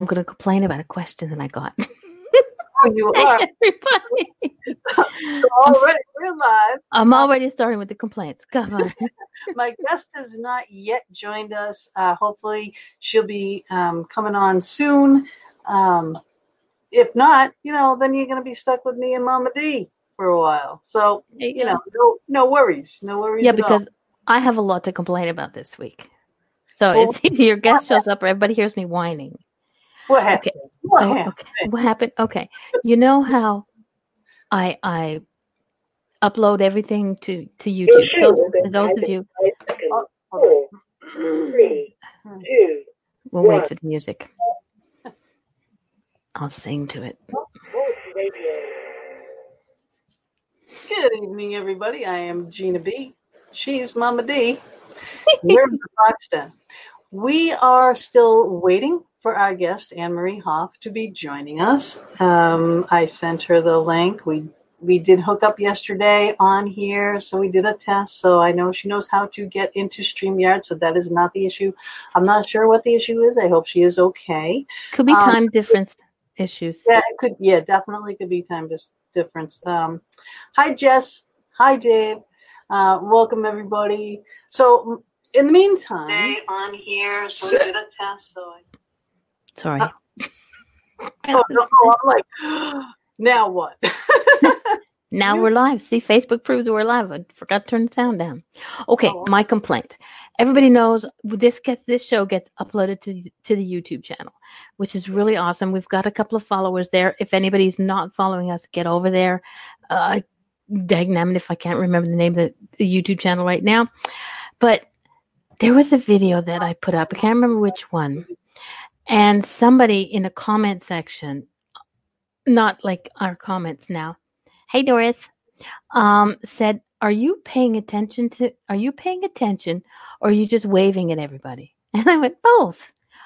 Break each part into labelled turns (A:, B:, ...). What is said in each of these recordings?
A: I'm going to complain about a question that I got.
B: Oh, you are.
A: Everybody.
B: already, we're live.
A: I'm already starting with the complaints. Come on.
B: My guest has not yet joined us. Uh, hopefully, she'll be um, coming on soon. Um, if not, you know, then you're going to be stuck with me and Mama D for a while. So,
A: you
B: you know, no, no worries. No worries.
A: Yeah,
B: at all.
A: because I have a lot to complain about this week. So
B: Well,
A: it's either your guest shows up or everybody hears me whining.
B: What happened?
A: Okay.
B: What
A: Oh,
B: happened?
A: okay. What happened? Okay. You know how I I upload everything to to YouTube. So for those of you,
B: hold
C: Four, three,
B: on.
C: two,
A: we'll wait for the music. I'll sing to it.
B: Good evening, everybody. I am Gina B. She's Mama D. We're in the Fox Den. We are still waiting for our guest, Anne Marie Hoff, to be joining us. Um, I sent her the link. We we did hook up yesterday on here, so we did a test. So I know she knows how to get into StreamYard, so that is not the issue. I'm not sure what the issue is. I hope she is okay.
A: Could be
B: Um,
A: time difference issues.
B: Yeah, it could. Yeah, definitely could be time dis- difference. Um, hi, Jess. Hi, Dave. Uh, welcome, everybody. So, in the meantime, on here, so we did a test. So, I,
A: Sorry.
B: oh, no, I'm like, now what?
A: Now we're live. See, Facebook proves we're live. I forgot to turn the sound down. Okay,
B: Oh.
A: my complaint. Everybody knows this gets this show gets uploaded to the- to the YouTube channel, which is really awesome. We've got a couple of followers there. If anybody's not following us, get over there. Uh, Dagnam, if I can't remember the name of the, the YouTube channel right now, but there was a video that I put up. I can't remember which one, and somebody in the comment section, not like our comments now. Hey Doris, um, said, "Are you paying attention to? Are you paying attention, or are you just waving at everybody?" And I went, "Both.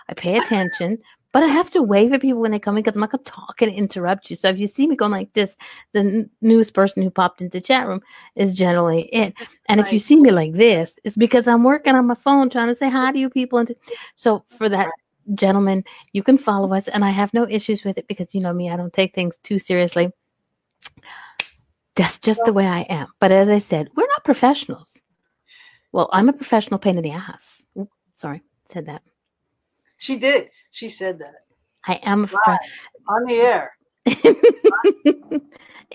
A: I pay attention, but I have to wave at people when they come in because I'm not going to talk and interrupt you. So if you see me going like this, the n- newest person who popped into the chat room is generally it. And if you see me like this, it's because I'm working on my phone trying to say hi to you people. And so for that." Gentlemen, you can follow us, and I have no issues with it because you know me, I don't take things too seriously. That's just the way I am. But as I said, we're not professionals. Well, I'm a professional pain in the ass. Oop, sorry, said that.
B: she did. She said that
A: I am a
B: Right. on the air.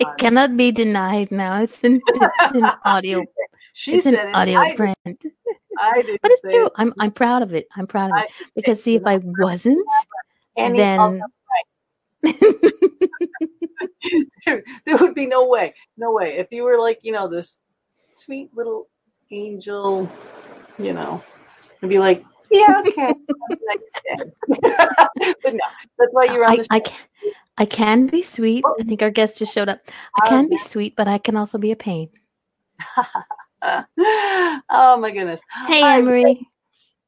A: It cannot be denied now. It's in, it's in audio.
B: She
A: It's
B: said it.
A: audio
B: I,
A: print.
B: I didn't
A: But it's true.
B: it.
A: I'm I'm proud of it. I'm proud of it. Because see, if I wasn't, then
B: there, there would be no way. No way. If you were like, you know, this sweet little angel, you know, I'd be like, yeah, okay. But no, that's why you're on
A: I,
B: the
A: I can I can be sweet. I think our guest just showed up. I
B: Oh,
A: can be sweet, but I can also be a pain.
B: oh my goodness.
A: Hey,
B: Hi,
A: Anne Marie.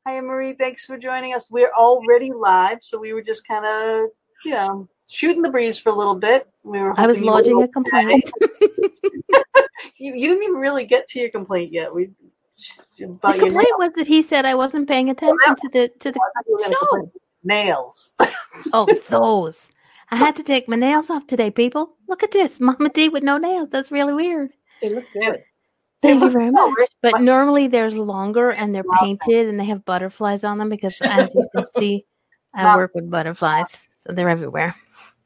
B: Hi, Marie. Thanks for joining us. We're already live, so we were just kind of, you know, shooting the breeze for a little bit. We were.
A: I was
B: hoping you would
A: lodging a
B: okay.
A: complaint.
B: You, you didn't even really get to your complaint yet. We.
A: The complaint was that he said I wasn't paying attention to the to the
B: nails. I thought you were gonna
A: show.
B: Nails.
A: Oh, those. I had to take my nails off today, people. Look at this. Mama D with no nails. That's really weird.
B: They look good.
A: Thank you very much. But normally there's longer and they're painted and they have butterflies on them because as you can see, I work with butterflies. So they're everywhere.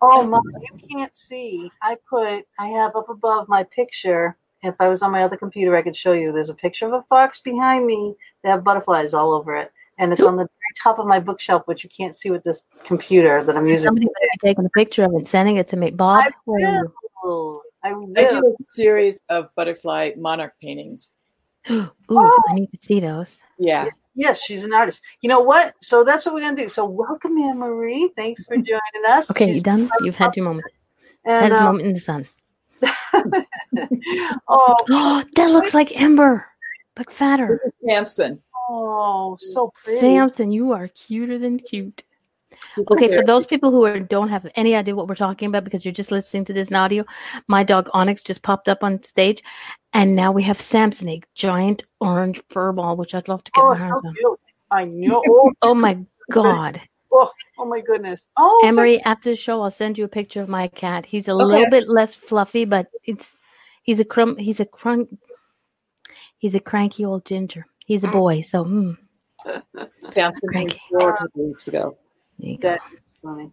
B: Oh, mom, you can't see. I put. I have up above my picture. If I was on my other computer, I could show you. There's a picture of a fox behind me. They have butterflies all over it, and it's on the very top of my bookshelf, which you can't see with this computer that I'm using.
A: Somebody taking a picture of it and sending it to me. Bob,
B: I
A: where are you?
B: will. I will.
D: I do a series of butterfly monarch paintings.
A: Ooh,
B: Oh.
A: I need to see those.
D: Yeah.
B: Yes, she's an artist. You know what? So that's what we're gonna do. So welcome, Anne Marie. Thanks for joining us.
A: Okay, you done? You've had your moment. Had
B: And,
A: his
B: um,
A: moment in the sun.
B: oh,
A: Oh, that looks like Ember, but fatter.
D: Samson.
B: oh, so pretty.
A: Samson, you are cuter than cute. Okay, for those people who are, don't have any idea what we're talking about because you're just listening to this in audio, my dog Onyx just popped up on stage, and now we have Samson, a giant orange fur ball, which I'd love to get
B: Oh,
A: my
B: it's
A: hands
B: so
A: on.
B: cute. I know. Oh,
A: Oh my god!
B: Oh, oh my goodness. Oh, my-
A: Anne Marie, after the show, I'll send you a picture of my cat. He's a
D: Okay.
A: little bit less fluffy, but it's he's a crumb. He's a crunk. He's a cranky old ginger. He's a boy, so mm,
D: Found some
A: Cranky.
D: a couple weeks ago.
A: There you go.
B: that is funny.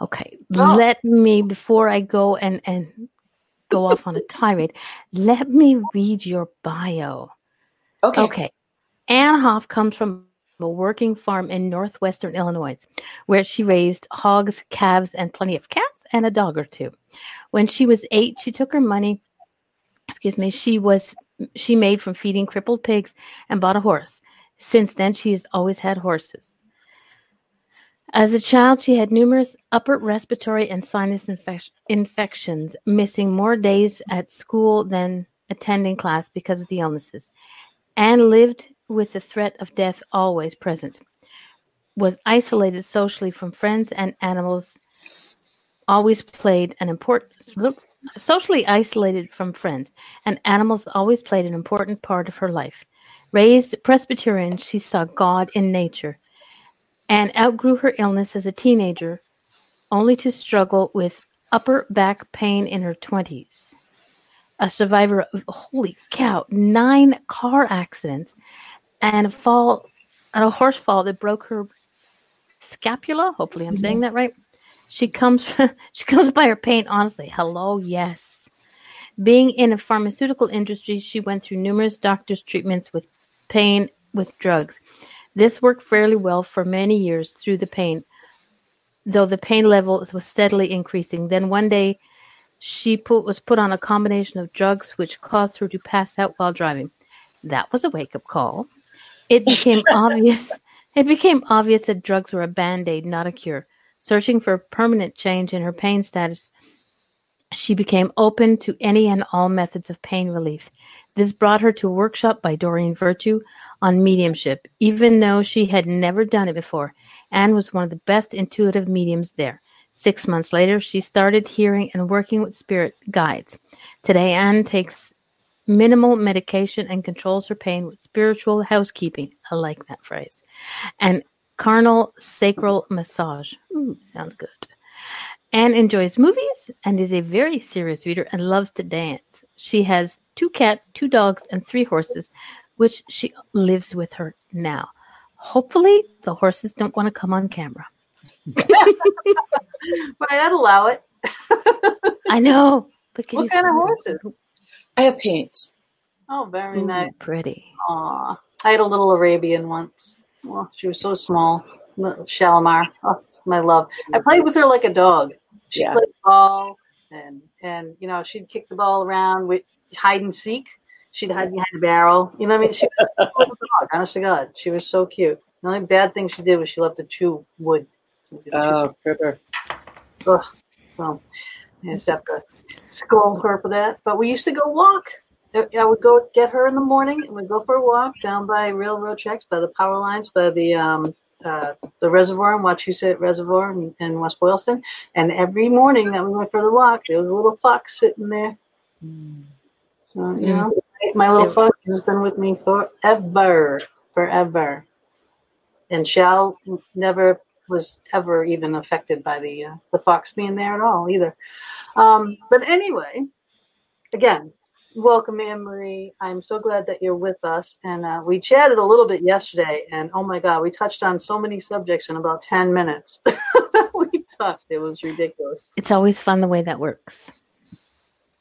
A: Okay,
B: Oh.
A: let me before I go and and go off on a tirade. Let me read your bio.
D: Okay.
A: Okay. Anne Hoff comes from a working farm in northwestern Illinois, where she raised hogs, calves, and plenty of cats and a dog or two. When she was eight, she took her money, excuse me, she was she made from feeding crippled pigs and bought a horse. Since then, she has always had horses. As a child, she had numerous upper respiratory and sinus infec- infections, missing more days at school than attending class because of the illnesses and lived with the threat of death always present. Was isolated socially from friends and animals. Always played an important socially isolated from friends and animals always played an important part of her life. Raised Presbyterian, she saw God in nature and outgrew her illness as a teenager, only to struggle with upper back pain in her 20s a survivor of holy cow, nine car accidents and a fall and a horse fall that broke her scapula. Hopefully I'm saying that right. She comes she comes by her pain honestly. Hello, yes. Being in a pharmaceutical industry, she went through numerous doctors' treatments with pain with drugs. This worked fairly well for many years through the pain, though the pain level was steadily increasing. Then one day she put, was put on a combination of drugs which caused her to pass out while driving. That was a wake up call. It became obvious. It became obvious that drugs were a band aid, not a cure. Searching for a permanent change in her pain status, she became open to any and all methods of pain relief. This brought her to a workshop by Doreen Virtue on mediumship, even though she had never done it before. Anne was one of the best intuitive mediums there. Six months later, she started hearing and working with spirit guides. Today, Anne takes minimal medication and controls her pain with spiritual housekeeping. I like that phrase. And cranial sacral massage. Ooh, sounds good. Anne enjoys movies and is a very serious reader and loves to dance. She has two cats, two dogs, and three horses, which she lives with her now. Hopefully, the horses don't want to come on camera.
B: But I'd allow it.
A: I know. But can
B: What
A: you
B: kind of
A: see-
B: horses?
D: I have paints.
B: Oh, very
A: Ooh,
B: nice.
A: Pretty.
B: Aw. I had a little Arabian once. Oh, she was so small. Little Shalimar. Oh, my love. I played with her like a dog. She
D: Yeah.
B: played ball and and you know, she'd kick the ball around with hide and seek. She'd hide behind a barrel. You know what I mean? She was a dog, honest to God. She was so cute. The only bad thing she did was she loved to chew wood.
D: Oh, critter.
B: Ugh. So I just have to scold her for that. But we used to go walk. I would go get her in the morning and we'd go for a walk down by railroad tracks, by the power lines, by the um, uh, the reservoir in Wachusett Reservoir in, in West Boylston. And every morning that we went for the walk, there was a little fox sitting there. So, you know, my little fox has been with me forever, forever. And Shell never was ever even affected by the uh, the fox being there at all either. Um, but anyway, again, welcome Anne Marie. I'm so glad that you're with us. And uh, we chatted a little bit yesterday, and oh my God, we touched on so many subjects in about ten minutes. we talked. It was ridiculous.
A: It's always fun the way that works.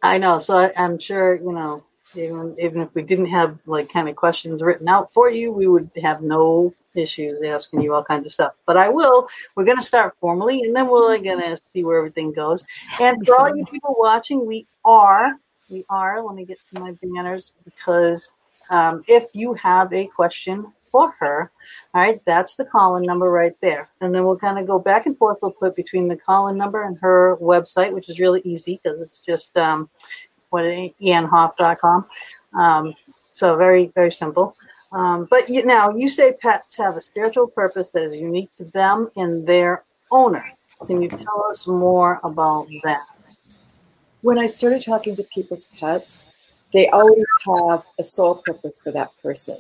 B: I know. So I, I'm sure you know. Even even if we didn't have like kind of questions written out for you, we would have no issues asking you all kinds of stuff. But I will. We're going to start formally, and then we're going to see where everything goes. And for all you people watching, we are we are. Let me get to my banners because um, if you have a question for her, all right, that's the call-in number right there. And then we'll kind of go back and forth. We'll put between the call-in number and her website, which is really easy because it's just um, what ianhoff.com. Um, so very very simple. Um, but you, now you say pets have a spiritual purpose that is unique to them and their owner. Can you tell us more about that?
D: When I started talking to people's pets, they always have a soul purpose for that person.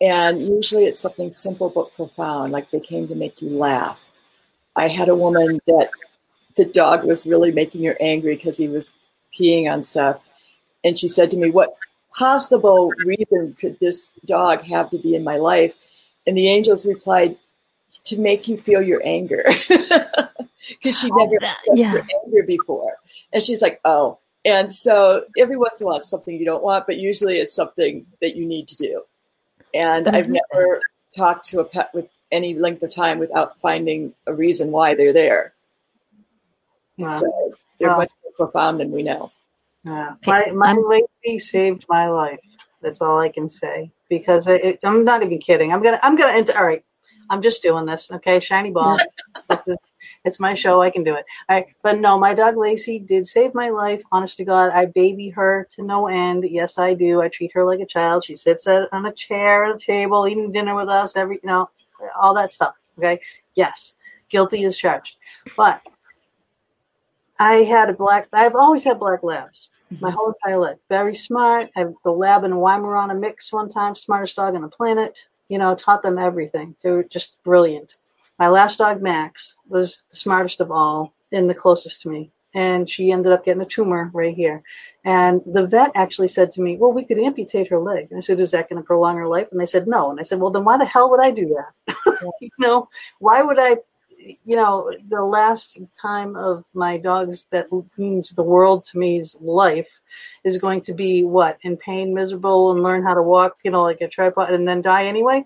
D: And usually it's something simple but profound, like they came to make you laugh. I had a woman that the dog was really making her angry because he was peeing on stuff. And she said to me, What possible reason could this dog have to be in my life? And the angels replied, To make you feel your anger. Because she never
A: that,
D: felt
A: yeah.
D: your anger before. And she's like, Oh. And so every once in a while, it's something you don't want, but usually it's something that you need to do. And I've
A: Mhm.
D: never talked to a pet with any length of time without finding a reason why they're there.
B: Wow.
D: So they're
B: Wow.
D: much more profound than we know.
B: Yeah. My my
A: I'm-
B: Lacey saved my life. That's all I can say because it, it, I'm not even kidding. I'm gonna I'm gonna enter. All right, I'm just doing this. Okay, shiny ball. This is- it's my show. I can do it. All right, but no, my dog Lacey did save my life. Honest to God, I baby her to no end. Yes, I do. I treat her like a child. She sits at, on a chair at a table, eating dinner with us. Every you know, all that stuff. Okay. Yes, guilty as charged. But I had a black. I've always had black labs mm-hmm. my whole entire life. Very smart. I have the lab and Weimaraner mix one time, smartest dog on the planet. You know, taught them everything. They were just brilliant. My last dog, Max, was the smartest of all and the closest to me. And she ended up getting a tumor right here. And the vet actually said to me, Well, we could amputate her leg. And I said, Is that going to prolong her life? And they said, No. And I said, Well, then why the hell would I do that? you know, why would I you know, the last time of my dog's that means the world to me's life is going to be what in pain, miserable, and learn how to walk, you know, like a tripod, and then die anyway.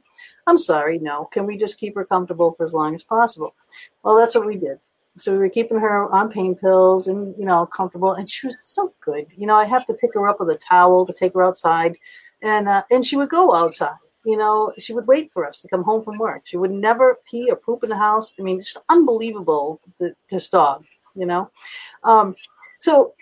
B: I'm sorry, no. Can we just keep her comfortable for as long as possible? Well, that's what we did. So we were keeping her on pain pills and you know comfortable, and she was so good. You know, I have to pick her up with a towel to take her outside, and uh, and she would go outside you know, she would wait for us to come home from work. She would never pee or poop in the house. I mean, just unbelievable, this dog, you know. Um, so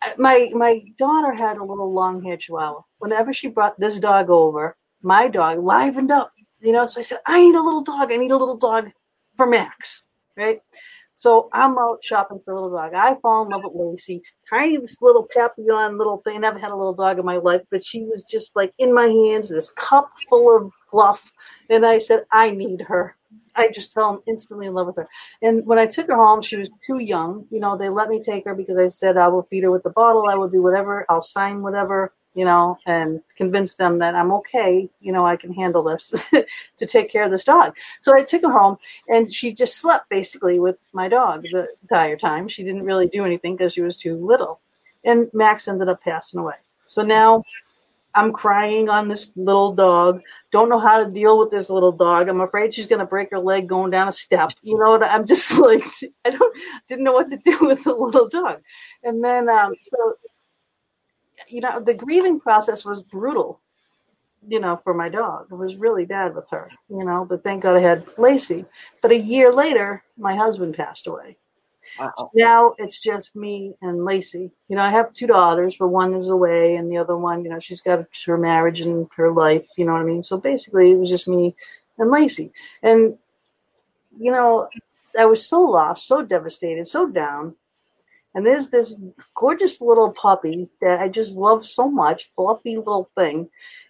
B: uh, my my daughter had a little long haired chihuahua. Whenever she brought this dog over, my dog livened up, you know. So I said, I need a little dog. I need a little dog for Max, right? So I'm out shopping for a little dog. I fall in love with Lacey. Tiny, this little papillon little thing. I never had a little dog in my life, but she was just like in my hands, this cup full of fluff. And I said, I need her. I just fell instantly in love with her. And when I took her home, she was too young. You know, they let me take her because I said I will feed her with the bottle. I will do whatever. I'll sign whatever, you know, and convince them that I'm okay. You know, I can handle this to take care of this dog. So I took her home and she just slept basically with my dog the entire time. She didn't really do anything because she was too little. And Max ended up passing away. So now I'm crying on this little dog. Don't know how to deal with this little dog. I'm afraid she's going to break her leg going down a step. You know? I'm just like I don't didn't know what to do with the little dog. And then um, so you know the grieving process was brutal. You know, for my dog, it was really bad with her. You know, but thank God I had Lacey. But a year later, my husband passed away
D: Wow.
B: now it's just me and Lacey. You know, I have two daughters, but one is away, and the other one, you know, she's got her marriage and her life. You know what I mean? So basically, it was just me and Lacey. And you know, I was so lost, so devastated, so down. And there's this gorgeous little puppy that I just love so much, fluffy little thing.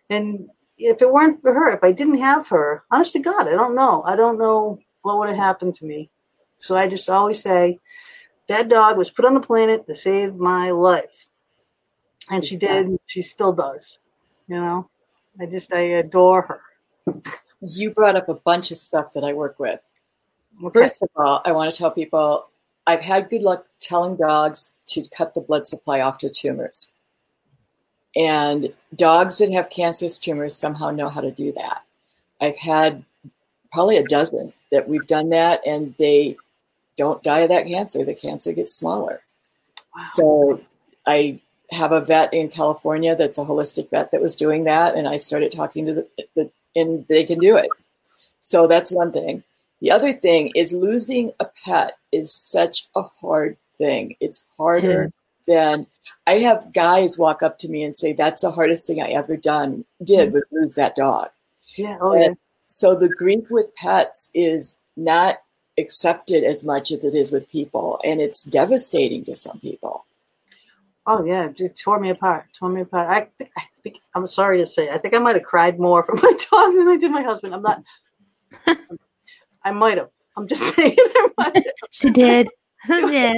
B: And if it weren't for her, if I didn't have her, honest to God, I don't know. I don't know what would have happened to me. So I just always say, that dog was put on the planet to save my life. And she did, she still does. You know, I just, I adore her.
D: You brought up a bunch of stuff that I work with.
B: Okay.
D: First of all, I want to tell people I've had good luck telling dogs to cut the blood supply off to tumors. And dogs that have cancerous tumors somehow know how to do that. I've had probably a dozen that we've done that and they don't die of that cancer. The cancer gets smaller.
B: Wow.
D: So I have a vet in California that's a holistic vet that was doing that, and I started talking to the, the and they can do it. So that's one thing. The other thing is losing a pet is such a hard thing. It's harder hmm. than I have guys walk up to me and say, "That's the hardest thing I ever done did hmm. was lose that dog."
B: yeah, oh yeah.
D: So the grief with pets is not accepted as much as it is with people, and it's devastating to some people.
B: Oh yeah, it tore me apart. Tore me apart. I think, I think I'm sorry to say, I think I might have cried more for my dog than I did my husband. I'm not. I might have. I'm just saying. I might have.
A: She did. She did.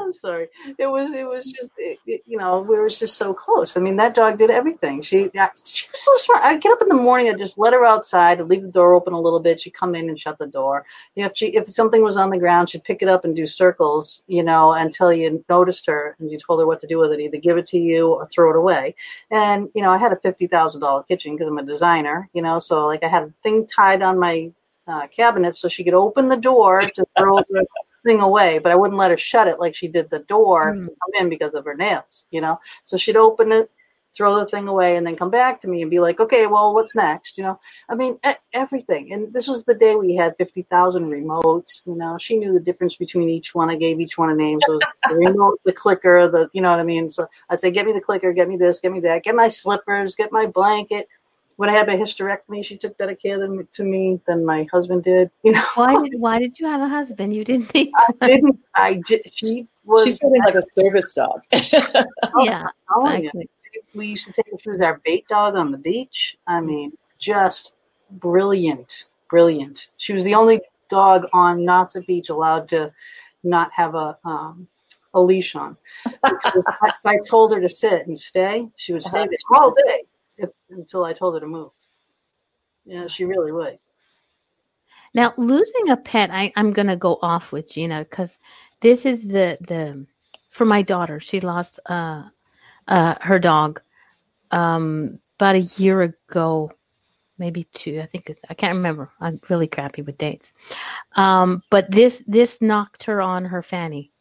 B: I'm sorry. It was. It was just. It, it, you know, we were just so close. I mean, that dog did everything. She. I- She was so smart. I'd get up in the morning. I'd just let her outside. I'd leave the door open a little bit. She'd come in and shut the door. You know, if she if something was on the ground, she'd pick it up and do circles. You know, until you noticed her and you told her what to do with it. Either give it to you or throw it away. And you know, I had a fifty thousand dollar kitchen because I'm a designer. You know, so like I had a thing tied on my uh, cabinet so she could open the door to throw the thing away, but I wouldn't let her shut it like she did the door
A: Mm.
B: to come in because of her nails, you know. So she'd open it, throw the thing away, and then come back to me and be like, "Okay, well, what's next?" You know. I mean, everything. And this was the day we had fifty thousand remotes. You know, she knew the difference between each one. I gave each one a name. So the remote, the clicker, the you know what I mean. So I'd say, "Get me the clicker, get me this, get me that, get my slippers, get my blanket." When I had my hysterectomy, she took better care than, to me than my husband did. You know,
A: Why did Why did you have a husband? You didn't think.
B: I didn't. I did. She was.
D: She's feeling like a service dog.
A: yeah, exactly.
B: we used to take her. She was our bait dog on the beach. I mean, just brilliant, brilliant. She was the only dog on Nassau Beach allowed to not have a um, a leash on. I, I told her to sit and stay, she would stay there all day if, until I told her to move. Yeah, she really would.
A: Now, losing a pet, I, I'm going to go off with Gina because this is the the for my daughter. She lost uh, uh, her dog um, about a year ago, maybe two. I think I can't remember. I'm really crappy with dates. Um, but this this knocked her on her fanny.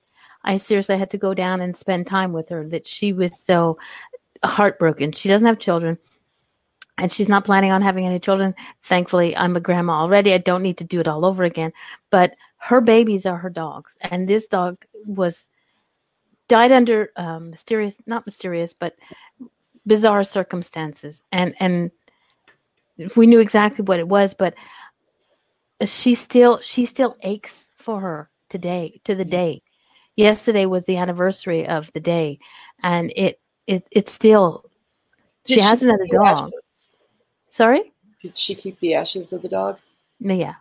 A: I seriously had to go down and spend time with her. That she was so heartbroken. She doesn't have children and she's not planning on having any children. Thankfully, I'm a grandma already. I don't need to do it all over again. But her babies are her dogs, and this dog was died under um, mysterious, not mysterious, but bizarre circumstances. And and we knew exactly what it was, but she still she still aches for her today to the day. Yesterday was the anniversary of the day, and it it it still She has another dog. Sorry
D: Did she keep the ashes of the dog?
A: yeah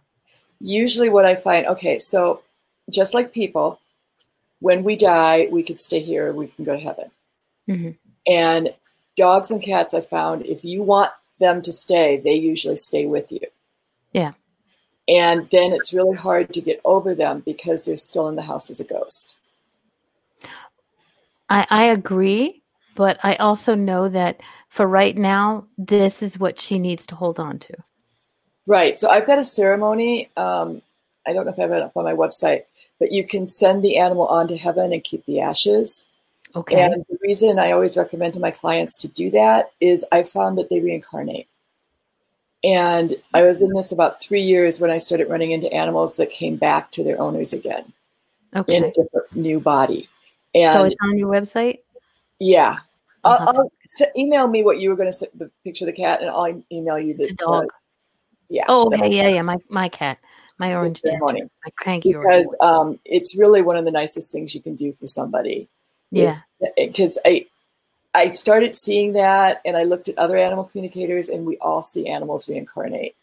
D: Usually, what I find, okay, so just like people, when we die, we could stay here, we can go to heaven.
A: hmm
D: And dogs and cats, I found, if you want them to stay, they usually stay with you.
A: Yeah.
D: And then it's really hard to get over them because they're still in the house as a ghost.
A: I, I agree, but I also know that for right now, this is what she needs to hold on to.
D: Right. So I've got a ceremony. Um, I don't know if I have it up on my website, but you can send the animal on to heaven and keep the ashes.
A: Okay.
D: And the reason I always recommend to my clients to do that is I found that they reincarnate. And I was in this about three years when I started running into animals that came back to their owners again
A: okay.
D: in a different new body.
A: So it's on your website?
D: yeah, I'll. I'll email me what you were going to say, the picture of the cat, and I'll email you the,
A: dog.
D: the- yeah.
A: Oh, okay. Yeah, yeah. My, my cat. My orange
D: ceremony.
A: My cranky orange.
D: because um, it's really one of the nicest things you can do for somebody.
A: Yeah.
D: Because I, I started seeing that, and I looked at other animal communicators, and we all see animals reincarnate.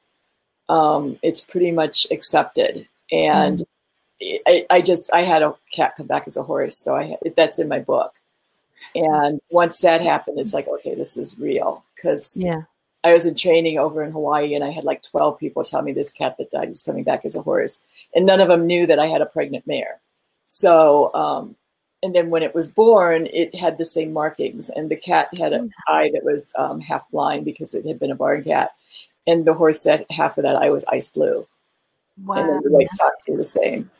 D: Um, it's pretty much accepted, and I, I just I had a cat come back as a horse, so I that's in my book. And once that happened, it's like okay, this is real because
A: Yeah.
D: I was in training over in Hawaii and I had like 12 people tell me this cat that died was coming back as a horse. And none of them knew that I had a pregnant mare. So, um, and then when it was born, it had the same markings. And the cat had an eye that was um, half blind because it had been a barn cat. And the horse said half of that eye was ice blue. And
B: Wow.
D: then the white socks were the same.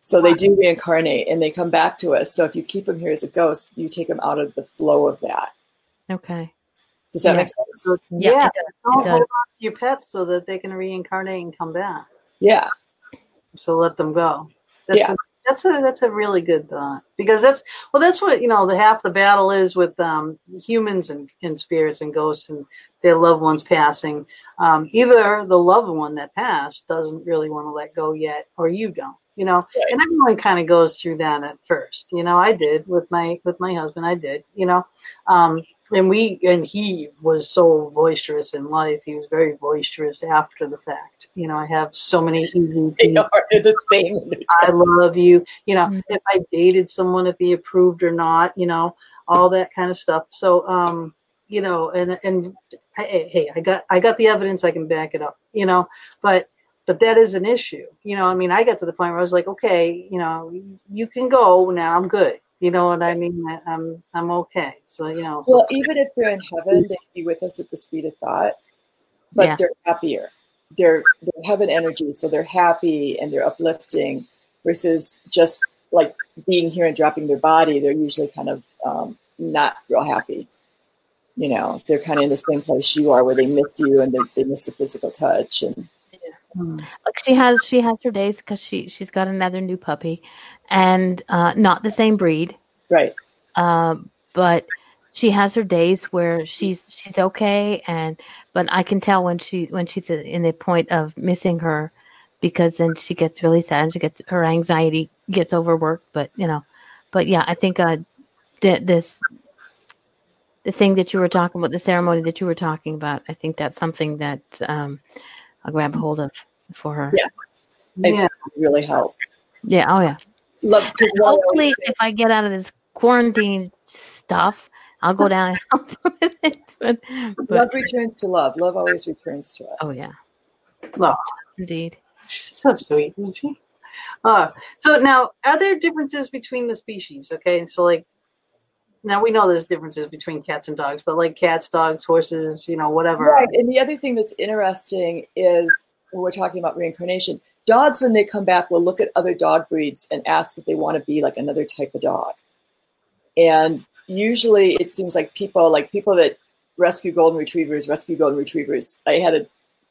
D: So they do reincarnate and they come back to us. So if you keep them here as a ghost, you take them out of the flow of that.
A: Okay.
D: Does that
A: Yeah.
D: make sense?
B: So,
A: Yeah,
B: yeah,
A: it does.
B: don't
A: It
B: hold on to your pets so that they can reincarnate and come back.
D: Yeah.
B: So let them go. That's
D: Yeah.
B: a, that's a that's a really good thought because that's well that's what you know the half the battle is with um, humans and, and spirits and ghosts and their loved ones passing. Um, either the loved one that passed doesn't really want to let go yet, or you don't. You know, and everyone kind of goes through that at first. You know, I did with my with my husband. I did, you know, um, and we and he was so boisterous in life. He was very boisterous after the fact. You know, I have so many.
D: They are the same.
B: I love you. You know,
A: Mhm.
B: if I dated someone, if he approved or not, you know, all that kind of stuff. So, um, you know, and and hey, hey, I got I got the evidence. I can back it up. You know, but but that is an issue. You know, I mean, I got to the point where I was like, okay, you know, you can go now. I'm good. You know what I mean? I- I'm I'm okay. So you know, so-
D: Well, even if they're in heaven, they be with us at the speed of thought, but
A: Yeah.
D: they're happier. They're they're heaven energy, so they're happy and they're uplifting. Versus just like being here and dropping their body, they're usually kind of um, not real happy. You know, they're kind of in the same place you are, where they miss you and they, they miss the physical touch. And
B: Hmm.
A: like she has she has her days because she she's got another new puppy, and uh, not the same breed.
D: right,
A: um, but she has her days where she's she's okay and but i can tell when she when she's in the point of missing her because then she gets really sad and she gets her anxiety gets overworked but you know but yeah i think uh th- this the thing that you were talking about the ceremony that you were talking about i think that's something that um i'll grab a hold of for her
D: Yeah.
B: yeah.
D: really help.
A: yeah oh yeah
D: Love. 'cause what
A: hopefully
D: say-
A: if I get out of this quarantine stuff, I'll go down and help with it. But, but
D: love returns to love. Love always returns to us.
A: oh yeah,
B: love
A: indeed.
B: She's so sweet, isn't she? Uh, so now, are there differences between the species? Okay, so like, now we know there's differences between cats and dogs, but like cats, dogs, horses, you know, whatever.
D: Right. And the other thing that's interesting is when we're talking about reincarnation, dogs, when they come back, will look at other dog breeds and ask if they want to be like another type of dog. And usually it seems like people, like people that rescue golden retrievers, rescue golden retrievers. I had a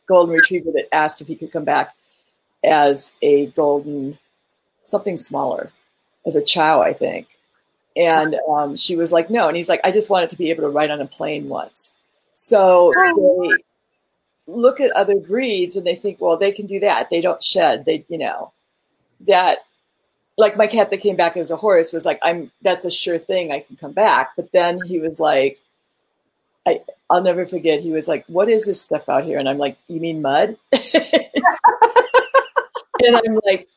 D: golden retriever that asked if he could come back as a golden, something smaller, as a chow, I think. And um, she was like, no. And he's like, I just wanted to be able to ride on a plane once. So they look at other breeds and they think, well, they can do that. They don't shed. They, you know, that like my cat that came back as a horse was like, I'm, that's a sure thing. I can come back. But then he was like, I, I'll never forget. He was like, what is this stuff out here? And I'm like, you mean mud? and I'm like,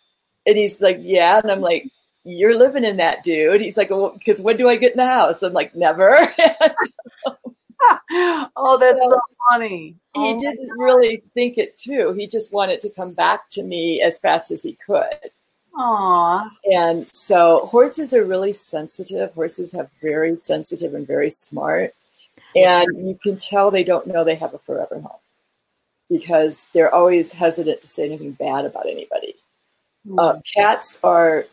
D: and he's like, yeah. And I'm like, you're living in that dude. He's like, well, because when do I get in the house? I'm like, never.
B: oh, that's
D: So-
B: so funny.
D: he
B: Oh,
D: didn't really think it through. He just wanted to come back to me as fast as he could.
B: Aw.
D: And so horses are really sensitive. Horses have very sensitive and very smart. And you can tell they don't know they have a forever home because they're always hesitant to say anything bad about anybody. Uh, cats are,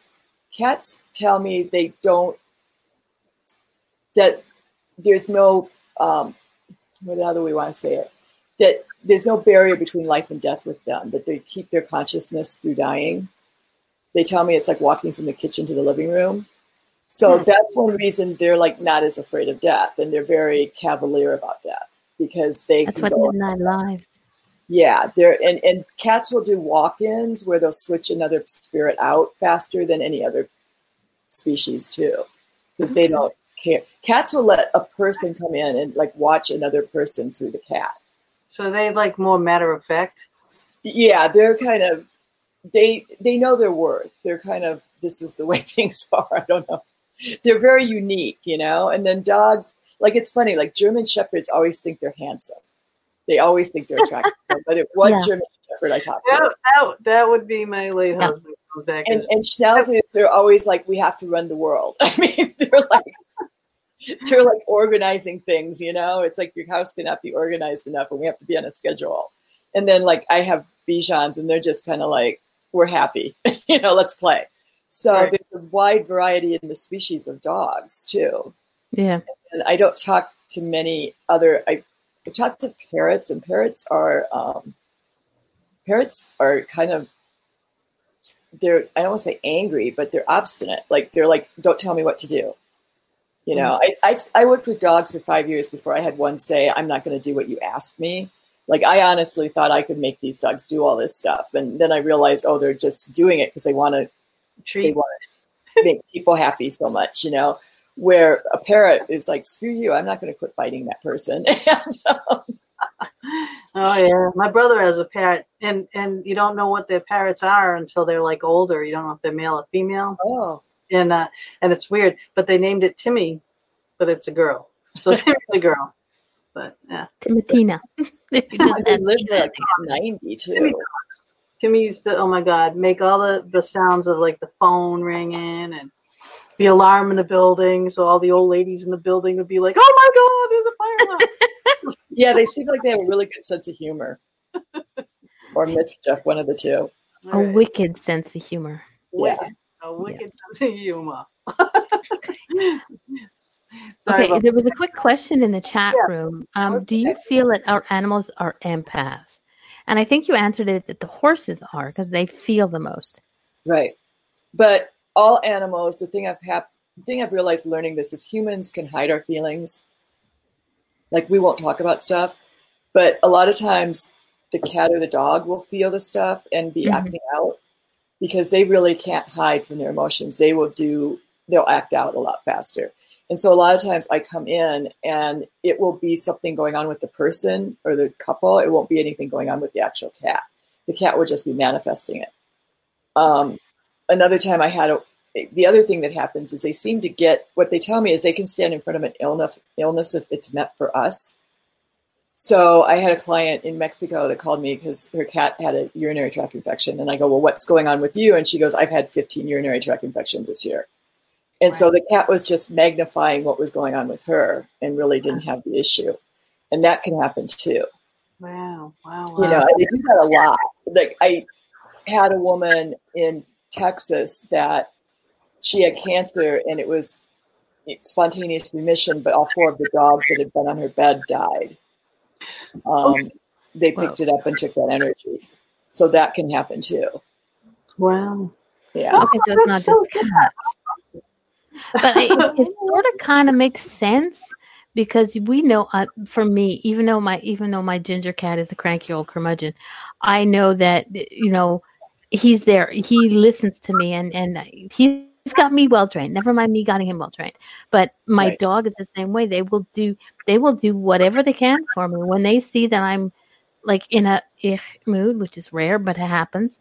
D: cats tell me they don't, that there's no, um, what how do we want to say it? That there's no barrier between life and death with them, that they keep their consciousness through dying. They tell me it's like walking from the kitchen to the living room. So
B: Hmm.
D: that's one reason they're like not as afraid of death and they're very cavalier about death because they
A: That's
D: can
A: what
D: go
A: Midnight Lives.
D: Yeah, there and, and cats will do walk-ins where they'll switch another spirit out faster than any other species too, because they don't care. Cats will let a person come in and like watch another person through the cat.
B: So they like more matter of fact.
D: Yeah, they're kind of they they know their worth. They're kind of this is the way things are. I don't know. They're very unique, you know. And then dogs, like it's funny, like German shepherds always think they're handsome. They always think they're attractive. but it one
A: Yeah.
D: German shepherd I talked to.
B: That, that, that would be my late
A: Yeah.
B: husband back.
D: and,
B: as-
D: and schnauzers they're always like we have to run the world i mean they're like they're like organizing things you know it's like your house cannot be organized enough and we have to be on a schedule and then like i have bichons and they're just kind of like we're happy you know let's play so
B: Right.
D: there's a wide variety in the species of dogs too
A: Yeah.
D: and i don't talk to many other i I talk to parrots and parrots are um, parrots are kind of they're I don't want to say angry, but they're obstinate. Like they're like, don't tell me what to do. You know, I, I I worked with dogs for five years before I had one say, I'm not going to do what you asked me. Like I honestly thought I could make these dogs do all this stuff, and then I realized, oh, they're just doing it because they want to they want to make people happy so much, you know. Where a parrot is like, screw you, I'm not going to quit biting that person. and, um,
B: Oh yeah, my brother has a parrot, and and you don't know what their parrots are until they're like older. You don't know if they're male or female,
D: oh,
B: and uh, and it's weird. But they named it Timmy, but it's a girl, so Timmy's a girl. But yeah,
A: Timotina. If
D: they lived
A: Tina,
D: like 90
B: Timmy. Timmy used to, oh my God, make all the, the sounds of like the phone ringing and the alarm in the building. So all the old ladies in the building would be like, oh my God, there's a fire alarm.
D: Yeah, they seem like they have a really good sense of humor or mischief, one of the two.
A: a
B: All right.
A: wicked sense of humor.
D: Yeah.
B: A wicked sense of humor. Sorry
A: Okay, there was a quick question in the chat
B: Yeah.
A: room. Um, do you feel that our animals are empaths? And I think you answered it that the horses are because they feel the most.
D: Right. But all animals, the thing I've hap- the thing I've realized learning this is humans can hide our feelings. Like we won't talk about stuff, but a lot of times the cat or the dog will feel the stuff and be
A: Mhm.
D: acting out because they really can't hide from their emotions. They will do they'll act out a lot faster. And so a lot of times I come in and it will be something going on with the person or the couple. It won't be anything going on with the actual cat. The cat will just be manifesting it. Um, another time I had a, the other thing that happens is they seem to get what they tell me is they can stand in front of an illness, illness if it's meant for us. So I had a client in Mexico that called me because her cat had a urinary tract infection, and I go, "Well, what's going on with you?" And she goes, "I've had 15 urinary tract infections this year." And so the cat was just magnifying what was going on with her and really didn't have the issue, and that can happen too
B: Wow, wow, wow.
D: you know, I do that a lot. Like I had a woman in Texas that she had cancer and it was spontaneous remission, but all four of the dogs that had been on her bed died. Um, They picked it up and took that energy. So that can happen too.
B: wow.
D: Yeah.
A: Okay, so it's not
B: so
A: just cats. But it, it sort of kind of makes sense because we know, uh, for me, even though my even though my ginger cat is a cranky old curmudgeon, I know that you know he's there. He listens to me, and and he's got me well trained. Never mind me getting him well trained. But my
D: Right.
A: dog is the same way. They will do they will do whatever they can for me when they see that I'm like in a ich mood, which is rare, but it happens.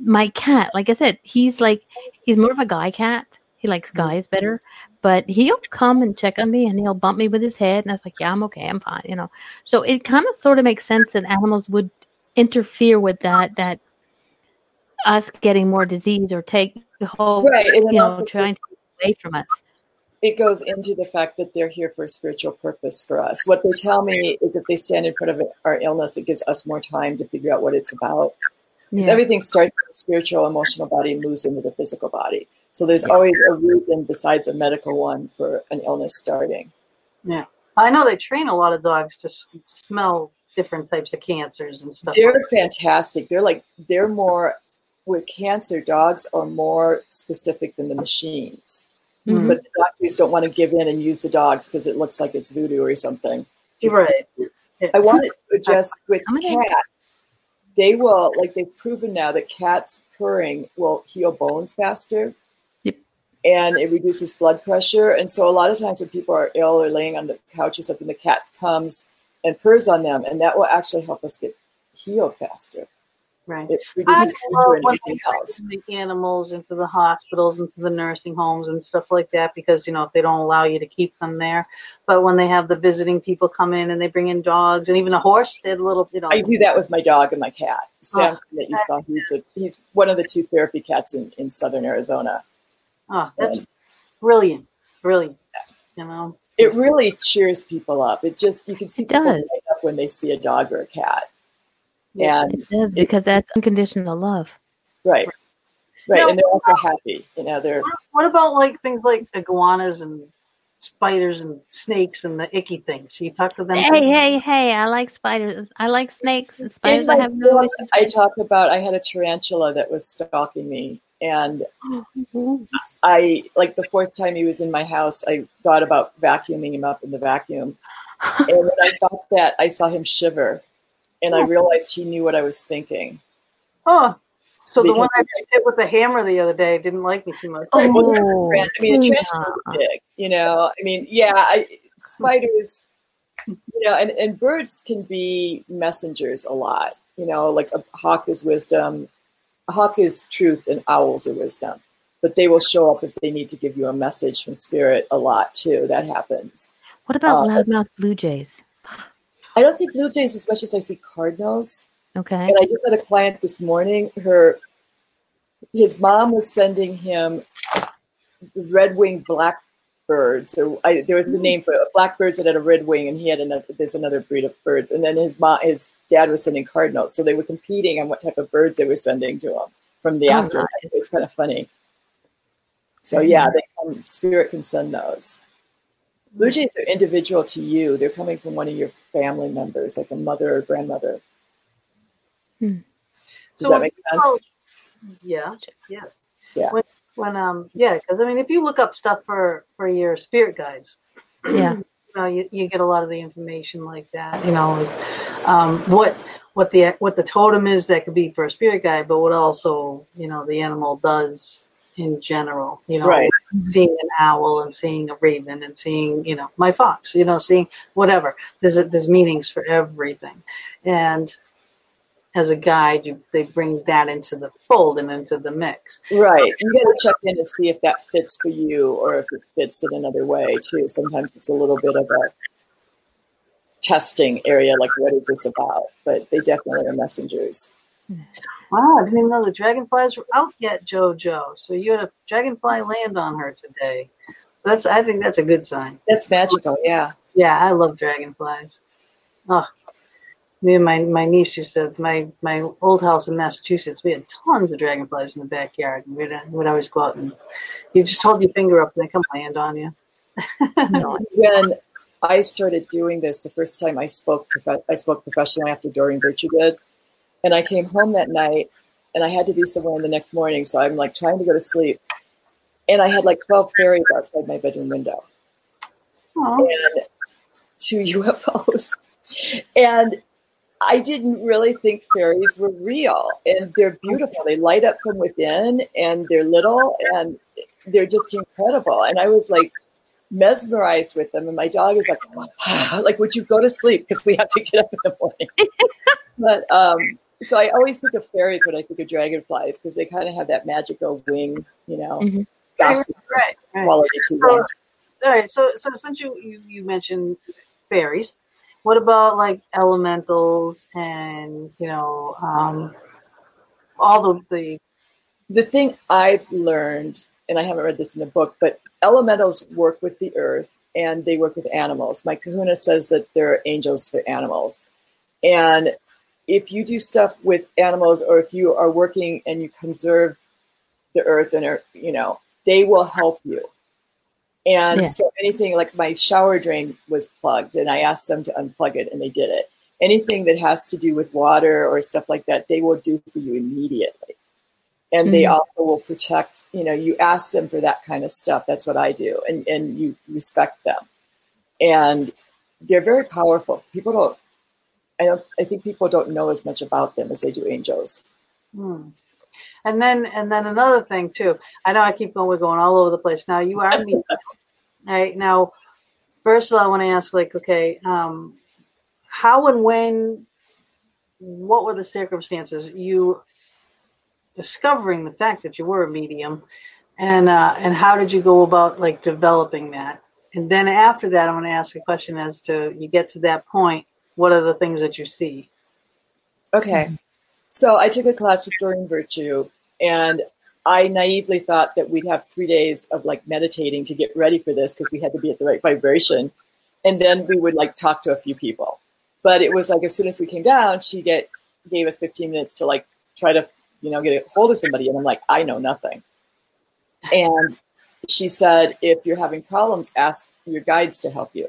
A: My cat, like I said, he's like he's more of a guy cat. He likes mm-hmm. guys better, but he'll come and check on me and he'll bump me with his head, and I was like, "Yeah, I'm okay, I'm fine," you know. So it kind of sort of makes sense that animals would interfere with that. That us getting more disease or take the whole,
D: Right.
A: You know,
D: also
A: trying to get away from us.
D: it goes into the fact that they're here for a spiritual purpose for us. What they tell me is if they stand in front of our illness, it gives us more time to figure out what it's about. Because
A: Yeah.
D: everything starts with the spiritual, emotional body and moves into the physical body. So there's always a reason besides a medical one for an illness starting. Yeah.
B: I know they train a lot of dogs to s- smell different types of cancers and stuff.
D: They're fantastic. They're like they're more with cancer. Dogs are more specific than the machines,
A: Mhm.
D: but the doctors don't want to give in and use the dogs because it looks like it's voodoo or something. Just-
B: right.
D: I wanted to adjust with cats. They will like they've proven now that cats purring will heal bones faster.
A: Yep.
D: And it reduces blood pressure. And so a lot of times when people are ill or laying on the couch or something, the cat comes and purrs on them, and that will actually help us get healed faster.
B: Right.
D: It
B: I
D: reduces
B: love
D: fever and
B: when they
D: everything else.
B: the animals into the hospitals, into the nursing homes, and stuff like that because you know if they don't allow you to keep them there. But when they have the visiting people come in and they bring in dogs and even a horse, they had a little, you know.
D: I do that with my dog and my cat.
B: Oh.
D: That you saw, he's a, he's one of the two therapy cats in, in southern Arizona.
B: Oh, that's brilliant, brilliant. You know.
D: It really cheers people up. It just you can see
A: It
D: people
A: does.
D: light up when they see a dog or a cat.
B: Yeah.
D: And
A: It does because that's unconditional love.
D: right, right,
B: Now,
D: and they're also happy. You know, they're
B: What about like things like iguanas and spiders and snakes and the icky things? You talk to them.
A: Hey, hey, hey! I like spiders. I like snakes and spiders. I
D: my
A: have no
D: book,
A: issues.
D: I talk about I had a tarantula that was stalking me, and
A: Ooh.
D: I like the fourth time he was in my house, I thought about vacuuming him up in the vacuum, and when I thought that, I saw him shiver, and I realized he knew what I was thinking.
B: Oh, so the one I hit with the hammer the other day didn't like me too much.
A: Oh.
D: Well, a trend. I mean, a
A: yeah.
D: tarantula big, you know. I mean, yeah, I, spiders, you know, and, and birds can be messengers a lot. You know, like a hawk is wisdom, a hawk is truth, and owls are wisdom. But they will show up if they need to give you a message from spirit a lot too. That happens.
A: What about
D: Uh,
A: loudmouth blue jays?
D: I don't see blue jays as much as I see cardinals.
A: Okay.
D: And I just had a client this morning. Her, his mom was sending him red winged blackbirds. So I, there was a hmm. name for blackbirds that had a red wing, and he had another. There's another breed of birds. And then his mom, his dad was sending cardinals. So they were competing on what type of birds they were sending to him from the
A: Oh,
D: afterlife.
A: nice.
D: It's kind of funny. So yeah, they come, spirit can send those. Blue jays are individual to you. They're coming from one of your family members, like a mother or grandmother. Does
B: So
D: that
B: when
D: make
B: people-
D: sense?
B: Yeah. Yes.
D: Yeah.
B: When, when um yeah, because I mean, if you look up stuff for for your spirit guides,
A: yeah.
B: you know, you, you get a lot of the information like that. You know, like, um, what what the what the totem is that could be for a spirit guide, but what also you know the animal does in general. You know,
D: Right.
B: seeing an owl and seeing a raven and seeing you know my fox. You know, seeing whatever. There's there's meanings for everything, and as a guide, you they bring that into the fold and into the mix.
D: Right. You got to check in and see if that fits for you or if it fits in another way too. Sometimes it's a little bit of a testing area, like what is this about? But they definitely are messengers.
B: Wow, I didn't even know the dragonflies were out yet, JoJo. So you had a dragonfly land on her today. So that's I think that's a good sign.
D: That's magical, yeah.
B: Yeah, I love dragonflies. Oh, me and my, my niece used to my my old house in Massachusetts. We had tons of dragonflies in the backyard. And we'd, we'd always go out and you just hold your finger up and they come land on you.
D: When I started doing this, the first time I spoke, prof- I spoke professionally after Doreen Virtue did, and I came home that night, and I had to be somewhere the next morning. So I'm like trying to go to sleep, and I had like 12 fairies outside my bedroom window.
B: Oh,
D: and two UFOs. And I didn't really think fairies were real. And they're beautiful. They light up from within and they're little and they're just incredible. And I was like mesmerized with them. And my dog is like, like, would you go to sleep? Because we have to get up in the morning. but um, so I always think of fairies when I think of dragonflies because they kind of have that magical wing, you know,
A: Mhm.
D: gossip
B: right, right.
D: quality to
B: So,
D: them.
B: all right. So, so since you, you you mentioned fairies, what about like elementals and you know um, all the the
D: the thing I've learned, and I haven't read this in the book, but elementals work with the earth and they work with animals. My kahuna says that they're angels for animals. And if you do stuff with animals or if you are working and you conserve the earth and are, you know, they will help you. And
A: Yeah.
D: so anything like my shower drain was plugged and I asked them to unplug it and they did it. Anything that has to do with water or stuff like that, they will do for you immediately. And they
A: Mhm.
D: also will protect, you know, you ask them for that kind of stuff. That's what I do. And, and you respect them. And they're very powerful. People don't, I don't, I think people don't know as much about them as they do angels.
B: Hmm. And then and then another thing too. I know I keep going. We're going all over the place. Now you are me. right now, first of all, I want to ask like, okay, um, how and when, what were the circumstances you discovering the fact that you were a medium, and uh, and how did you go about like developing that? And then after that, I want to ask a question as to you get to that point. What are the things that you see?
D: Okay. So I took a class with Doreen Virtue and I naively thought that we'd have three days of like meditating to get ready for this because we had to be at the right vibration. And then we would like talk to a few people. But it was like as soon as we came down, she gets gave us 15 minutes to like try to, you know, get a hold of somebody. And I'm like, I know nothing. And she said, if you're having problems, ask your guides to help you.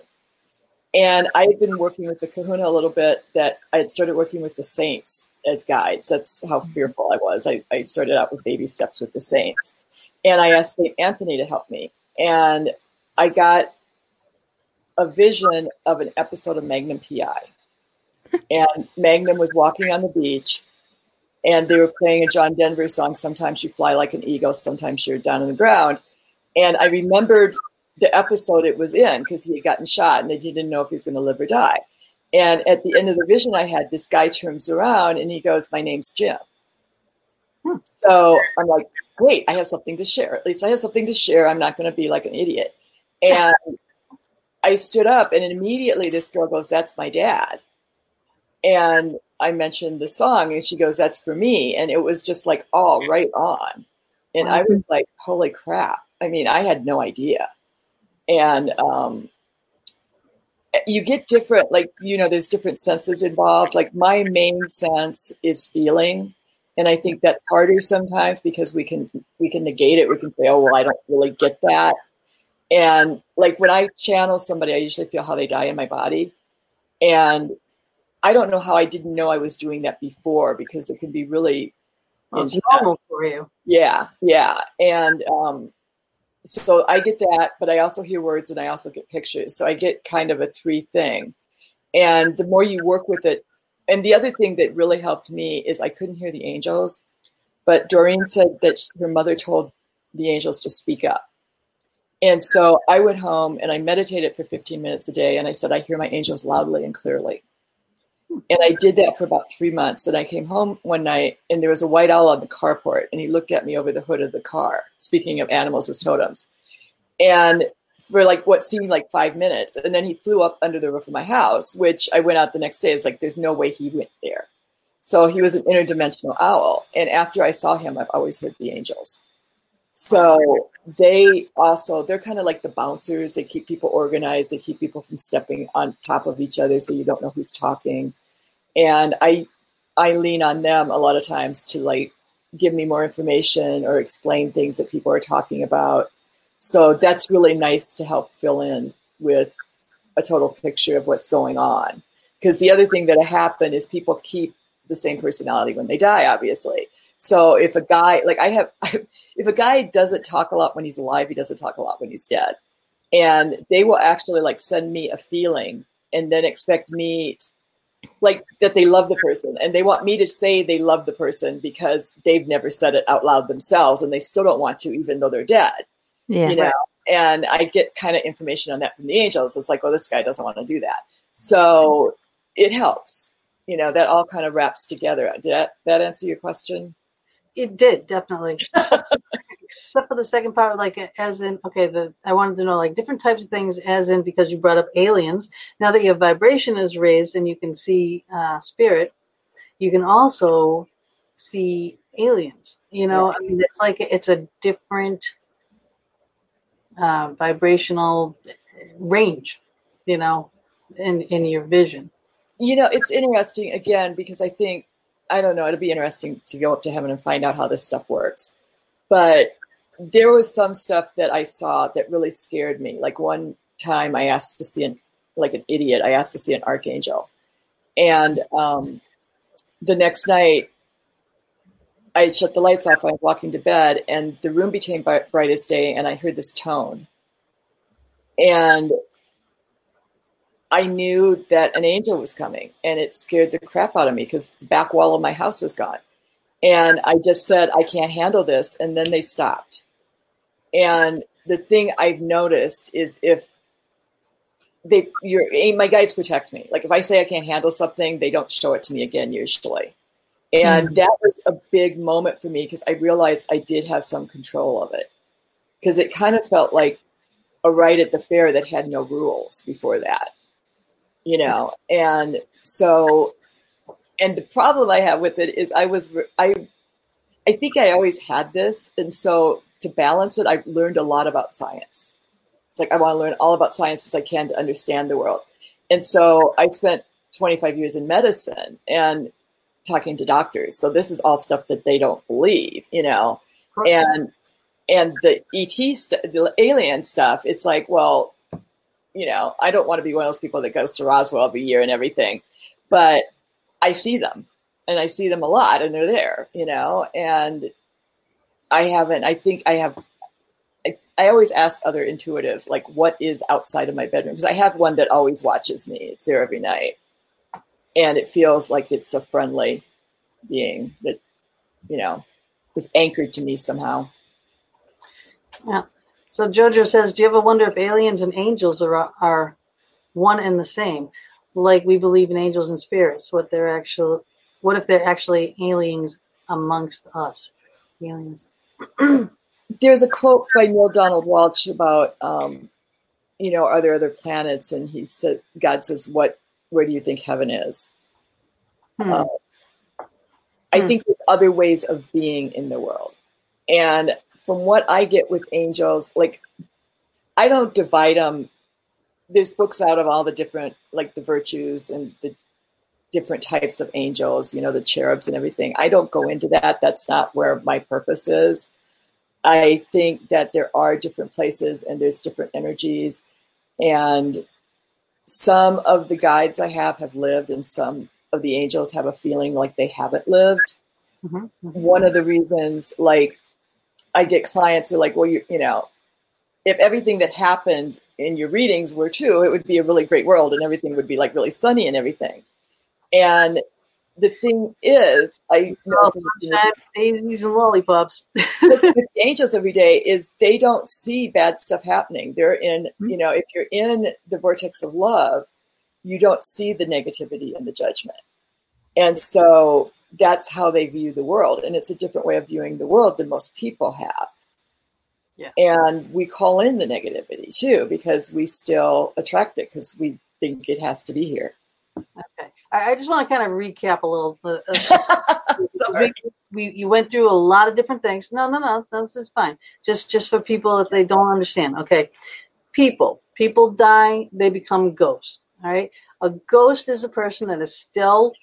D: And I had been working with the kahuna a little bit that I had started working with the saints as guides. That's how mm-hmm. fearful I was. I, I started out with baby steps with the saints. And I asked St. Anthony to help me. And I got a vision of an episode of Magnum PI. and Magnum was walking on the beach, and they were playing a John Denver song. Sometimes you fly like an eagle, sometimes you're down on the ground. And I remembered the episode it was in because he had gotten shot and they didn't know if he was going to live or die. And at the end of the vision I had, this guy turns around and he goes, My name's Jim. Hmm. So I'm like, Great, I have something to share. At least I have something to share. I'm not going to be like an idiot. And I stood up and immediately this girl goes, That's my dad. And I mentioned the song and she goes, That's for me. And it was just like all right on. And I was like, Holy crap. I mean, I had no idea. And um, you get different, like, you know, there's different senses involved. Like, my main sense is feeling. And I think that's harder sometimes because we can we can negate it. We can say, "Oh, well, I don't really get that." And like when I channel somebody, I usually feel how they die in my body. And I don't know how I didn't know I was doing that before because it can be really
B: well, it's normal for you.
D: Yeah, yeah. And um, so I get that, but I also hear words and I also get pictures. So I get kind of a three thing. And the more you work with it, and the other thing that really helped me is I couldn't hear the angels, but Doreen said that her mother told the angels to speak up. And so I went home and I meditated for 15 minutes a day and I said, I hear my angels loudly and clearly. And I did that for about three months. And I came home one night and there was a white owl on the carport and he looked at me over the hood of the car, speaking of animals as totems. And for like what seemed like five minutes. And then he flew up under the roof of my house, which I went out the next day. It's like, there's no way he went there. So he was an interdimensional owl. And after I saw him, I've always heard the angels. So they also, they're kind of like the bouncers. They keep people organized. They keep people from stepping on top of each other so you don't know who's talking and I I lean on them a lot of times to like give me more information or explain things that people are talking about. So that's really nice to help fill in with a total picture of what's going on. Because the other thing that happened is people keep the same personality when they die, obviously. So if a guy, like I have, if a guy doesn't talk a lot when he's alive, he doesn't talk a lot when he's dead. And they will actually like send me a feeling and then expect me like that they love the person and they want me to say they love the person because they've never said it out loud themselves and they still don't want to even though they're dead yeah, you know? Right. and i get kind of information on that from the angels. It's like oh this guy doesn't want to do that. So it helps you know that all kind of wraps together. Did that, that answer your question?
B: It did definitely except for the second part, like as in, okay, the I wanted to know like different types of things, as in because you brought up aliens. Now that your vibration is raised and you can see uh, spirit, you can also see aliens. You know, I mean, it's like it's a different uh, vibrational range. You know, in in your vision.
D: You know, it's interesting again because I think I don't know. It'd be interesting to go up to heaven and find out how this stuff works. But there was some stuff that I saw that really scared me. Like one time I asked to see an, like an idiot, I asked to see an archangel. And um, the next night, I shut the lights off. I was walking to bed, and the room became bright as day, and I heard this tone. And I knew that an angel was coming, and it scared the crap out of me because the back wall of my house was gone. And I just said, I can't handle this. And then they stopped. And the thing I've noticed is if they, your, my guides protect me. Like if I say I can't handle something, they don't show it to me again usually. And mm-hmm. that was a big moment for me because I realized I did have some control of it. Because it kind of felt like a ride at the fair that had no rules before that, you know. And so, and the problem I have with it is I was I, I think I always had this, and so to balance it, I've learned a lot about science. It's like I want to learn all about science as I can to understand the world. And so I spent 25 years in medicine and talking to doctors. So this is all stuff that they don't believe, you know. And and the ET st- the alien stuff, it's like, well, you know, I don't want to be one of those people that goes to Roswell every year and everything, but I see them and I see them a lot and they're there, you know, and I haven't. I think I have. I, I always ask other intuitives like, what is outside of my bedroom? Because I have one that always watches me. It's there every night, and it feels like it's a friendly being that you know is anchored to me somehow.
B: Yeah. So Jojo says, "Do you ever wonder if aliens and angels are are one and the same? Like we believe in angels and spirits, what they're actually, what if they're actually aliens amongst us, aliens?"
D: There's a quote by Neale Donald Walsch about, um, you know, are there other planets? And he said, God says, "What? Where do you think heaven is?"
B: Hmm.
D: Uh, I
B: Hmm.
D: think there's other ways of being in the world. And from what I get with angels, like I don't divide them. There's books out of all the different, like the virtues and the different types of angels, you know, the cherubs and everything. I don't go into that. That's not where my purpose is. I think that there are different places and there's different energies. And some of the guides I have have lived, and some of the angels have a feeling like they haven't lived.
B: Mhm, mhm.
D: One of the reasons, like, I get clients who are like, well, you, you know, if everything that happened in your readings were true, it would be a really great world and everything would be like really sunny and everything. And the thing is, I know
B: Oh, daisies and lollipops.
D: the angels every day is they don't see bad stuff happening. They're in, mm-hmm. you know, if you're in the vortex of love, you don't see the negativity and the judgment. And so that's how they view the world. And it's a different way of viewing the world than most people have.
B: Yeah.
D: And we call in the negativity too because we still attract it because we think it has to be here.
B: Okay, I, I just want to kind of recap a little. bit. Uh,
D: Sorry.
B: we you went through a lot of different things. No, no, no, this is fine. Just just for people if they don't understand. Okay, people people die, they become ghosts. All right, a ghost is a person that is still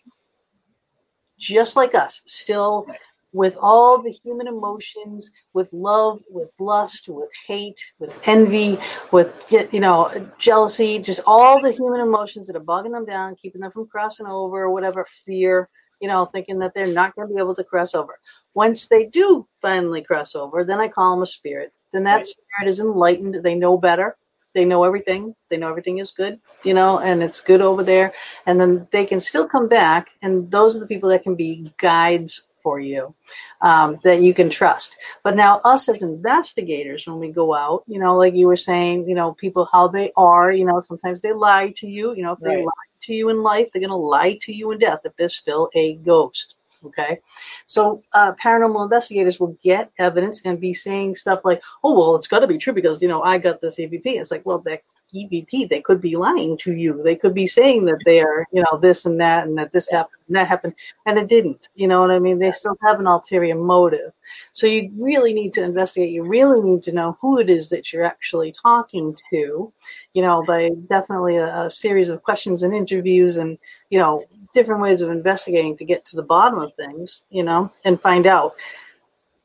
B: just like us, still with all the human emotions, with love, with lust, with hate, with envy, with you know jealousy, just all the human emotions that are bogging them down, keeping them from crossing over, or whatever fear, you know, thinking that they're not going to be able to cross over. Once they do finally cross over, then I call them a spirit. Then that
D: Right.
B: spirit is enlightened. They know better. They know everything. They know everything is good, you know, and it's good over there. And then they can still come back, and those are the people that can be guides for you um, that you can trust. But now, us as investigators, when we go out, you know, like you were saying, you know, people how they are, you know, sometimes they lie to you. You know, if they
D: Right.
B: lie to you in life, they're going to lie to you in death if they're still a ghost. Okay, so uh, paranormal investigators will get evidence and be saying stuff like, "Oh, well, it's got to be true because you know I got this EVP." It's like, well, that EVP, they could be lying to you. They could be saying that they are, you know, this and that, and that this happened and that happened, and it didn't. You know what I mean? They still have an ulterior motive. So you really need to investigate. You really need to know who it is that you're actually talking to, you know, by definitely a, a series of questions and interviews and, you know, different ways of investigating to get to the bottom of things, you know, and find out.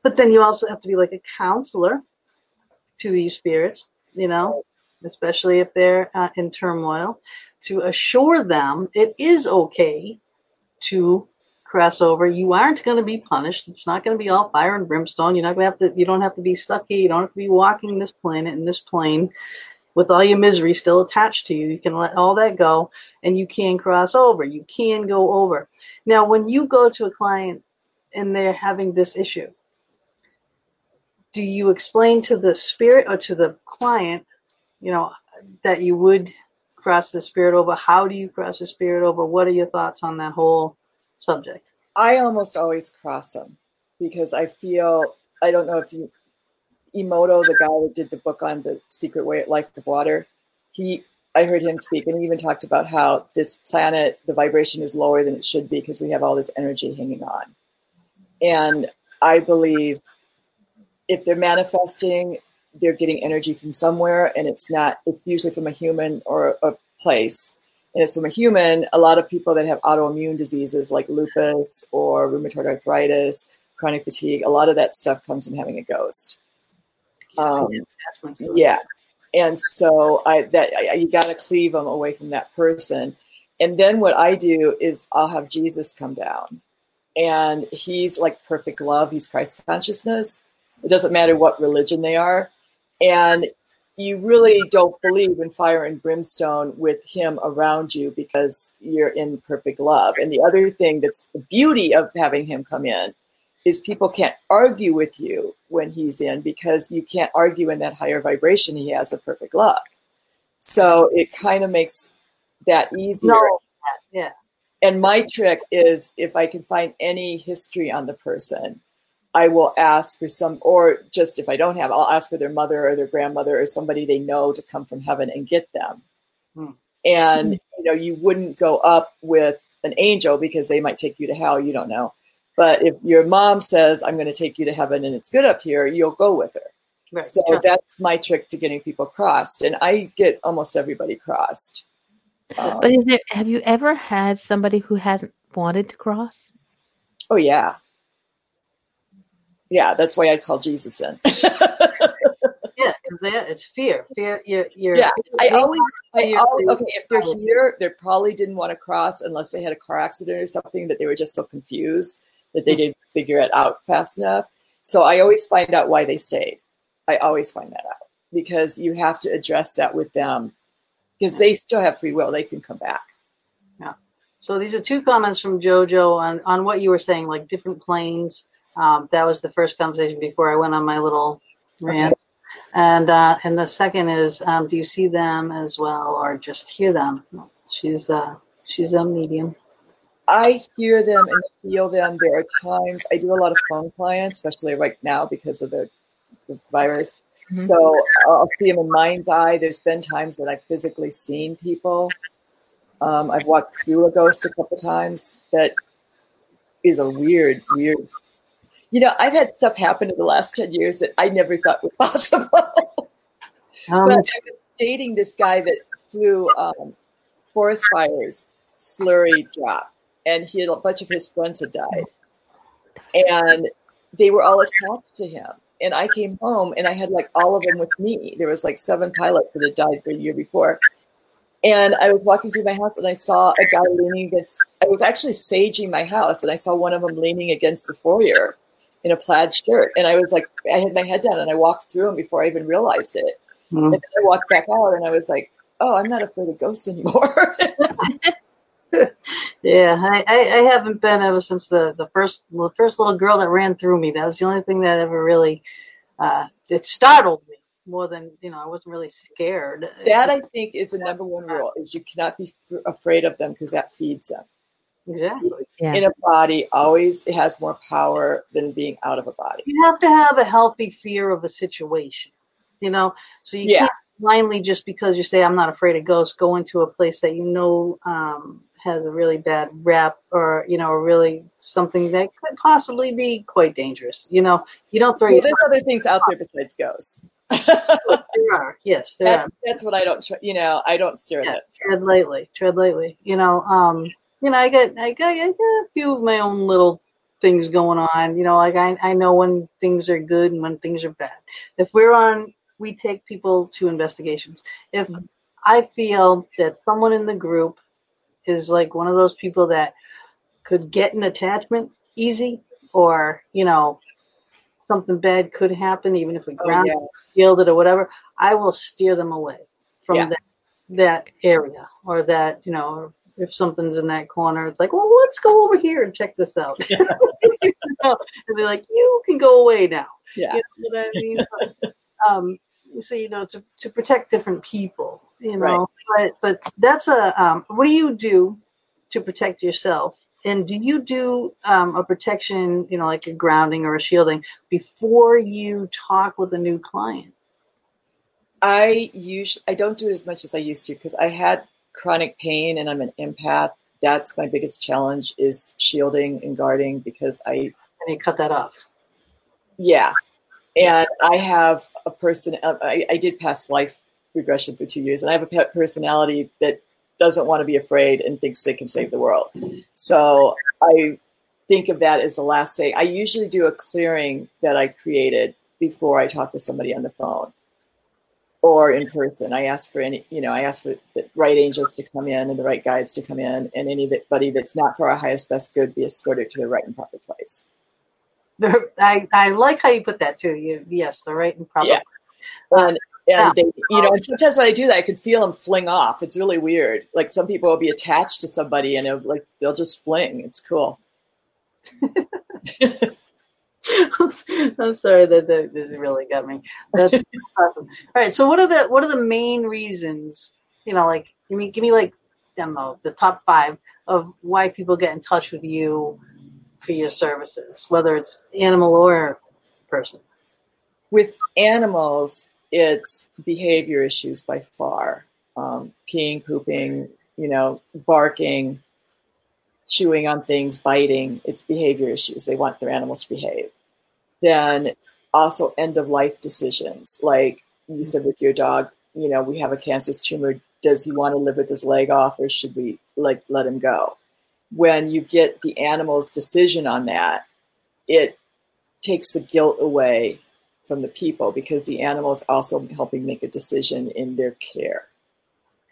B: But then you also have to be like a counselor to these spirits, you know, especially if they're uh, in turmoil, to assure them it is okay to cross over. You aren't going to be punished. It's not going to be all fire and brimstone. You're not going to have to. You don't have to be stuck here. You don't have to be walking this planet in this plane with all your misery still attached to you. You can let all that go, and you can cross over. You can go over. Now, when you go to a client and they're having this issue, do you explain to the spirit or to the client, you know, that you would cross the spirit over? How do you cross the spirit over? What are your thoughts on that whole subject?
D: I almost always cross them because I feel I don't know if you Emoto, the guy that did the book on the secret way life of water, he I heard him speak and he even talked about how this planet, the vibration is lower than it should be because we have all this energy hanging on. And I believe if they're manifesting, they're getting energy from somewhere and it's not it's usually from a human or a place and it's from a human, a lot of people that have autoimmune diseases like lupus or rheumatoid arthritis, chronic fatigue, a lot of that stuff comes from having a ghost. Um,
B: Attachments to it.
D: yeah, and so I that I, you got to cleave them away from that person. And then what I do is I'll have Jesus come down, and he's like perfect love. He's Christ consciousness. It doesn't matter what religion they are, and you really don't believe in fire and brimstone with him around you because you're in perfect love. And the other thing that's the beauty of having him come in is people can't argue with you when he's in because you can't argue in that higher vibration he has a perfect love. So it kind of makes that easier.
B: No, yeah.
D: And my trick is if I can find any history on the person, I will ask for some, or just if I don't have, I'll ask for their mother or their grandmother or somebody they know to come from heaven and get them.
B: Hmm.
D: And, you know, you wouldn't go up with an angel because they might take you to hell. You don't know. But if your mom says, I'm going to take you to heaven and it's good up here, you'll go with her.
B: Right.
D: So
B: Sure.
D: that's my trick to getting people crossed. And I get almost everybody crossed. Um,
A: But is there? Have you ever had somebody who hasn't wanted to cross?
D: oh, yeah. Yeah, that's why I call Jesus in.
B: yeah, because it's fear. Fear. You're. you're
D: Yeah, I always, I always, okay, if they're here, they probably didn't want to cross unless they had a car accident or something that they were just so confused that they mm-hmm. didn't figure it out fast enough. So I always find out why they stayed. I always find that out because you have to address that with them because they still have free will. They can come back. Yeah.
B: So these are two comments from JoJo on, on what you were saying, like different planes. Um, that was the first conversation before I went on my little rant. And uh, and the second is, um, do you see them as well, or just hear them? She's uh, she's a medium.
D: I hear them and feel them. There are times I do a lot of phone clients, especially right now because of the, the virus.
A: Mhm.
D: So I'll see them in mind's eye. There's been times when I've physically seen people. Um, I've walked through a ghost a couple times. That is a weird, weird. You know, I've had stuff happen in the last 10 years that I never thought was possible.
B: Um,
D: But I was dating this guy that flew um, forest fires, slurry drop, and he had a bunch of his friends had died, and they were all attached to him. And I came home and I had like all of them with me. There was like seven pilots that had died the year before. And I was walking through my house and I saw a guy leaning against, I was actually saging my house and I saw one of them leaning against the foyer in a plaid shirt. And I was like, I had my head down and I walked through him before I even realized it.
B: mm,
D: And then I walked back out and I was like, oh, I'm not afraid of ghosts anymore.
B: yeah, I, I, I haven't been ever since the, the first the first little girl that ran through me. That was the only thing that ever really uh, it startled me more than you know. I wasn't really scared.
D: that I think is the number one rule is you cannot be f- afraid of them because that feeds them.
B: Exactly.
A: Yeah.
D: In a body always it has more power than being out of a body.
B: you have to have a healthy fear of a situation, you know. So you
D: Yeah.
B: can't blindly just because you say I'm not afraid of ghosts go into a place that you know um, has a really bad rap or you know really something that could possibly be quite dangerous. You know, you don't throw
D: Well, there's other things out there besides ghosts.
B: There are yes, there are.
D: That's what I don't, you know, I don't stir
B: Yeah,
D: that.
B: tread lightly, tread lightly. You know, um, you know, I got, I got, I got a few of my own little things going on. You know, like I, I know when things are good and when things are bad. If we're on, we take people to investigations. If mm-hmm. I feel that someone in the group is like one of those people that could get an attachment easy, or you know, something bad could happen, even if we
D: Oh,
B: ground
D: yeah.
B: shield it or whatever, I will steer them away from
D: Yeah.
B: that that area or that you know if something's in that corner, it's like, well, let's go over here and check this out. you know, and they're like, you can go away now.
D: Yeah.
B: You know what I mean? But, um, so you know, to to protect different people, you know. But but that's a um, what do you do to protect yourself? And do you do um, a protection, you know, like a grounding or a shielding before you talk with a new client?
D: I usually I don't do it as much as I used to because I had chronic pain and I'm an empath. That's my biggest challenge is shielding and guarding because I
B: And you cut that off.
D: yeah, and I have a person. uh, I, I did past life regression for two years, and I have a pet personality that doesn't want to be afraid and thinks they can save the world. So I think of that as the last thing. I usually do a clearing that I created before I talk to somebody on the phone or in person. I ask for any, you know, I ask for the right angels to come in and the right guides to come in, and anybody that's not for our highest best good be escorted to the right and proper place.
B: The- I, I like how you put that too. You, yes, the right and proper.
D: Yeah. And And they, you know, and sometimes when I do that, I can feel them fling off. It's really weird. Like some people will be attached to somebody and it'll, like they'll just fling. It's cool.
B: I'm sorry that that just really got me. That's awesome. All right, so what are the what are the main reasons? You know, like give me give me like I don't know the top five of why people get in touch with you for your services, whether it's animal or person.
D: With animals, it's behavior issues by far. Um, peeing, pooping, you know, barking, chewing on things, biting. It's behavior issues. They want their animals to behave. Then also end of life decisions. Like you said with your dog, you know, we have a cancerous tumor. Does he want to live with his leg off or should we like let him go? When you get the animal's decision on that, it takes the guilt away from the people because the animal is also helping make a decision in their care.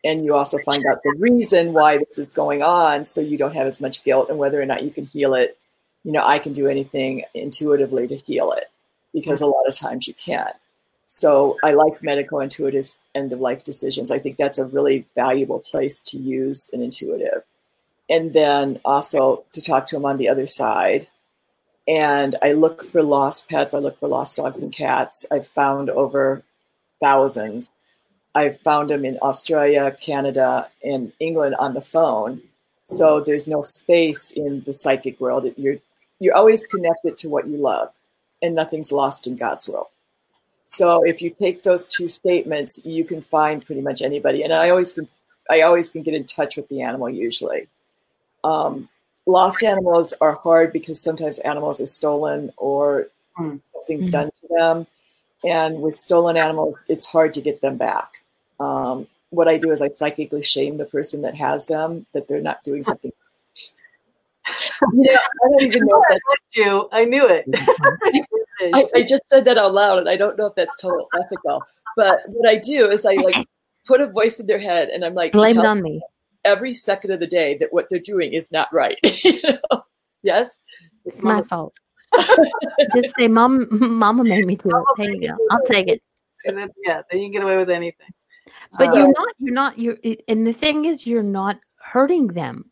D: And you also find out the reason why this is going on so you don't have as much guilt and whether or not you can heal it. You know, I can do anything intuitively to heal it because a lot of times you can't. So I like medical intuitive end of life decisions. I think that's a really valuable place to use an intuitive. And then also to talk to them on the other side and I look for lost pets. I look for lost dogs and cats. I've found over thousands. I've found them in Australia, Canada, and England on the phone. So there's no space in the psychic world. You're you're always connected to what you love, and nothing's lost in God's world. So if you take those two statements, you can find pretty much anybody. And I always can, I always can get in touch with the animal usually. Um, lost animals are hard because sometimes animals are stolen or mm. something's mm-hmm. done to them. And with stolen animals, it's hard to get them back. Um, what I do is I psychically shame the person that has them that they're not doing something.
B: yeah, I don't even know if that's you. I knew it.
D: I, I just said that out loud, and I don't know if that's total ethical. But what I do is I like put a voice in their head, and I'm like,
A: blame it on me
D: every second of the day that what they're doing is not right. Yes,
A: it's my fault. Just say, "Mom, Mama made me do it." There you go. I'll take it.
B: yeah, then you can get away with anything.
A: But uh, you're not. You're not. You're. And the thing is, you're not hurting them.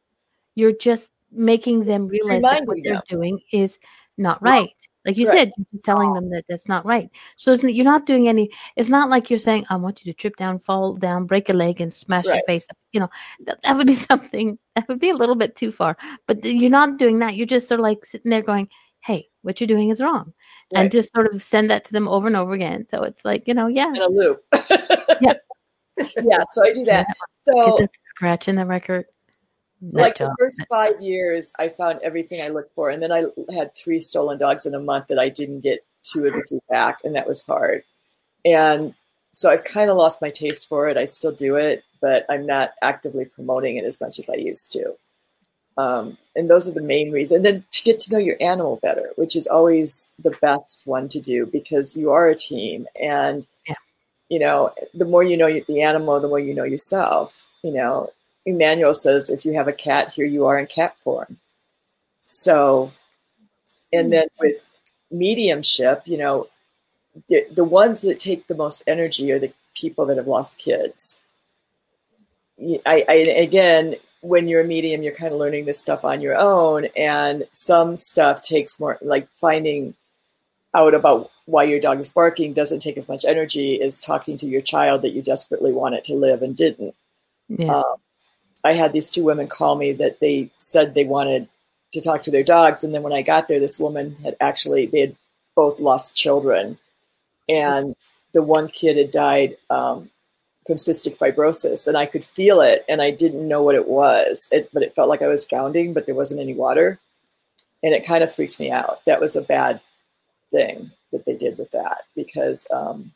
A: You're just making them realize that what they're doing is not right. Like you right. said, you're telling them that that's not right. So you're not doing any. It's not like you're saying, "I want you to trip down, fall down, break a leg, and smash right. your face." You know, that, that would be something that would be a little bit too far. But you're not doing that. You're just sort of like sitting there going, "Hey, what you're doing is wrong," right. and just sort of send that to them over and over again. So it's like you know, yeah,
D: in a loop. yeah, yeah. So I do that. So
A: scratching the record
D: like the first five years, I found everything I looked for, and then I had three stolen dogs in a month that I didn't get two of the three back, and that was hard. And so I've kind of lost my taste for it. I still do it, but I'm not actively promoting it as much as I used to. Um, and those are the main reasons. And then to get to know your animal better, which is always the best one to do because you are a team, and yeah. you know the more you know the animal, the more you know yourself. You know, Emmanuel says, if you have a cat, here you are in cat form. So, and hmm. then with mediumship, you know, the, the ones that take the most energy are the people that have lost kids. I, I again, when you're a medium, you're kind of learning this stuff on your own, and some stuff takes more, like finding out about why your dog is barking doesn't take as much energy as talking to your child that you desperately wanted to live and didn't. Yeah. Um, I had these two women call me that they said they wanted to talk to their dogs. And then when I got there, this woman had actually, they had both lost children. And the one kid had died um, from cystic fibrosis. And I could feel it and I didn't know what it was. It, but it felt like I was drowning, but there wasn't any water. And it kind of freaked me out. That was a bad thing that they did with that because, um,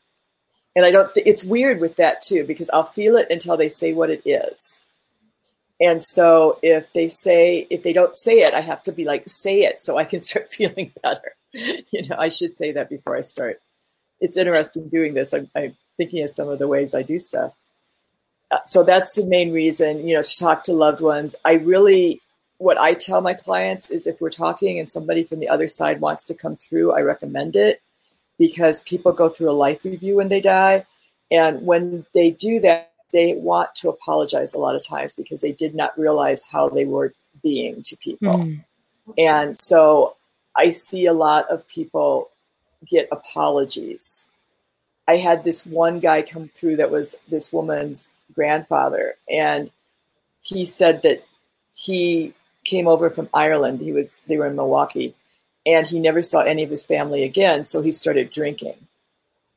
D: and I don't, th- it's weird with that too, because I'll feel it until they say what it is and so if they say, if they don't say it, I have to be like, say it so I can start feeling better. you know, I should say that before I start. It's interesting doing this. I'm, I'm thinking of some of the ways I do stuff. Uh, so that's the main reason, you know, to talk to loved ones. I really, what I tell my clients is if we're talking and somebody from the other side wants to come through, I recommend it because people go through a life review when they die And when they do that, they want to apologize a lot of times because they did not realize how they were being to people.
A: Mm.
D: And so I see a lot of people get apologies. I had this one guy come through that was this woman's grandfather, and he said that he came over from Ireland. He was they were in Milwaukee, and he never saw any of his family again. So he started drinking,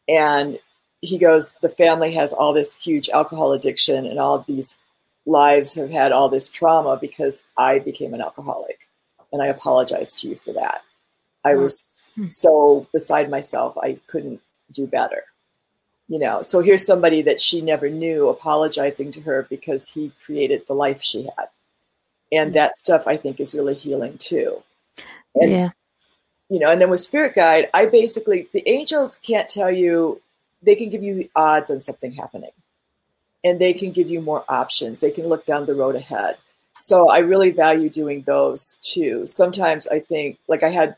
D: and he goes, the family has all this huge alcohol addiction, and all of these lives have had all this trauma because I became an alcoholic, and I apologize to you for that. I mm-hmm. was
A: Hmm.
D: so beside myself, I couldn't do better. You know, so here's somebody that she never knew apologizing to her because he created the life she had. And that stuff I think is really healing too. And
A: yeah.
D: you know, and then with spirit guide, I basically the angels can't tell you they can give you the odds on something happening. And they can give you more options. They can look down the road ahead. So I really value doing those too. Sometimes I think like I had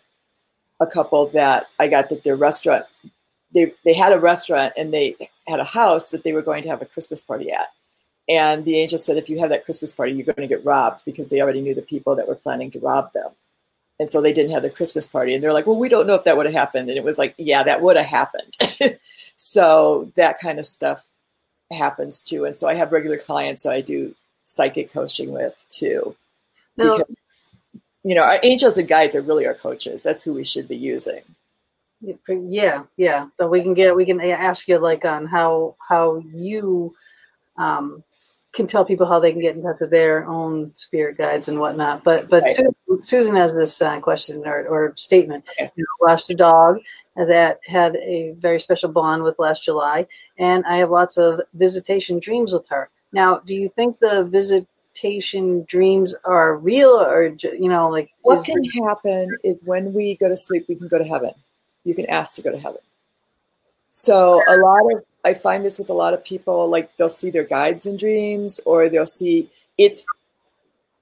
D: a couple that I got that their restaurant they they had a restaurant and they had a house that they were going to have a Christmas party at. And the angel said, if you have that Christmas party, you're going to get robbed because they already knew the people that were planning to rob them. And so they didn't have the Christmas party. And they're like, well, we don't know if that would have happened. And it was like, yeah, that would have happened. so that kind of stuff happens too. And so I have regular clients that I do psychic coaching with too.
B: Now,
D: Because, you know, our angels and guides are really our coaches. That's who we should be using.
B: yeah, yeah. So we can get we can ask you like on how how you um, can tell people how they can get in touch with their own spirit guides and whatnot. But but
D: Right.
B: Susan, Susan has this uh, question or, or statement.
D: Okay.
B: You know, lost a dog that had a very special bond with last July, and I have lots of visitation dreams with her. Now, do you think the visitation dreams are real, or you know, like
D: what can happen is when we go to sleep, we can go to heaven. You can ask to go to heaven. So a lot of I find this with a lot of people, like they'll see their guides in dreams, or they'll see it's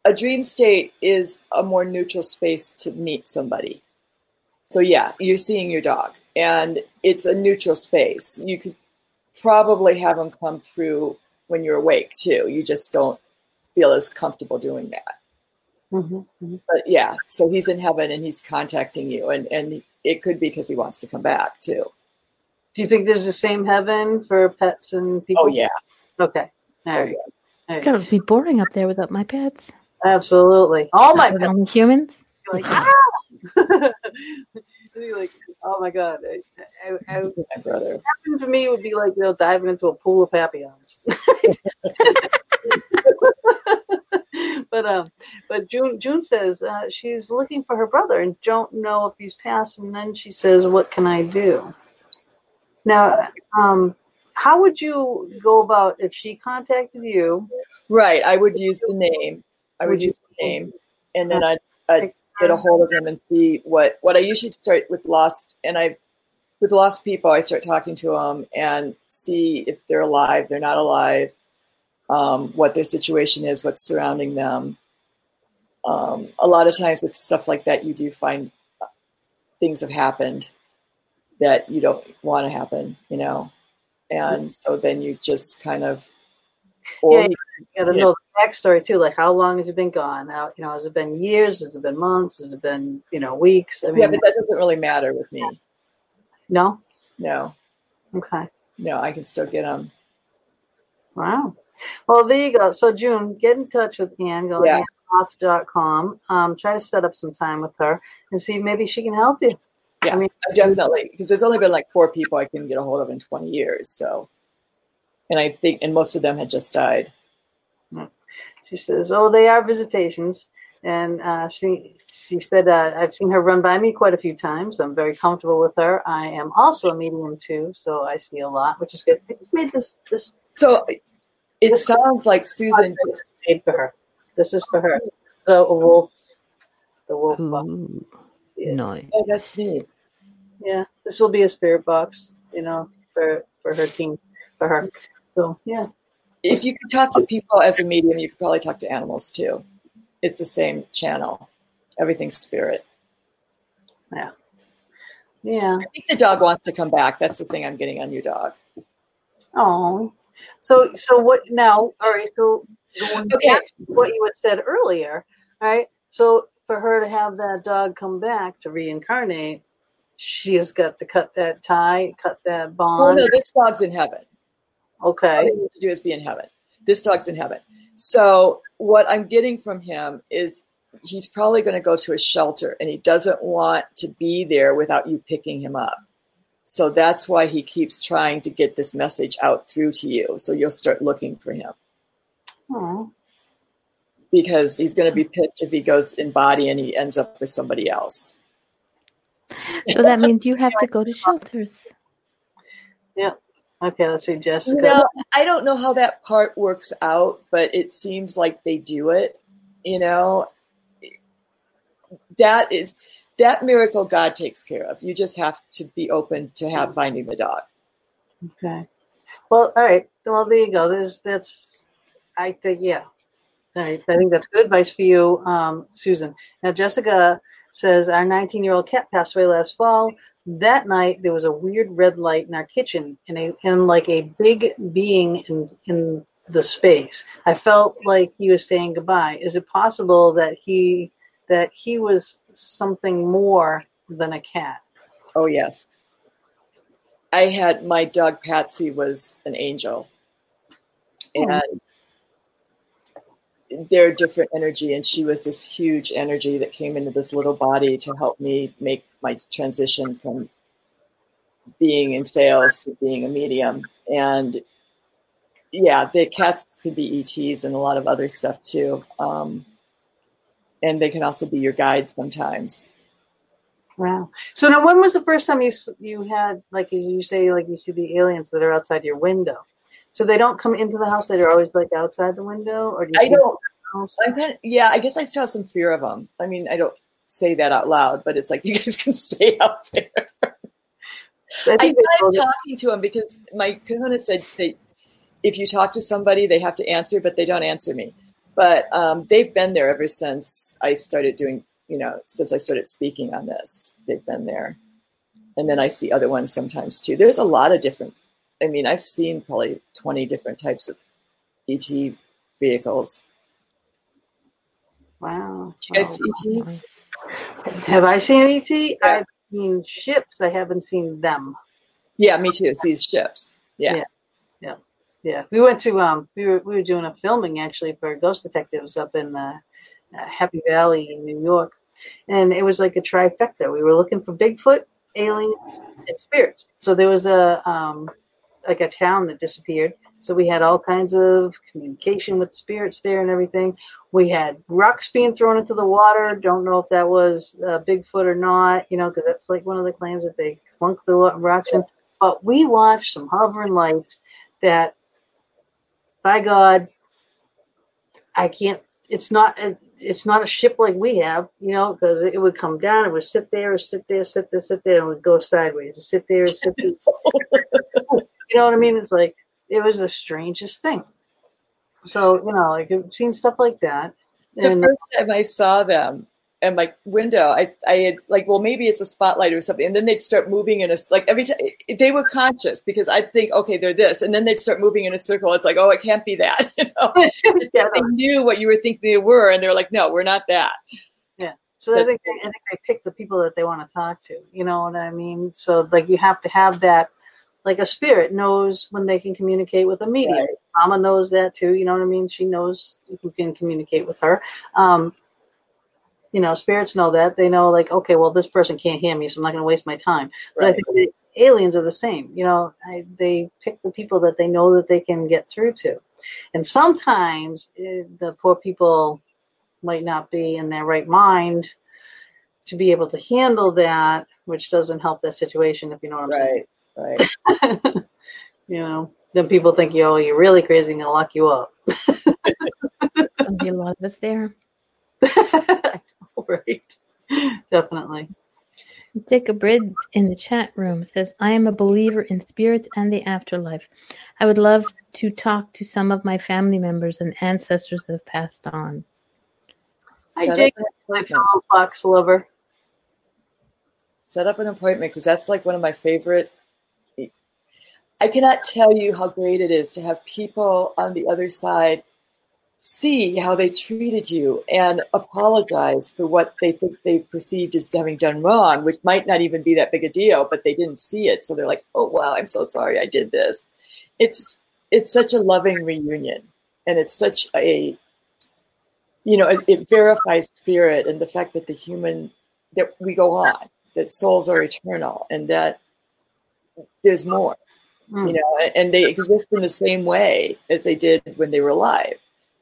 D: a dream state is a more neutral space to meet somebody. So yeah, you're seeing your dog, and it's a neutral space. You could probably have them come through when you're awake too. You just don't feel as comfortable doing that
B: Mhm, mhm.
D: but yeah, so he's in heaven and he's contacting you, and and it could be because he wants to come back too.
B: Do you think there's the same heaven for pets and people?
D: Oh yeah,
B: Okay. All
D: oh,
B: right.
D: yeah.
B: All right.
A: God, it would be boring up there without my pets.
B: Absolutely. All my pets
A: only humans.
B: are like, ah! You're like, oh my god. I, I, I,
D: my brother.
B: happened for me would be like, you know, diving into a pool of papillons. but um, but June June says uh, she's looking for her brother and don't know if he's passed. And then she says, "What can I do?" Now, um, how would you go about if she contacted you?
D: Right, I would use the name. I would
B: Would
D: use the name, and then I'd, I'd get a hold of him and see what what I usually start with lost, and I with lost people, I start talking to them and see if they're alive, they're not alive, um, what their situation is, what's surrounding them. Um, a lot of times with stuff like that, you do find things have happened that you don't want to happen, you know, and so then you just kind of, or
B: Yeah, You got to
D: Yeah.
B: know the backstory too. Like, how long has it been gone? How, you know, has it been years? Has it been months? Has it been you know weeks? I mean,
D: yeah, but that doesn't really matter with me.
B: no.
D: No,
B: Okay.
D: no, I can still get them.
B: Wow. Well, there you go. So, June, get in touch with Anne. Go
D: Yeah.
B: to annehoff.com. Um, try to set up some time with her and see maybe she can help you.
D: Yeah,
B: I mean,
D: definitely, because there's only been like four people I can get a hold of in 20 years. So, and I think, and most of them had just died.
B: she says, "Oh, they are visitations." And uh, she she said, uh, "I've seen her run by me quite a few times. I'm very comfortable with her. I am also a medium too, so I see a lot, which is good. I just made this this
D: So it sounds like Susan just,
B: made for her. This is for her. So a wolf, the wolf box.
A: Ooh,
B: See it?
A: no.
D: oh, that's neat.
B: Yeah, this will be a spirit box, you know, for for her team, for her. So yeah,
D: If you could talk to people as a medium, you could probably talk to animals too. It's the same channel. Everything's spirit.
B: Yeah. Yeah.
D: I think the dog wants to come back. That's the thing I'm getting on your dog.
B: Oh, so so what now? All right, so
D: Okay.
B: what you had said earlier, right? So for her to have that dog come back to reincarnate, she has got to cut that tie, cut that
D: Oh
B: bond.
D: no, this dog's in heaven. All
B: Okay,
D: they need to do is be in heaven. This dog's in heaven. So what I'm getting from him is he's probably going to go to a shelter and he doesn't want to be there without you picking him up. So that's why he keeps trying to get this message out through to you. So you'll start looking for him
B: oh,
D: because he's going to be pissed if he goes in body and he ends up with somebody else.
A: So that means you have to go to shelters. Yeah.
B: Okay. Let's see, Jessica.
D: You know, I don't know how that part works out, but it seems like they do it. You know, that is that miracle God takes care of. You just have to be open to have finding the dog.
B: Okay. Well, all right. Well, there you go. There's that's. I think yeah. All right. I think that's good advice for you, um, Susan. Now, Jessica says our 19 year old cat passed away last fall. That night there was a weird red light in our kitchen, and a and like a big being in in the space. I felt like he was saying goodbye. Is it possible that he that he was something more than a cat?
D: Oh yes, I had my dog Patsy was an angel, and they're different energy, and she was this huge energy that came into this little body to help me make my transition from being in sales to being a medium, and yeah, the cats could be ETs and a lot of other stuff too. Um, and they can also be your guides sometimes.
B: Wow. So now, when was the first time you you had like you say like you see the aliens that are outside your window? So they don't come into the house; they're always like outside the window, or do you
D: I don't.
B: in the house?
D: I'm kind of, yeah, I guess I still have some fear of them. I mean, I don't say that out loud, but it's like you guys can stay out there.
B: I
D: I
B: think they
D: tried talking to them because my kahuna said they, if you talk to somebody, they have to answer, but they don't answer me. But um, they've been there ever since I started doing, you know, since I started speaking on this. They've been there, and then I see other ones sometimes too. There's a lot of different. I mean, I've seen probably 20 different types of ET vehicles.
B: Wow.
D: Do you guys see ETs?
B: Have I seen ET?
D: Yeah.
B: I've seen ships. I haven't seen them.
D: Yeah, me too. It's these ships. Yeah.
B: Yeah. Yeah, we went to um we were we were doing a filming actually for Ghost Detectives up in uh, uh, Happy Valley in New York, and it was like a trifecta. We were looking for Bigfoot, aliens, and spirits. So there was a um like a town that disappeared. So we had all kinds of communication with spirits there and everything. We had rocks being thrown into the water. Don't know if that was uh, Bigfoot or not, you know, because that's like one of the claims that they flunk the rocks in. But we watched some hovering lights that by God, I can't. It's not. a- It's not a ship like we have, you know, because it would come down. It would sit there, sit there, sit there, sit there, and would go sideways. Sit there, sit there. you know what I mean? It's like it was the strangest thing. So you know, like I've seen stuff like that.
D: The
B: And
D: first time I saw them at my window, I, I had like, well, maybe it's a spotlight or something. And then they'd start moving in a, like every time they were conscious because I'd think, okay, they're this. And then they'd start moving in a circle. It's like, oh, it can't be that. You know,
B: yeah,
D: they knew what you were thinking they were. And they're like, no, we're not that. Yeah.
B: So I think they, I think they pick the people that they want to talk to. You know what I mean? So like you have to have that. Like a spirit knows when they can communicate with a medium.
D: Right.
B: Mama knows that too. You know what I mean? She knows who can communicate with her. Um, you know, spirits know that. They know like, okay, well, this person can't hear me, so I'm not going to waste my time. But I think the aliens are the same. You know, I, they pick the people that they know that they can get through to. And sometimes eh, the poor people might not be in their right mind to be able to handle that, which doesn't help their situation, if you know what I'm saying.
D: Right. Right.
B: You know, then people think, yo, you're really crazy and they'll lock you up.
A: There'll be a lot of us there.
B: right. Definitely.
A: Jacob Ridge in the chat room says, I am a believer in spirits and the afterlife. I would love to talk to some of my family members and ancestors that have passed on.
B: Hi,
D: Set up
B: Jake,
D: an
B: my
D: appointment.
B: fellow fox lover.
D: Set up an appointment because that's like one of my favorite. I cannot tell you how great it is to have people on the other side see how they treated you and apologize for what they think they perceived as having done wrong, which might not even be that big a deal, but they didn't see it. So they're like, oh, wow, I'm so sorry I did this. It's, it's such a loving reunion and it's such a, you know, it, it verifies spirit and the fact that the human, that we go on, that souls are eternal and that there's more,
B: Mm.
D: you know, and they exist in the same way as they did when they were alive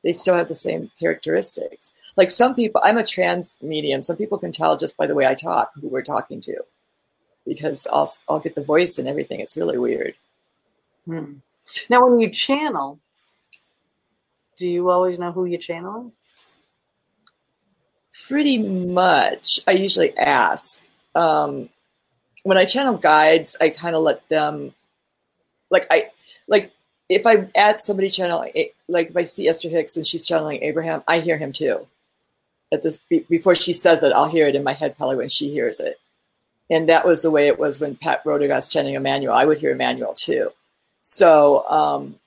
D: they still have the same characteristics. Like some people, I'm a trance medium. Some people can tell just by the way I talk who we're talking to, because I'll I'll get the voice and everything. It's really weird.
B: Hmm. Now, when you channel, do you always know who you're channeling?
D: Pretty much, I usually ask. Um, when I channel guides, I kind of let them, like I like if I add somebody channeling, like if I see Esther Hicks and she's channeling Abraham, I hear him too. At this before she says it, I'll hear it in my head probably when she hears it. And that was the way it was when Pat Rodegast channeling Emmanuel. I would hear Emmanuel too. So um,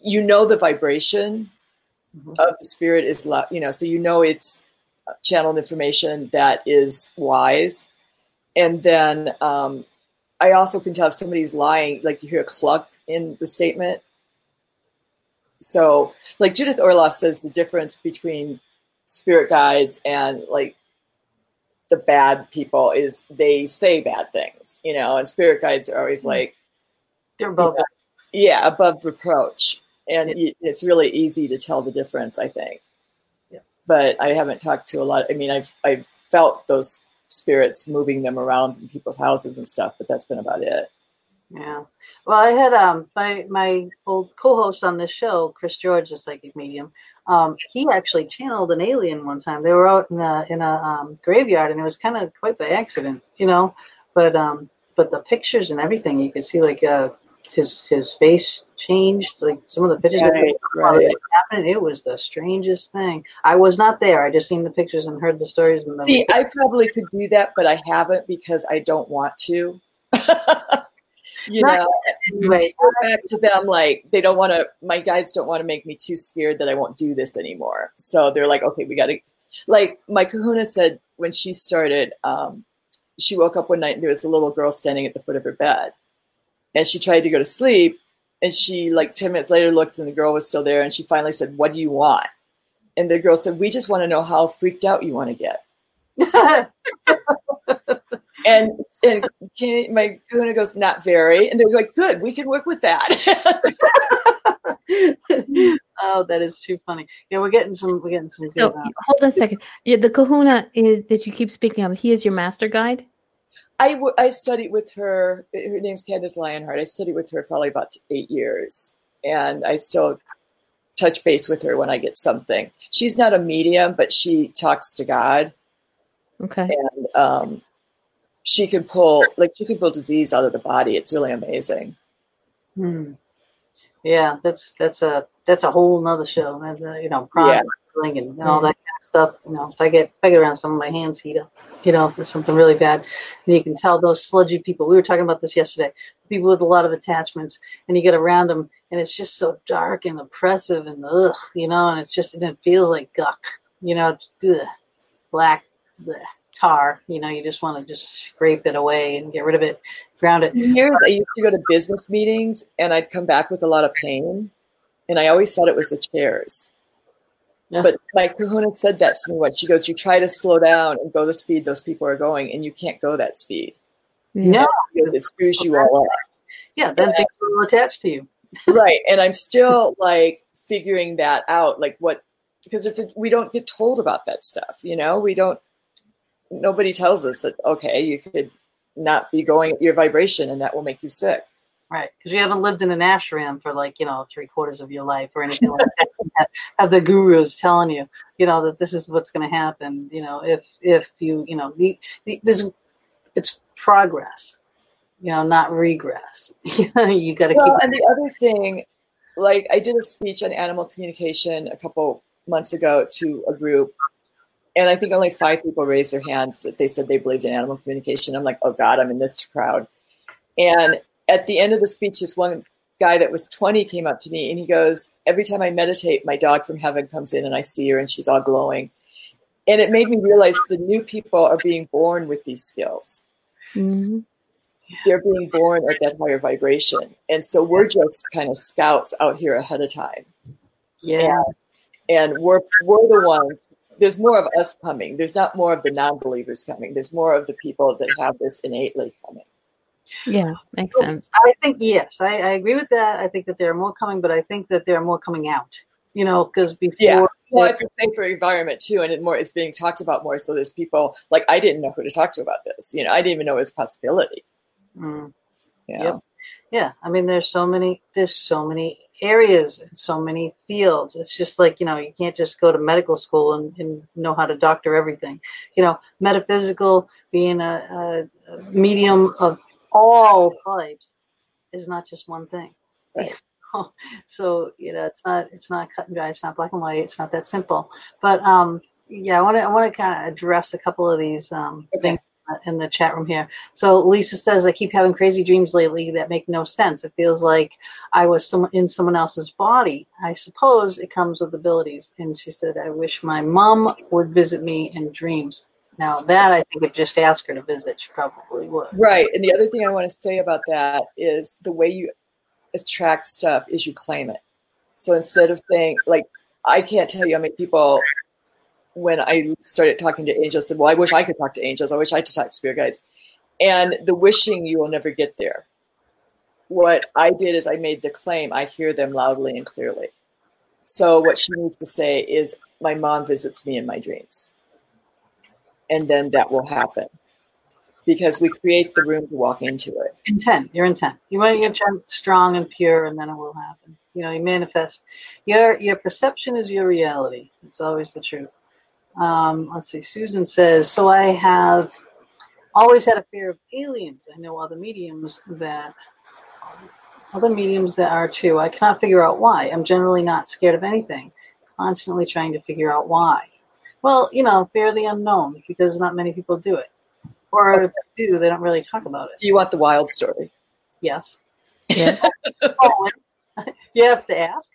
D: you know the vibration
B: Mhm.
D: of the spirit is, you know, so you know it's channeled information that is wise. And then um, I also can tell if somebody's lying, like you hear a cluck in the statement. So, like Judith Orloff says, the difference between spirit guides and like the bad people is they say bad things, you know, and spirit guides are always mm-hmm. like,
B: They're both.
D: yeah, above reproach. And y- it's really easy to tell the difference, I think.
B: Yeah.
D: But I haven't talked to a lot. I mean, I've I've felt those spirits moving them around in people's houses and stuff, but that's been about it.
B: Yeah. Well, I had um my my old co-host on this show, Chris George, a psychic medium. Um, he actually channeled an alien one time. They were out in a in a um, graveyard, and it was kind of quite by accident, you know. But um, but the pictures and everything, you could see like uh his his face changed. Like some of the pictures that
D: Right, right.
B: it was happening, it was the strangest thing. I was not there. I just seen the pictures and heard the stories. And the
D: See, I probably could do that, but I haven't because I don't want to. you
B: Not-
D: know,
B: anyway,
D: back to them like they don't want to. My guides don't want to make me too scared that I won't do this anymore. So they're like, okay, we got to. Like my Kahuna said when she started, um, she woke up one night and there was a little girl standing at the foot of her bed, and she tried to go to sleep, and she like ten minutes later looked and the girl was still there, and she finally said, "What do you want?" And the girl said, "We just want to know how freaked out you want to get." And and Kenny- my Kahuna goes, "Not very," and they're like, "Good, we can work with that."
B: oh, that is too funny. Yeah, we're getting some. We're getting some
A: So.
B: Uh,
A: hold on a second. Yeah, the Kahuna is that you keep speaking of. He is your master guide.
D: I, w- I studied with her. Her name's Candace Lionheart. I studied with her probably about eight years, and I still touch base with her when I get something. She's not a medium, but she talks to God,
A: Okay.
D: and um, she can pull like she can pull disease out of the body. It's really amazing.
B: hmm. Yeah, that's that's a that's a whole nother show. That's, uh, you know, prana
D: Yeah.
B: And, and all that kind of stuff. You know, if I get if I get around some of my hands heat up, you know, there's something really bad, and you can tell those sludgy people. We were talking about this yesterday. People with a lot of attachments, and you get around them, and it's just so dark and oppressive and ugh, you know, and it's just and it feels like guck, you know, ugh, black bleh, tar. You know, you just want to just scrape it away and get rid of it, ground it.
D: Years I used to go to business meetings, and I'd come back with a lot of pain, and I always thought it was the chairs.
B: Yeah.
D: But my kahuna said that to me once. She goes, "You try to slow down and go the speed those people are going, and you can't go that speed
A: Yeah.
B: No,
D: because it screws you all up."
B: yeah, then things will attach to you.
D: right, and I'm still like figuring that out, like what because it's a, we don't get told about that stuff, you know. We don't. Nobody tells us that okay, you could not be going at your vibration, and that will make you sick.
B: Right, because you haven't lived in an ashram for like you know three quarters of your life or anything like that. Have the gurus telling you, you know, that this is what's going to happen. You know, if if you, you know, the, the this it's progress. You know, not regress. you got to
D: Well,
B: keep.
D: and the other thing, like I did a speech on animal communication a couple months ago to a group, and I think only five people raised their hands that they said they believed in animal communication. I'm like, oh God, I'm in this crowd. And at the end of the speech, this one guy that was 20 came up to me and he goes, Every time I meditate, my dog from heaven comes in and I see her and she's all glowing. And it made me realize the new people are being born with these skills.
A: hmm
D: They're being born at that higher vibration. And so we're just kind of scouts out here ahead of time.
B: Yeah.
D: And we're, we're the ones, there's more of us coming. There's not more of the non believers coming. There's more of the people that have this innately coming.
A: Yeah, makes sense.
B: I think yes, I, I agree with that. I think that there are more coming, but I think that there are more coming out. You know, because before,
D: Yeah. Well, it's a safer environment too, and it more it's being talked about more. So there's people like I didn't know who to talk to about this. You know, I didn't even know it was a possibility.
B: Mm,
D: You know?
B: Yep. yeah. I mean, there's so many, there's so many areas and so many fields. It's just like you know, you can't just go to medical school and, and know how to doctor everything. You know, metaphysical being a, a, a medium of all types is not just one thing.
D: Right.
B: so you know it's not it's not cut and dry it's not black and white it's not that simple but um yeah i want to i want to kind of address a couple of these um
D: Okay.
B: things in the chat room here so lisa says i keep having crazy dreams lately that make no sense it feels like i was some, in someone else's body i suppose it comes with abilities and she said i wish my mom would visit me in dreams now that i think would just ask her to visit she probably would
D: Right. And the other thing I want to say about that is the way you attract stuff is you claim it. So instead of saying, like, I can't tell you how many people, when I started talking to angels, said, Well, I wish I could talk to angels. I wish I could talk to spirit guides. And the wishing you will never get there. What I did is I made the claim, I hear them loudly and clearly. So what she needs to say is, My mom visits me in my dreams. And then that will happen. Because we create the room to walk into it.
B: intent your intent you want your intent strong and pure and then it will happen. You know you manifest. Your your perception is your reality. It's always the truth. Um, let's see susan says so i have always had a fear of aliens. I know other mediums that other mediums that are too. I cannot figure out why. I'm generally not scared of anything. Constantly trying to figure out why well you know fear the unknown because not many people do it or if they do they don't really talk about it
D: Do you want the wild story?
B: Yes.
A: Yeah.
B: You have to ask.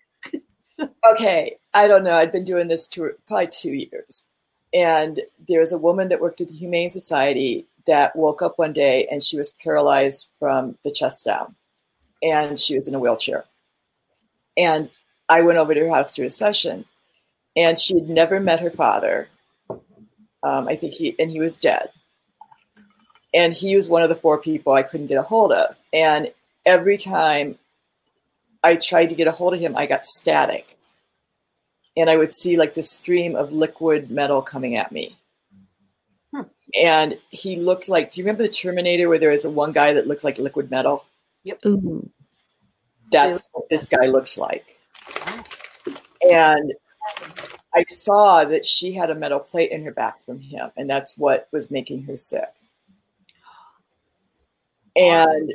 D: Okay, I don't know. I'd been doing this two, probably two years. And there was a woman that worked at the Humane Society that woke up one day and she was paralyzed from the chest down. And she was in a wheelchair. And I went over to her house to a session. And she had never met her father. Um, I think he, and he was dead. And he was one of the four people I couldn't get a hold of. And every time I tried to get a hold of him, I got static. And I would see like this stream of liquid metal coming at me.
B: Hmm.
D: And he looked like, do you remember the Terminator where there was a one guy that looked like liquid metal?
A: Ooh.
D: That's what this guy looks like. And I saw that she had a metal plate in her back from him, and that's what was making her sick. And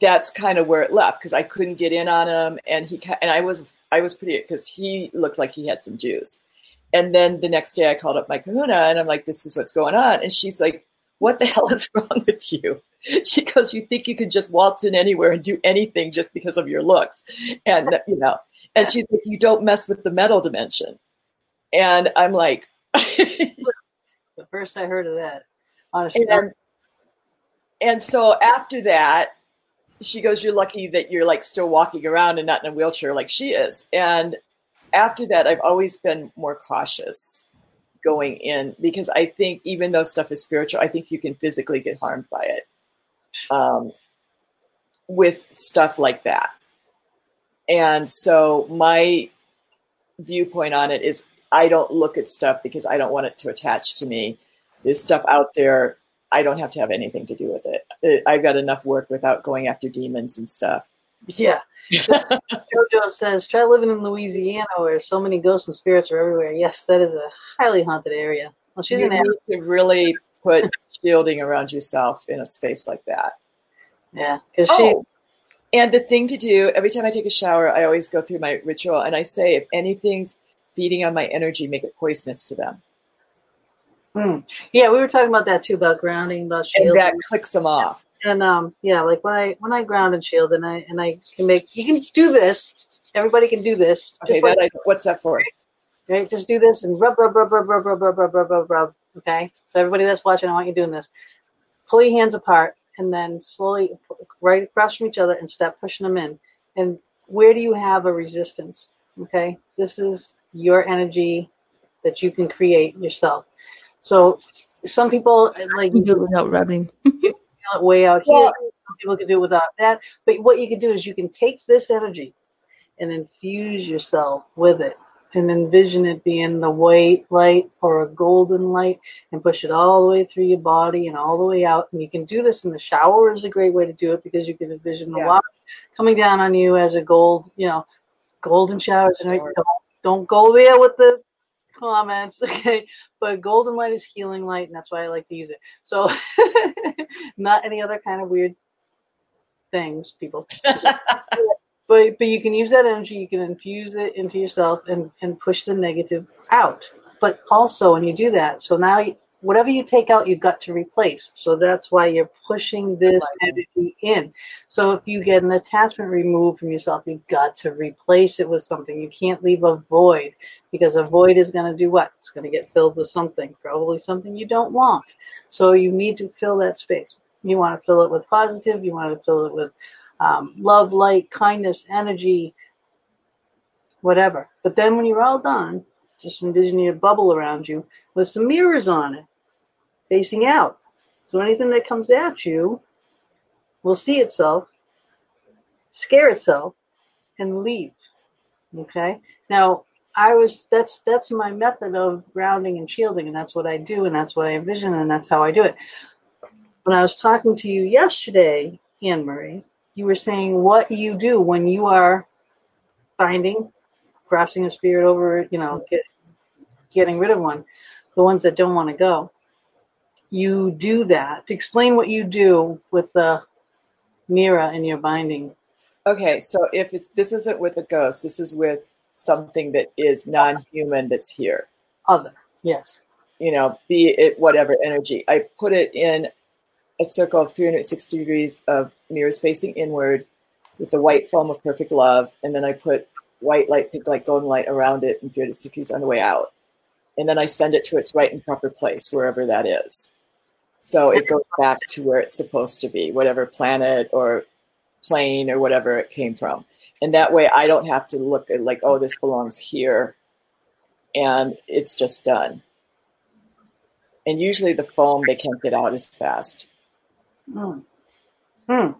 D: that's kind of where it left because I couldn't get in on him, and he and I was I was pretty because he looked like he had some juice. And then the next day, I called up my Kahuna, and I'm like, "This is what's going on," and she's like, "What the hell is wrong with you?" She goes, "You think you can just waltz in anywhere and do anything just because of your looks?" And you know, and she's like, "You don't mess with the metal dimension." And I'm like,
B: The first I heard of that, honestly,
D: and, and so after that, she goes, You're lucky that you're like still walking around and not in a wheelchair like she is. And after that, I've always been more cautious going in because I think even though stuff is spiritual, I think you can physically get harmed by it um, with stuff like that. And so my viewpoint on it is I don't look at stuff because I don't want it to attach to me. There's stuff out there. I don't have to have anything to do with it. I've got enough work without going after demons and stuff.
B: yeah. Jojo says, try living in Louisiana where so many ghosts and spirits are everywhere. Yes, that is a highly haunted area. Well, she's
D: you
B: an
D: need to really put shielding around yourself in a space like that.
B: yeah, because she
D: Oh, and the thing to do every time I take a shower, I always go through my ritual and I say, if anything's feeding on my energy, make it poisonous to them.
B: Hmm. Yeah, we were talking about that too about grounding, about shielding.
D: And that clicks them off.
B: and um, yeah, like when I when I ground and shield, and I and I can make you can do this. Everybody can do this.
D: Okay,
B: like,
D: I, what's that for?
B: right? Just do this and rub, rub, rub, rub, rub, rub, rub, rub, rub, rub, rub. Okay. So everybody that's watching, I want you doing this. Pull your hands apart and then slowly right across from each other and start pushing them in. And where do you have a resistance? Okay. This is your energy that you can create yourself. So some people uh, like
A: You do it without rubbing.
B: feel it way out here.
D: Well-
B: Some people can do it without that. But what you can do is you can take this energy and infuse yourself with it and envision it being the white light or a golden light and push it all the way through your body and all the way out. And you can do this in the shower is a great way to do it because you can envision the
D: Yeah.
B: water coming down on you as a gold, you know, golden showers. And
D: Shower.
B: don't, don't go there with the comments, okay? But golden light is healing light, and that's why I like to use it. So, not any other kind of weird things, people. but but you can use that energy. You can infuse it into yourself and and push the negative out. But also, when you do that, so now you, whatever you take out, you've got to replace. So that's why you're pushing this energy in. So if you get an attachment removed from yourself, you've got to replace it with something. You can't leave a void because a void is going to do what? It's going to get filled with something, probably something you don't want. So you need to fill that space. You want to fill it with positive. You want to fill it with um, love, light, kindness, energy, whatever. But then when you're all done, just envision your bubble around you with some mirrors on it, facing out. So anything that comes at you will see itself, scare itself, and leave. Okay. Now I was that's that's my method of grounding and shielding, and that's what I do, and that's what I envision, and that's how I do it. When I was talking to you yesterday, Anne Marie, you were saying what you do when you are finding, crossing a spirit over, you know, get, getting rid of one, the ones that don't want to go. You do that. Explain what you do with the mirror in your binding.
D: Okay, so if it's this isn't with a ghost, this is with something that is non-human that's here.
B: Other, yes.
D: You know, be it whatever energy. I put it in a circle of 360 degrees of mirrors facing inward with the white foam of perfect love, and then I put white light, pink light, golden light around it and 360 degrees on the way out. And then I send it to its right and proper place, wherever that is. So it goes back to where it's supposed to be, whatever planet or plane or whatever it came from. And that way I don't have to look at like, oh, this belongs here. And it's just done. And usually the foam, they can't get out as fast.
B: Hmm. Hmm.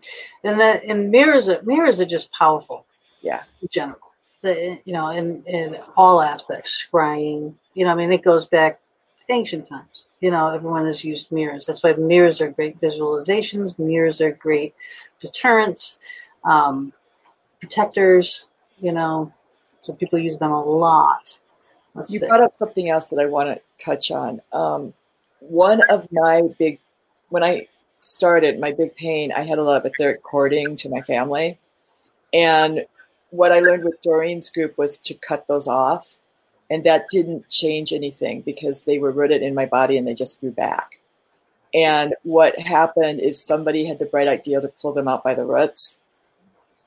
B: And that and mirrors are mirrors are just powerful.
D: Yeah.
B: In general. The you know, in in all aspects, scrying, you know, I mean it goes back ancient times. You know, everyone has used mirrors. That's why mirrors are great visualizations, mirrors are great deterrents, um, protectors, you know. So people use them a lot. Let's
D: You
B: see.
D: brought up something else that I want to touch on. Um, one of my big, when I started my big pain, I had a lot of etheric cording to my family. And what I learned with Doreen's group was to cut those off. And that didn't change anything because they were rooted in my body and they just grew back. And what happened is somebody had the bright idea to pull them out by the roots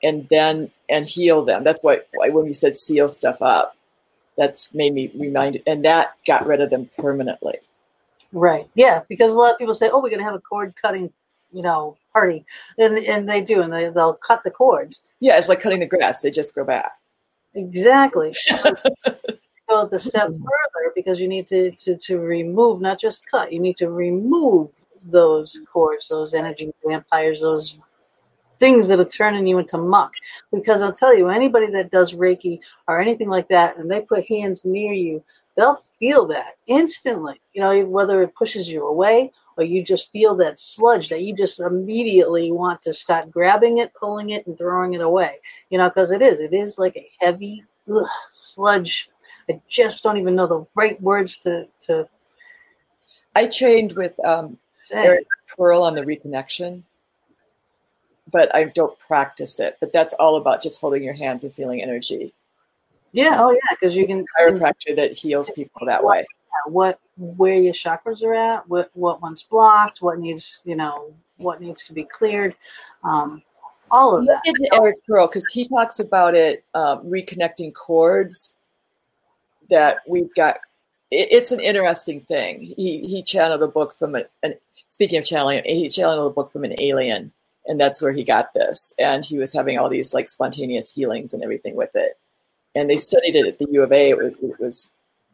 D: and then and heal them. That's why, why when you said seal stuff up, that's made me remind and that got rid of them permanently.
B: Right. Yeah, because a lot of people say, "Oh, we're going to have a cord cutting, you know, party," and and they do, and they they'll cut the cords.
D: Yeah, it's like cutting the grass; they just grow back.
B: Exactly. Go the step mm-hmm. further because you need to, to to remove, not just cut. You need to remove those cords, those energy vampires, those things that are turning you into muck. Because I'll tell you, anybody that does Reiki or anything like that, and they put hands near you, they'll feel that instantly. You know, whether it pushes you away or you just feel that sludge that you just immediately want to start grabbing it, pulling it, and throwing it away. You know, because it is. It is like a heavy ugh, sludge. I just don't even know the right words to to
D: I trained with um,
B: say.
D: Eric Pearl on the reconnection, but I don't practice it. But that's all about just holding your hands and feeling energy.
B: Yeah, oh yeah, because you can
D: Chiropractor that heals people that way.
B: what where your chakras are at, what what one's blocked, what needs you know what needs to be cleared, um, all of that.
D: Eric Pearl because he talks about it um, reconnecting cords that we've got. It, it's an interesting thing. He he channeled a book from a, an speaking of channeling, he channeled a book from an alien, and that's where he got this. And he was having all these like spontaneous healings and everything with it. And they studied it at the U of A. It was, it was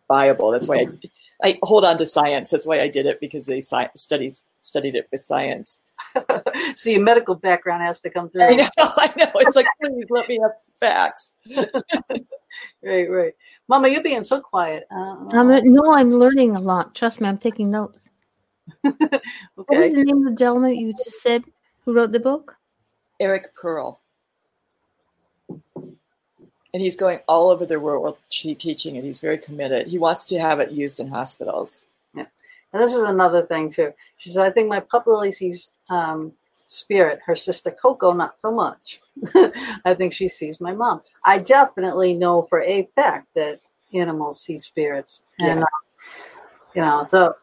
D: viable. That's why I, I hold on to science. That's why I did it because they sci- studied studied it with science.
B: so your medical background has to come through.
D: I know, I know. It's like, please let me have facts.
B: Right, right. Mama, you're being so quiet. Uh,
A: Um, no, I'm learning a lot. Trust me, I'm taking notes. okay. What was the name of the gentleman you just said who wrote the book?
D: Eric Pearl. And he's going all over the world te- teaching it. He's very committed. He wants to have it used in hospitals.
B: Yeah, and this is another thing too. She said, I think my sees um, spirit. Her sister Coco, not so much. I think she sees my mom. I definitely know for a fact that animals see spirits. And,
D: Yeah.
B: uh, you know, so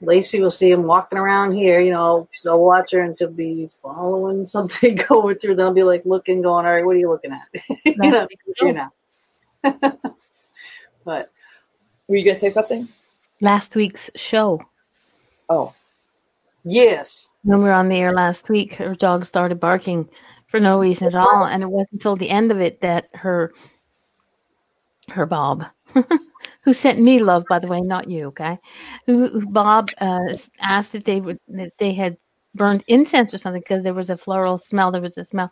B: Lacey will see him walking around here, you know, she'll watch her and she'll be following something going through. They'll be like looking, going, all right, what are you looking at? you know, you know. but
D: Were you going to say something?
A: Last week's show.
D: Oh,
B: yes.
A: When we were on the air last week, her dog started barking for no reason at all, and it wasn't until the end of it that her her Bob, who sent me love, by the way, not you, okay? Who, who Bob uh, asked if they would that they had burned incense or something because there was a floral smell. There was a smell,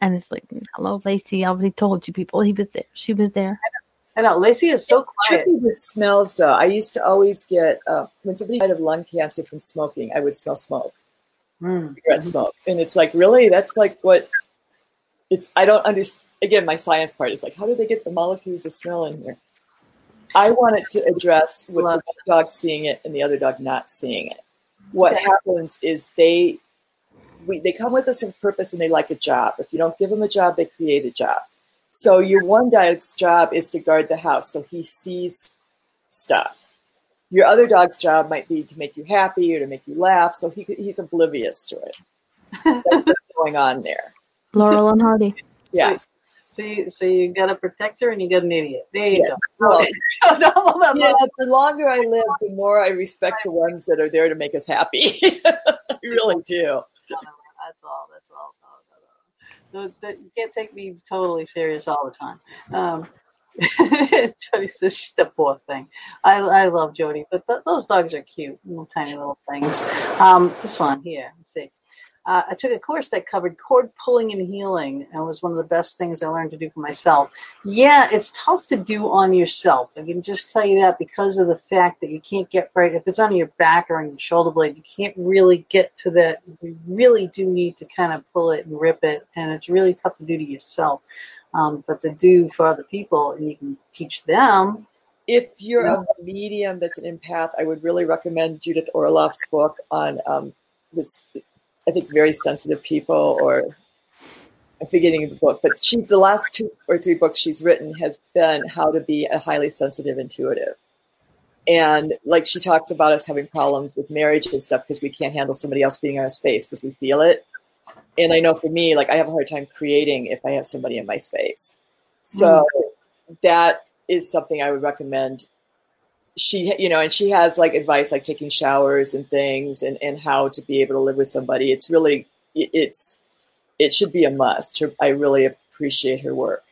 A: and it's like, hello, Lacey. I already told you people. He was there. She was there.
B: I know. Lacey is so quiet.
D: tricky with smells though. I used to always get, uh, when somebody died of lung cancer from smoking, I would smell smoke.
B: Mm.
D: cigarette smoke. And it's like, really? That's like what it's, I don't understand. Again, my science part is like, how do they get the molecules of smell in here? I wanted to address with
B: Love
D: the dog seeing it and the other dog not seeing it. What happens is they, we, they come with us in purpose and they like a job. If you don't give them a job, they create a job. So your one dog's job is to guard the house, so he sees stuff. Your other dog's job might be to make you happy or to make you laugh, so he he's oblivious to it. That's what's going on there.
A: Laurel and Hardy.
D: Yeah.
B: So you, so you got a protector and you got an idiot. There you
D: Yeah.
B: go.
D: Yeah, the longer I live, the more I respect the ones that are there to make us happy. I really do.
B: That's all. That's all. No, no, no. You can't take me totally serious all the time. Um, Jody says she's the poor thing. I, I love Jody, but th- those dogs are cute, little tiny little things. Um, this one here, let's see. Uh, I took a course that covered cord pulling and healing, and it was one of the best things I learned to do for myself. Yeah, it's tough to do on yourself. I can just tell you that because of the fact that you can't get right. If it's on your back or on your shoulder blade, you can't really get to that. You really do need to kind of pull it and rip it, and it's really tough to do to yourself. Um, but to do for other people, and you can teach them.
D: If you're a medium that's an empath, I would really recommend Judith Orloff's book on um, this. I think very sensitive people, or I'm forgetting the book, but she's the last two or three books she's written has been how to be a highly sensitive intuitive. And like she talks about us having problems with marriage and stuff because we can't handle somebody else being in our space because we feel it. And I know for me, like I have a hard time creating if I have somebody in my space. So hmm. that is something I would recommend. She, you know, and she has like advice like taking showers and things and, and how to be able to live with somebody. It's really, it- it's, it should be a must. I really appreciate her work.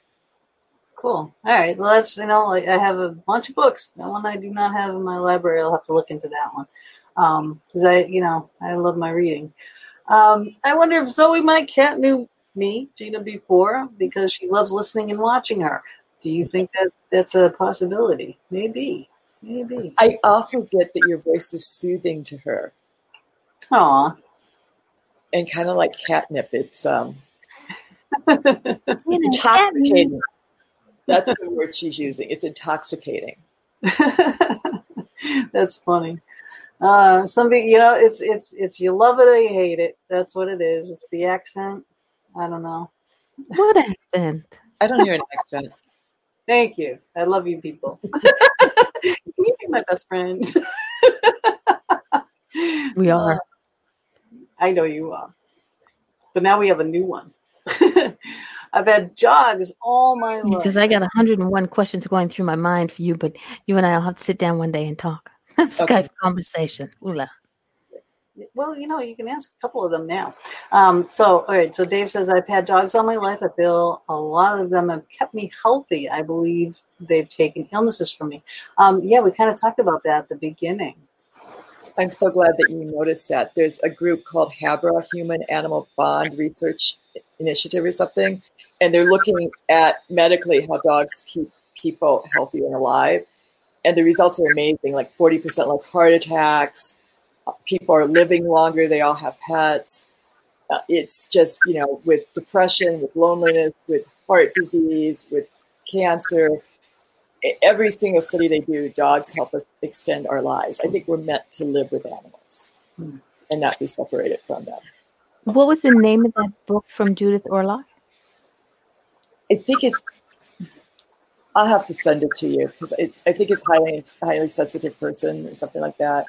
B: Cool. All right. Well, that's you know, like I have a bunch of books. The one I do not have in my library, I'll have to look into that one because I, you know, I love my reading. Um, I wonder if Zoe, my cat, knew me, Gina, before because she loves listening and watching her. Do you think that that's a possibility? Maybe. Maybe.
D: I also get that your voice is soothing to her
B: Aw.
D: and kind of like catnip. It's um,
A: You know,
D: intoxicating. That's the word she's using. It's intoxicating.
B: That's funny. Uh, somebody, you know, it's it's it's you love it or you hate it. That's what it is. It's the accent. I don't know.
A: What accent?
D: I don't hear an accent.
B: Thank you. I love you, people. Can you be my best friend?
A: We are.
B: Uh, I know you are. But now we have a new one. I've had jogs all my life.
A: Because I got 101 questions going through my mind for you, but you and I will have to sit down one day and talk. Skype
D: Okay.
A: conversation. Ooh
B: Well, you know, you can ask a couple of them now. Um, so, all right. So Dave says, I've had dogs all my life. I feel a lot of them have kept me healthy. I believe they've taken illnesses from me. Um, yeah, we kind of talked about that at the beginning.
D: I'm so glad that you noticed that. There's a group called HABRI, Human Animal Bond Research Initiative or something, and they're looking at medically how dogs keep people healthy and alive. And the results are amazing like 40% less heart attacks, people are living longer, they all have pets. Uh, it's just, you know, with depression, with loneliness, with heart disease, with cancer, every single study they do, dogs help us extend our lives. I think we're meant to live with animals
B: Hmm.
D: and not be separated from them.
A: What was the name of that book from Judith Orloff?
D: I think it's. I'll have to send it to you because it's. I think it's highly highly sensitive person or something like that.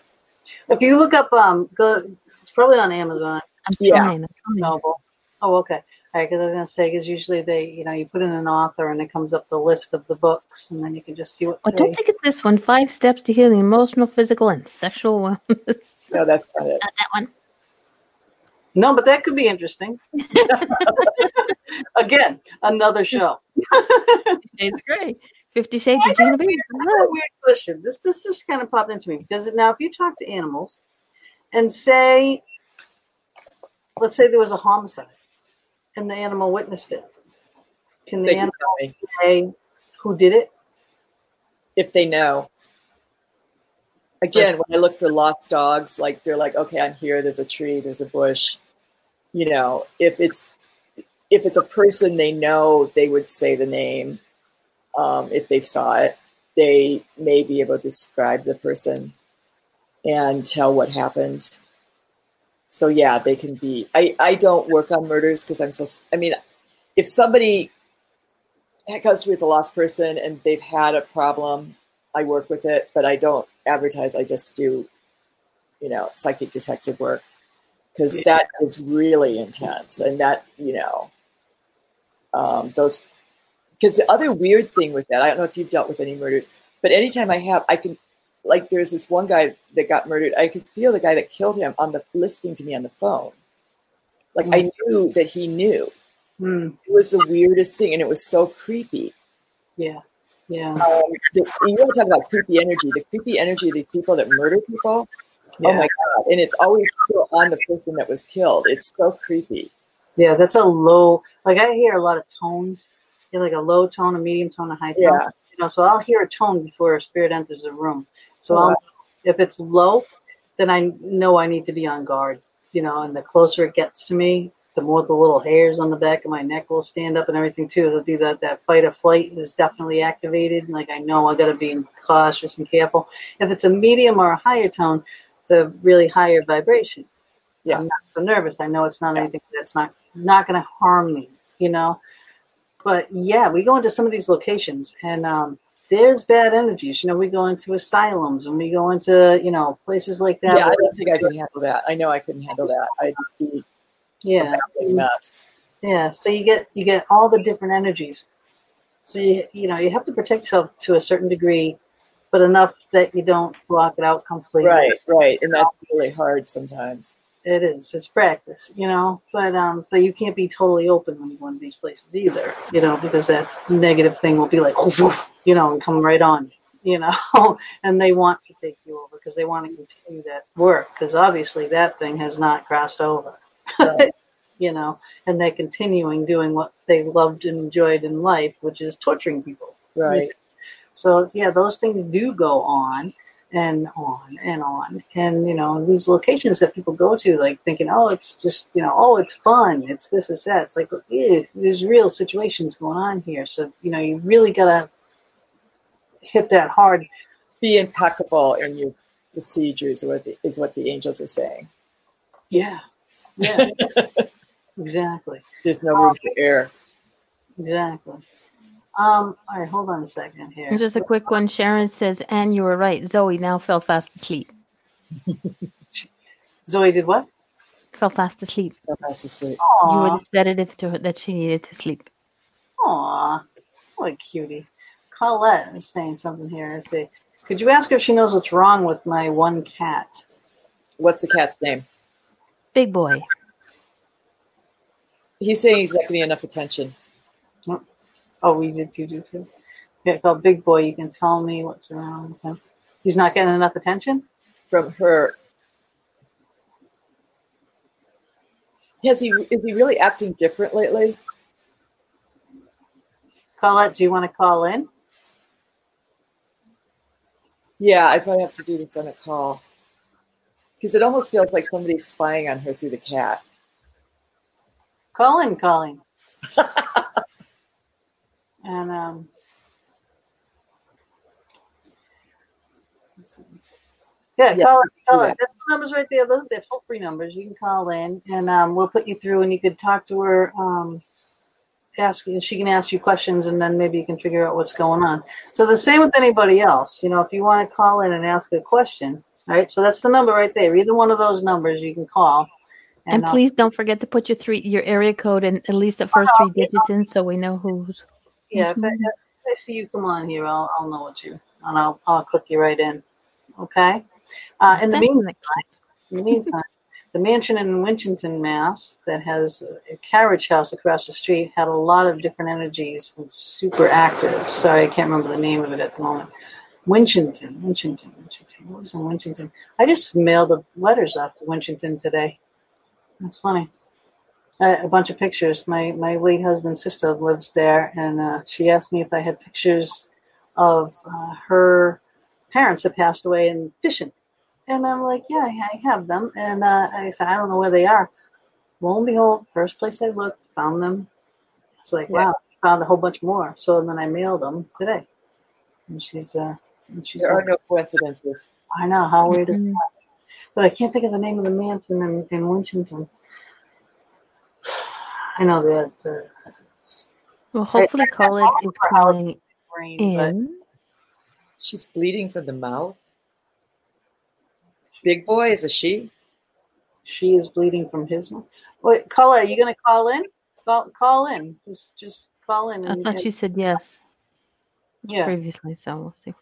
B: If you look up, um, go, it's probably on Amazon.
A: I'm
D: Yeah.
A: trying. I'm trying.
B: Novel. Oh, okay. All right, because I was going to say, because usually they, you know, you put in an author and it comes up the list of the books, and then you can just see what.
A: I don't think it's this one. Five Steps to Healing Emotional, Physical, and Sexual Wellness.
D: No, that's not it.
A: Not that one.
B: No, but that could be interesting. Again, another show.
A: Shades of Grey. Fifty Shades of Gina B.
B: I have a weird question. This this just kind of popped into me because now, if you talk to animals and say, let's say there was a homicide and the animal witnessed it, can the
D: They
B: animal
D: tell me
B: say who did it?
D: if they know. Again, when I look for lost dogs, like they're like, okay, I'm here. There's a tree. There's a bush. You know, if it's if it's a person they know, they would say the name. Um, if they saw it, they may be able to describe the person and tell what happened. So yeah, they can be. I I don't work on murders because I'm so. I mean, if somebody comes to me with a lost person and they've had a problem, I work with it, but I don't advertise. I just do, you know, psychic detective work because
B: Yeah.
D: that is really intense, and that you know, um, those. Because the other weird thing with that, I don't know if you've dealt with any murders, but anytime I have, I can, like, there's this one guy that got murdered. I could feel the guy that killed him on the listening to me on the phone. Like I knew that he knew.
B: Hmm.
D: It was the weirdest thing, and it was so creepy.
B: Yeah, yeah,
D: Um, the, you want to talk about creepy energy? The creepy energy of these people that murder people.
B: yeah.
D: Oh my god! And it's always still on the person that was killed. It's so creepy.
B: Yeah, that's a low. Like I hear a lot of tones, like a low tone, a medium tone, a high tone.
D: Yeah.
B: You know, so I'll hear a tone before a spirit enters the room. So
D: wow.
B: if it's low, then I know I need to be on guard. You know, and the closer it gets to me, the more the little hairs on the back of my neck will stand up and everything too. It'll be that that fight or flight is definitely activated. Like I know I got to be cautious and careful. If it's a medium or a higher tone, it's a really higher vibration.
D: Yeah.
B: I'm not so nervous. I know it's not anything that's not not going to harm me. You know, but yeah, we go into some of these locations and um, there's bad energies. You know, we go into asylums and we go into you know places like that.
D: Yeah, I don't think I can handle that. I know I couldn't handle that. I'd be
B: yeah,
D: mess.
B: yeah. So you get you get all the different energies. So you you know you have to protect yourself to a certain degree, but enough that you don't block it out completely.
D: Right, right, and that's really hard sometimes.
B: It is. It's practice, you know. But um, but you can't be totally open when you go into these places either, you know, because that negative thing will be like, "Oof, oof," you know, and come right on you, you know. and they want to take you over because they want to continue that work because obviously that thing has not crossed over,
D: Right.
B: you know. And they're continuing doing what they loved and enjoyed in life, which is torturing people.
D: Right.
B: So yeah, those things do go on and on and on. And you know, these locations that people go to, like thinking, oh, it's just you know, oh, it's fun, it's this, it's that. It's like, eh, there's real situations going on here. So you know, you really gotta hit that hard.
D: Be impeccable in your procedures. What the, is what the angels are saying.
B: Yeah, yeah, exactly,
D: There's no room for error.
B: exactly. Um, all right, hold on a second
A: And
B: here.
A: just a quick one. Sharon says, "And you were right. Zoe now fell fast asleep."
B: Zoe did what?
A: fell fast asleep.
D: Fell fast asleep.
A: You were
B: Aw,
A: the sedative to her that she needed to sleep.
B: aw, what a cutie. Colette is saying something here. I say, could you ask her if she knows what's wrong with my one cat?
D: What's the cat's name?
A: Big boy.
D: He's saying he's not getting enough attention.
B: Oh, we did you do too? Yeah, called Big Boy. You can tell me what's wrong with him. He's not getting enough attention.
D: from her. Has he is he really acting different lately?
B: Colette, do you want to call in?
D: Yeah, I probably have to do this on a call because it almost feels like somebody's spying on her through the cat.
B: Call in, calling. and um, let's see. Yeah,
D: Yeah,
B: call it. Call
D: do
B: it. That's the numbers right there. Those they're toll free numbers. You can call in, and um, we'll put you through, and you could talk to her. Um, ask she can ask you questions, and then maybe you can figure out what's going on. So the same with anybody else. You know, if you want to call in and ask a question, all right. So that's the number right there. Either one of those numbers you can call.
A: And,
B: uh,
A: please don't forget to put your three your area code and at least the first three digits in so we know who's
B: Yeah, if I, if I see you come on here, I'll, I'll know what you, and I'll, I'll click you right in. Okay. Uh, in the meantime, in the meantime, the mansion in Winchton, Mass, that has a carriage house across the street, had a lot of different energies and super active. Sorry, I can't remember the name of it at the moment. Winchton, Winchton, Winchton. What was in Winchton? I just mailed the letters off to Winchton today. That's funny. Uh, a bunch of pictures. My my late husband's sister lives there, and uh, she asked me if I had pictures of uh, her parents that passed away in fishing. And I'm like, yeah, I have them. And uh, I said, I don't know where they are. Lo and behold, first place I looked, found them. It's like,
D: Yeah.
B: wow, found a whole bunch more. So then I mailed them today. And she's, uh, and she's
D: There are
B: like,
D: no coincidences.
B: I know, how weird is
A: Mhm.
B: that? But I can't think of the name of the mansion in, in Winchton. I know that uh,
A: Well hopefully
B: I- I-
A: Colin is
B: of our houses
A: calling
B: brain, but
A: in.
D: She's bleeding from the mouth. Big boy is a she.
B: she is bleeding from his mouth. Wait, Colette, are you going to call in? Call, call in. Just just call in.
A: I
B: And,
A: thought
B: and-
A: she said yes
B: yeah,
A: previously, so we'll see.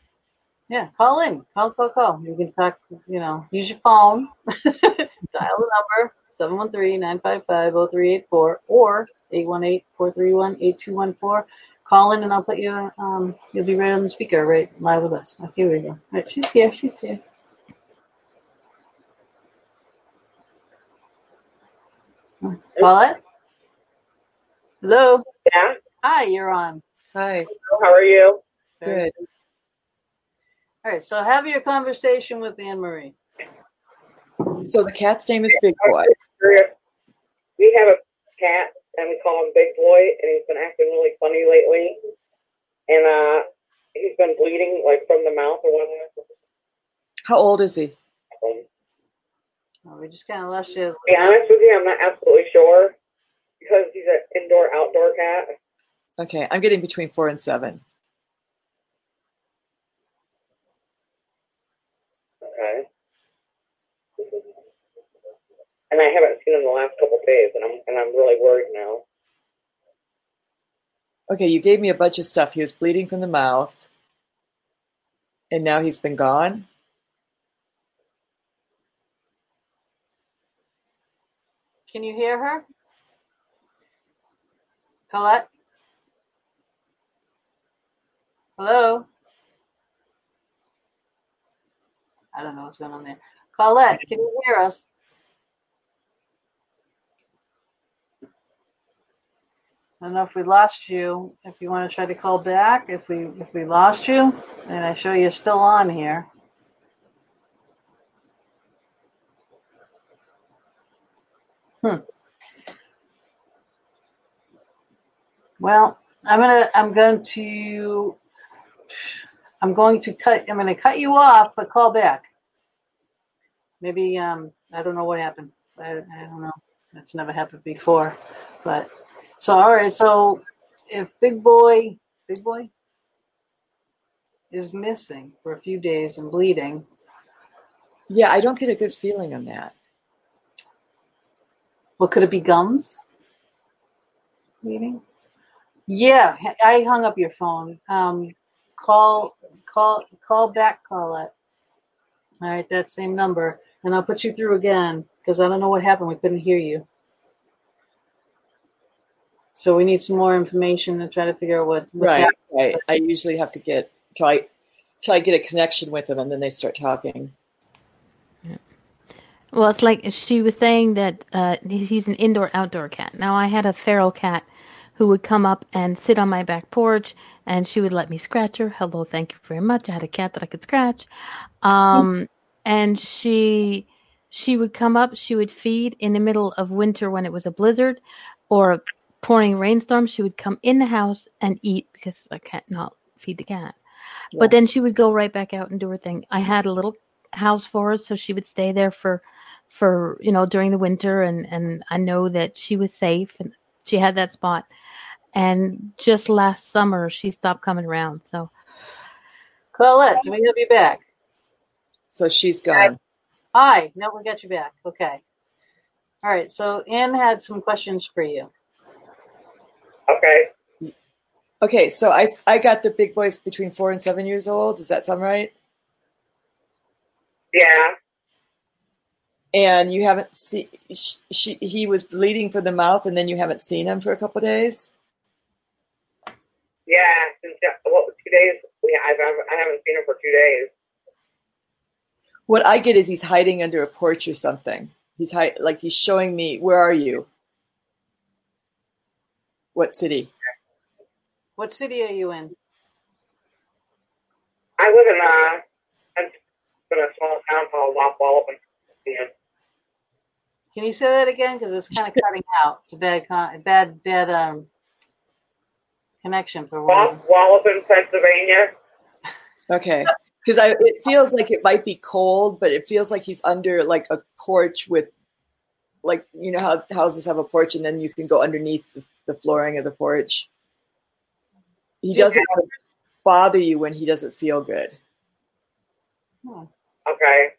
B: yeah. Call in. Call, call, call. You can talk. You know, use your phone. Dial the number 713-955-0384 or 818-431-8214. Call in and I'll put you. Um, you'll be right on the speaker, right live with us. Okay, here we go. All right, she's here. She's here. Colette. Hello.
C: Yeah.
B: Hi, you're on.
D: Hi.
C: How are you?
D: Good.
B: All right, so have your conversation with Anne Marie.
D: So the cat's name is Big Boy.
C: Curious. We have a cat and we call him Big Boy, and he's been acting really funny lately. And uh, he's been bleeding like from the mouth or whatever.
D: How old is he?
C: Um,
B: Oh, we just kind of lost you.
C: to be honest with you, I'm not absolutely sure because he's an indoor outdoor cat.
D: Okay, I'm getting between four and seven.
C: Okay. And I haven't seen him the last couple of days, and I'm and I'm really worried now.
D: Okay, you gave me a bunch of stuff. He was bleeding from the mouth, and now he's been gone.
B: Can you hear her? Colette? Hello? I don't know what's going on there. Colette, can you hear us? I don't know if we lost you. If you want to try to call back, if we if we lost you, and I show you're still on here. Hmm. Well, I'm gonna I'm going to I'm going to cut I'm gonna cut you off, but call back. Maybe um I don't know what happened. I, I don't know. That's never happened before. But so all right, so if big boy big boy is missing for a few days and bleeding,
D: Yeah, I don't get a good feeling on that.
B: What could it be? Gums? Bleeding? Yeah, I hung up your phone. Um, call, call, call back, Colette. All right, that same number, and I'll put you through again because I don't know what happened. We couldn't hear you. So we need some more information to try to figure out what. what's
D: Right,
B: happening.
D: right. I usually have to get try try to get a connection with them, and then they start talking.
A: Well, it's like she was saying that uh, he's an indoor outdoor cat. Now, I had a feral cat who would come up and sit on my back porch, and she would let me scratch her. Hello, thank you very much. I had a cat that I could scratch, um, and she she would come up. She would feed in the middle of winter when it was a blizzard or a pouring rainstorm. She would come in the house and eat because I can't not feed the cat.
D: Yeah.
A: But then she would go right back out and do her thing. I had a little house for her, so she would stay there for for you know during the winter and and I know that she was safe and she had that spot and just last summer she stopped coming around so
B: Colette, do we have you back?
D: So she's gone.
B: Hi. No, we got you back. Okay. All right. So Ann had some questions for you.
C: Okay.
D: Okay, so I I got the big boys between four and seven years old. Does that sound right?
C: Yeah.
D: And you haven't seen she, he was bleeding from the mouth, and then you haven't seen him for a couple days.
C: Yeah. Since what two days? We I've I haven't seen him for two days.
D: What I get is he's hiding under a porch or something. He's hide, like he's showing me where are you? What city?
B: What city are you in?
C: I live in uh in a small town called Wapwallop. Yeah.
B: Can you say that again? Because it's kind of cutting out. It's a bad, con- bad, bad um, connection for one.
C: Wallopin, Pennsylvania.
D: Okay, because I it feels like it might be cold, but it feels like he's under like a porch with, like you know how houses have a porch, and then you can go underneath the, the flooring of the porch. He doesn't want to bother you when he doesn't feel good,
B: Hmm.
C: Okay.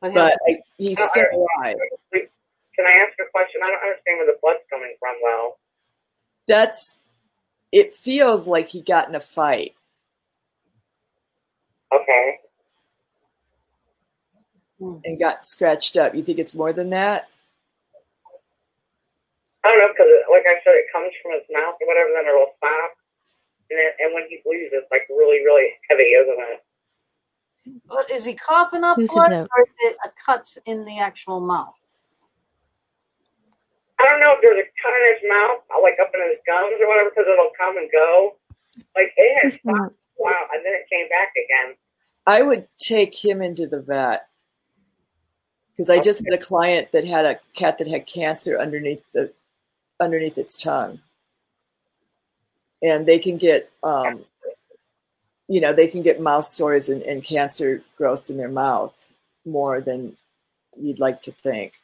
B: But,
D: but I, he's still alive.
C: Can I ask a question? I don't understand where the blood's coming from, though.
D: That's. It feels like he got in a fight.
C: Okay. Hmm.
D: and got scratched up. You think it's more than that?
C: I don't know because, like I said, it comes from his mouth or whatever. Then it'll stop, and then, and when he bleeds, it's like really, really heavy, isn't it?
B: but is he coughing up blood,
A: it
B: or is it a cuts in the actual mouth?
C: I don't know if there's a cut in his mouth, uh, like up in his gums or whatever, because it'll come and go. Like it had stopped a while, and then it came back again.
D: I would take him into the vet because I just had a client that had a cat that had cancer underneath the underneath its tongue, and they can get um, you know they can get mouth sores and, and cancer growths in their mouth more than you'd like to think.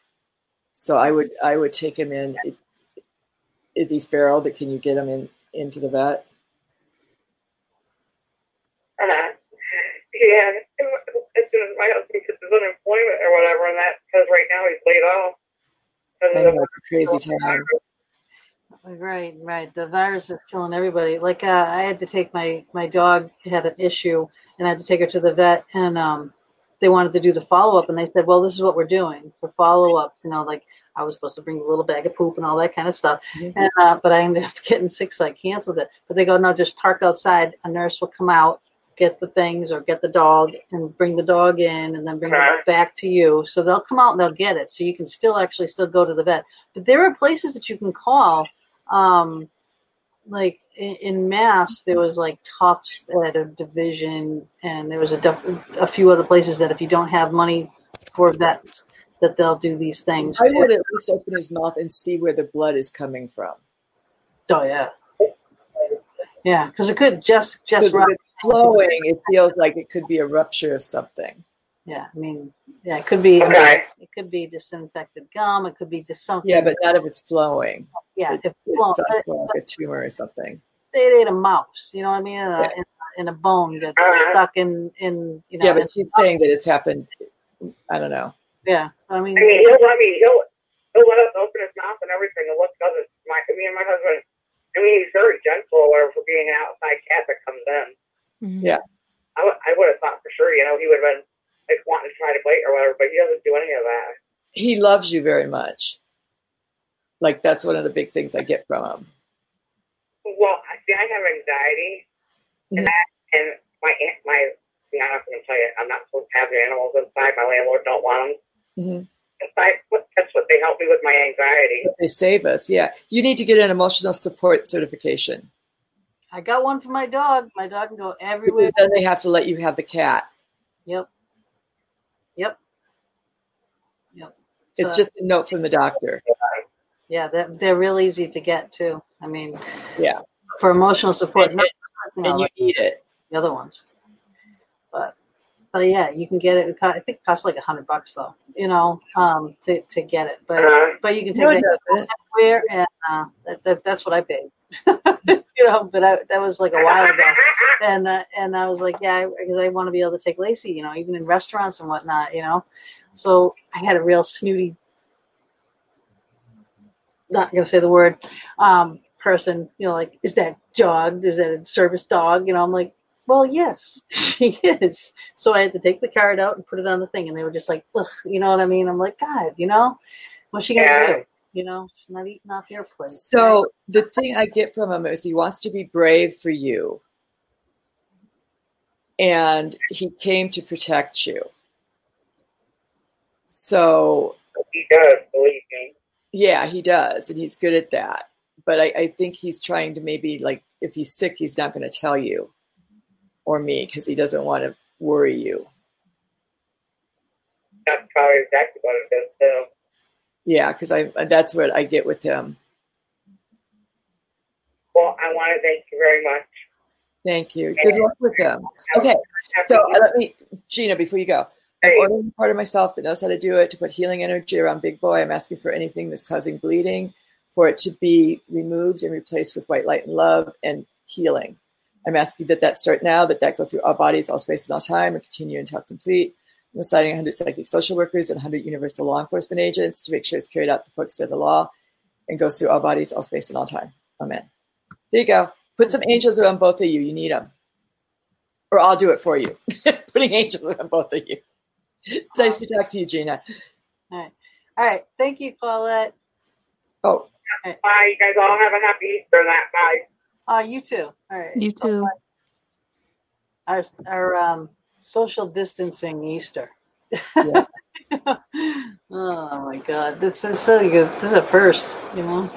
D: So I would I would take him in. Is he feral? That can you get him in into the vet?
C: Uh-huh. Yeah, as soon as my husband gets his unemployment or whatever, and that because right now he's laid off.
D: I know it's a crazy time.
B: Right, right. The virus is killing everybody. Like uh, I had to take my my dog had an issue, and I had to take her to the vet, and um, they wanted to do the follow up, and they said, "Well, this is what we're doing for follow up." You know, like I was supposed to bring a little bag of poop and all that kind of stuff,
D: Mhm.
B: and uh, but I ended up getting sick, so I canceled it. But they go, "No, just park outside. A nurse will come out." Get the things or get the dog and bring the dog in and then bring
C: Right.
B: it back to you. So they'll come out and they'll get it. So you can still actually still go to the vet. But there are places that you can call um like in, in mass there was like tufts at a division and there was a, def- a few other places that if you don't have money for vets that they'll do these things
D: I
B: too.
D: would at least open his mouth and see where the blood is coming from.
B: oh yeah yeah because it could just just
D: Because it's flowing, it feels like it could be a rupture of something.
B: yeah i mean yeah it could be
C: Okay.
B: it could be disinfected gum it could be just something
D: Yeah, but not if it's flowing.
B: yeah
D: It,
B: if,
D: it's
B: well,
D: something like a tumor or something.
B: say it ate a mouse you know what i mean in a,
D: Yeah.
B: in, in a bone that's stuck in in you know
D: Yeah, but she's saying that it's happened. I don't know.
B: yeah i mean
C: I mean, he'll. I mean, he'll. he'll let us open his mouth and everything. And look, does it? My me and my husband. I mean, he's very gentle or whatever for being an outside cat that comes in.
A: Mhm.
D: Yeah.
C: I would have thought for sure, you know, he would have been like wanting to try to bite or whatever, but he doesn't do any of that.
D: He loves you very much. Like that's one of the big things I get from him.
C: Well, see, I have anxiety,
D: Mhm.
C: and that, and my aunt, my, yeah, I'm not going to tell you, I'm not supposed to have the animals inside. My landlord don't want them
D: hmm
C: inside. That's what they help me with my anxiety.
D: They save us. Yeah, you need to get an emotional support certification
B: I got one for my dog. My dog can go everywhere.
D: because then they have to let you have the cat.
B: Yep. Yep. Yep.
D: It's
B: So,
D: just a note from the doctor.
B: yeah, they're, they're real easy to get too. I mean,
D: Yeah,
B: for emotional support,
D: And-
B: not you know,
D: and you need it.
B: the other ones. But but yeah, you can get it. it co- I think it costs like a hundred bucks though, you know, um, to, to get it. But
C: Uh,
B: but you can take it
D: it
B: and uh, that, that, that's what I paid. you know, but I, that was like a while ago. and uh, and I was like, yeah, because I want to be able to take Lacey, you know, even in restaurants and whatnot, you know. So I had a real snooty, not gonna say the word, um, person, you know, like, is that dog? Is that a service dog? You know, I'm like, well, yes, she is. So I had to take the card out and put it on the thing, and they were just like, Ugh, you know what I mean? I'm like, God, you know, what's she gonna
C: Yeah.
B: do? You know, she's not eating off your plate.
D: So the thing I get from him is he wants to be brave for you. And he came to protect you. So
C: he does, believe me.
D: yeah, he does, and he's good at that. But I, I think he's trying to maybe like if he's sick, he's not going to tell you or me because he doesn't want to worry you.
C: That's probably exactly what it is too.
D: Yeah, because I that's what I get with him.
C: Well, I want to thank you very much.
D: Thank you. Good luck with him. Okay, so uh, let me, Gina, before you go, I'm ordering a part of myself that knows how to do it to put healing energy around Big Boy. I'm asking for anything that's causing bleeding, for it to be removed and replaced with white light and love and healing. I'm asking that that start now, that that go through all bodies, all space, and all time, and continue until complete. I'm assigning 100 psychic social workers and 100 universal law enforcement agents to make sure it's carried out the footsteps of the law and goes through all bodies, all space, and all time. Amen. There you go. Put some angels around both of you. You need them. Or I'll do it for you. Putting angels around both of you. It's nice to talk to you, Gina.
B: All right. All right. Thank you, Paulette.
D: Oh,
C: Bye. You guys all have a happy Easter and that. Bye.
B: Uh, you too. All right.
A: You too.
B: Our, our um, social distancing Easter.
D: Yeah.
B: oh my God. This is so good. This is a first, you know?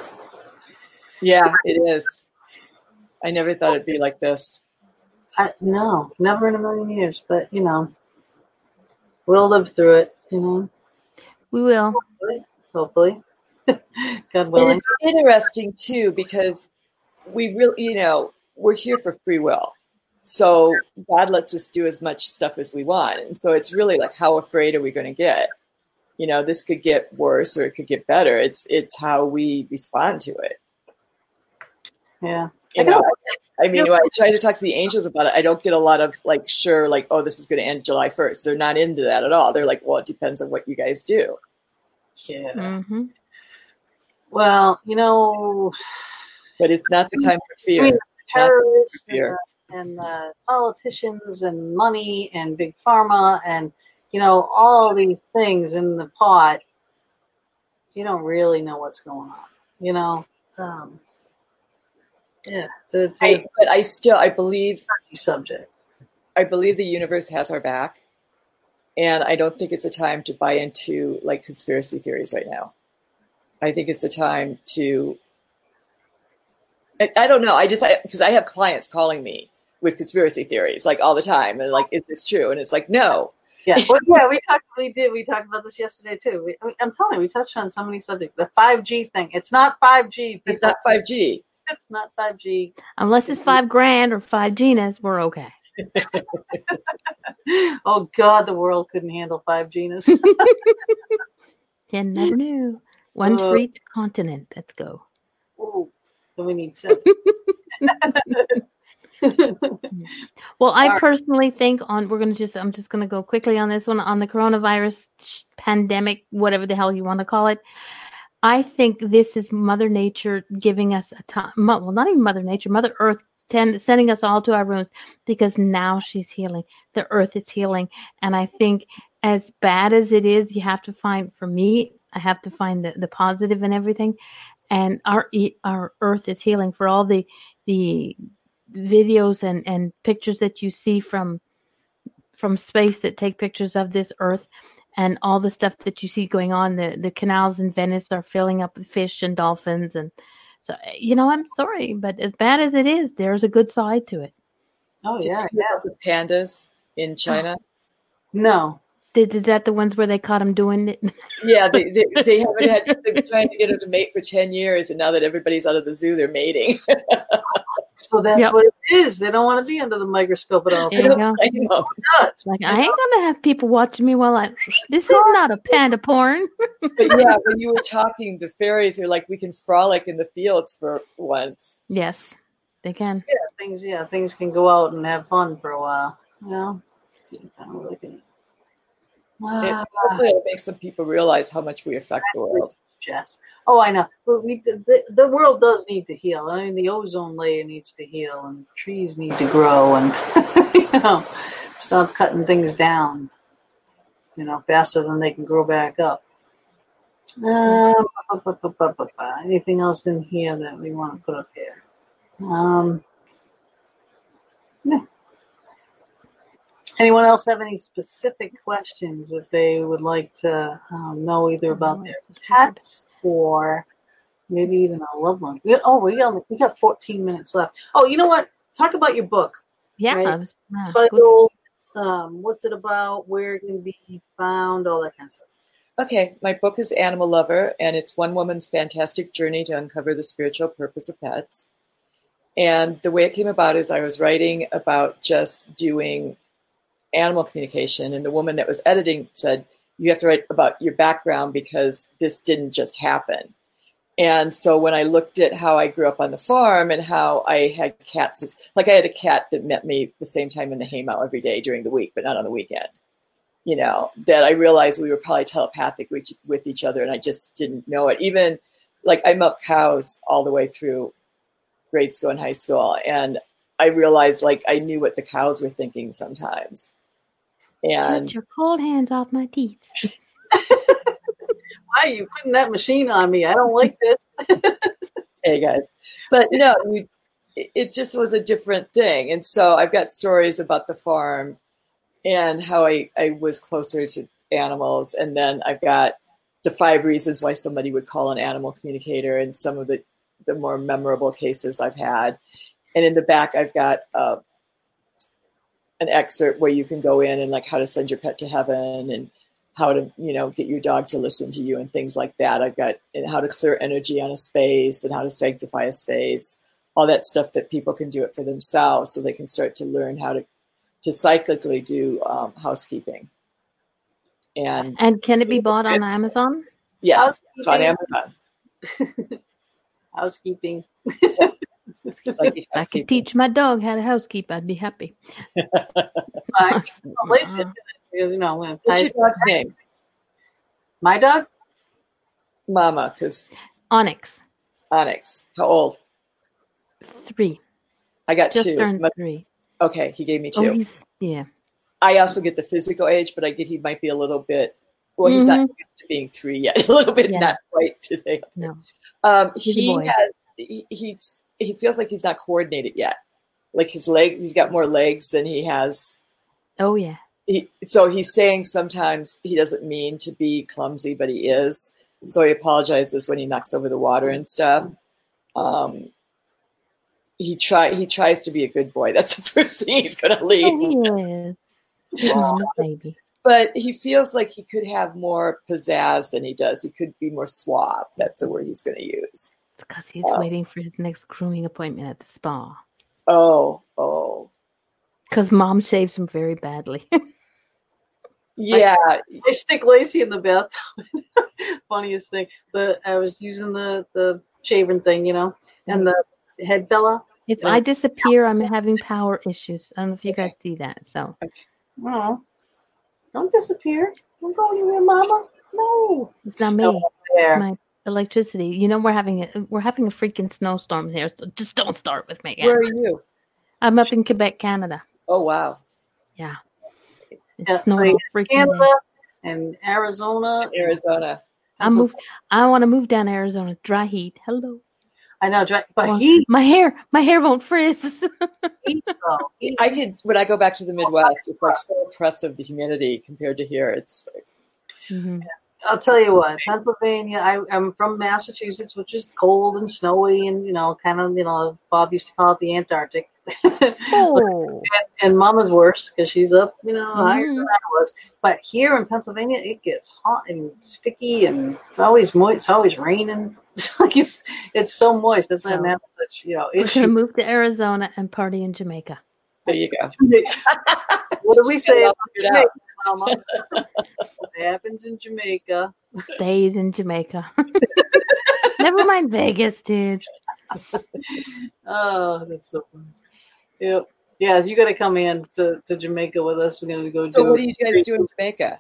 D: yeah, it is. I never thought it'd be like this.
B: I, no, never in a million years, but you know, we'll live through it, you know,
A: We will.
B: hopefully. God
D: And
B: willing.
D: it's interesting too because we really, you know, we're here for free will. So God lets us do as much stuff as we want. And so it's really like, how afraid are we going to get? You know, this could get worse or it could get better. It's it's how we respond to it.
B: Yeah.
D: You
B: I
D: know,
B: know.
D: I mean, when I try to talk to the angels about it, I don't get a lot of like, sure, like, oh, this is going to end July 1st. They're not into that at all. They're like, well, it depends on what you guys do.
B: Yeah.
A: hmm
B: Well, you know,
D: But it's not the time for fear.
B: Between
D: It's not
B: terrorists and,
D: fear.
B: and uh, politicians and money and big pharma and, you know, all these things in the pot, you don't really know what's going on, you know? Um, yeah, a, it's a
D: I, but I still, I believe
B: subject.
D: I believe the universe has our back. And I don't think it's a time to buy into like conspiracy theories right now. I think it's a time to, I, I don't know. I just, because I, have clients calling me with conspiracy theories like all the time. And like, is this true? And it's like, no.
B: Yeah, well, yeah, we talked. We did. We talked about this yesterday too. We, I mean, I'm telling you, we touched on so many subjects. The 5G thing. It's not 5G.
D: It's not 5G.
B: It's not 5G.
A: Unless it's five grand or five Ginas, we're okay.
B: oh God, the world couldn't handle 5G.
A: You never knew. One
B: Uh,
A: for each continent. Let's go.
B: Ooh, then we need seven.
A: Well, I personally think on we're gonna just I'm just gonna go quickly on this one on the coronavirus pandemic, whatever the hell you want to call it. I think this is Mother Nature giving us a time. Well, not even Mother Nature, Mother Earth ten, sending us all to our rooms because now she's healing. The earth is healing. And I think as bad as it is, you have to find, for me, I have to find the, the positive in everything. And our our earth is healing for all the the videos and, and pictures that you see from from space that take pictures of this earth and all the stuff that you see going on. The the canals in Venice are filling up with fish and dolphins and so you know, I'm sorry, but as bad as it is, there's a good side to it.
B: Oh
D: Did
B: yeah,
D: you hear
B: yeah.
D: the pandas in oh. China?
B: No.
A: Did, is that the ones where they caught him doing it?
D: Yeah, they, they, they haven't had, they've been trying to get them to mate for 10 years, and now that everybody's out of the zoo, they're mating.
B: So that's
A: Yep.
B: what it is. They don't want to be under the microscope at all.
A: There you go.
D: I know.
B: Nuts.
A: Like I ain't gonna have people watching me while I. This is not a panda porn.
D: But yeah, when you were talking, the fairies are like, we can frolic in the fields for once.
A: Yes, they can.
B: Yeah, things. Yeah, things can go out and have fun for a while. You know. See, kind of looking.
D: It, hopefully, it makes some people realize how much we affect the world.
B: Jess. Oh, I know. But we the, the world does need to heal. I mean, the ozone layer needs to heal, and trees need to grow, and you know, stop cutting things down. You know, faster than they can grow back up. Um, anything else in here that we want to put up here? Um, no. Anyone else have any specific questions that they would like to um, know either about their pets or maybe even a loved one? We, oh, we got we got 14 minutes left. Oh, you know what? Talk about your book.
A: Yeah.
B: Right.
A: I
B: Title, um, what's it about? Where it can be found? All that kind of stuff.
D: Okay, my book is Animal Lover, and it's one woman's fantastic journey to uncover the spiritual purpose of pets. And the way it came about is I was writing about just doing animal communication, and the woman that was editing said, You have to write about your background because this didn't just happen. And so when I looked at how I grew up on the farm and how I had cats, like I had a cat that met me the same time in the haymow every day during the week, but not on the weekend you know, that I realized we were probably telepathic with, each other and I just didn't know it. Even like I milked cows all the way through grade school and high school. And I realized like I knew what the cows were thinking sometimes. And
A: Get your cold hands off my teeth.
B: Why are you putting that machine on me? I don't like this.
D: hey guys, but you know, we, it it just was a different thing. And so I've got stories about the farm and how I, I was closer to animals. And then I've got the five reasons why somebody would call an animal communicator and some of the, the more memorable cases I've had. And in the back, I've got uh, an excerpt where you can go in and like how to send your pet to heaven and how to, you know, get your dog to listen to you and things like that. I've got and how to clear energy on a space and how to sanctify a space, all that stuff that people can do it for themselves so they can start to learn how to to cyclically do um, housekeeping. And
A: And can it be bought on Amazon?
D: yes, on Amazon.
B: Housekeeping.
D: Like
A: If I could teach my dog how to housekeep, I'd be happy.
B: Fine. Place. You know,
D: What's your dog's name?
B: my dog.
D: Mama, because
A: Onyx,
D: Onyx. How old?
A: three.
D: I got
A: Just
D: two.
A: turned three.
D: Okay, he gave me two.
A: he's, yeah.
D: I also get the physical age, but I get he might be a little bit. Well, he's not used to being three yet. A little bit,
A: Mm-hmm. Yeah.
D: not quite today.
A: No.
D: Um,
A: He's a
D: he
A: boy.
D: has. He, he's. He feels like he's not coordinated yet. Like his legs, he's got more legs than he has.
A: Oh, yeah.
D: He, so he's saying sometimes he doesn't mean to be clumsy, but he is. So he apologizes when he knocks over the water and stuff. Um, he try he tries to be a good boy. That's the first thing he's going to leave.
A: Oh, he is. Baby.
D: but he feels like he could have more pizzazz than he does. He could be more suave. That's the word he's going to use.
A: Because he's
D: Wow.
A: waiting for his next grooming appointment at the spa.
D: Oh, oh,
A: Because mom shaves him very badly.
D: yeah.
B: I stick Lacey in the bathtub. Funniest thing. The I was using the the shaving thing, you know, and the head fella.
A: if I disappear, I'm having power issues. I don't know if you guys see that. So
B: Oh, don't disappear. Don't go anywhere, Mama. No,
A: it's not
B: Still
A: me.
B: up there.
A: My electricity. You know we're having a we're having a freaking snowstorm here, so just don't start with me.
D: Where are you?
A: I'm up in Quebec, Canada.
D: Oh wow.
A: Yeah. It's
B: Yeah,
A: snowing
B: you
A: freaking.
B: Canada
A: day.
B: and Arizona.
D: Arizona.
A: I move. I want to move down to Arizona. Dry heat. Hello.
B: I know, dry- but
A: Well,
B: he,
A: my hair, my hair won't frizz.
B: he though,
D: I could when I go back to the Midwest, it's like so oppressive the humidity compared to here. It's like,
A: Mhm.
B: I'll tell you what, Pennsylvania. I, I'm from Massachusetts, which is cold and snowy, and you know, kind of, you know, Bob used to call it the Antarctic.
A: Oh,
B: and Mama's worse because she's up, you know, higher than mm-hmm. I was. But here in Pennsylvania, it gets hot and sticky, and it's always moist. It's always raining. It's like it's it's so moist. That's why I'm
A: So,
B: having such, you know,
A: we're gonna move to Arizona and party in Jamaica.
D: there you go.
B: what do we say?
D: I'll
B: about
D: figure it
B: Mama? what happens in Jamaica?
A: Stays in Jamaica. Never mind Vegas, dude.
B: Oh, that's so funny. Yep. Yeah, you got to come in to, to Jamaica with us. We're going to go
D: So
B: do
D: what do you guys do in Jamaica?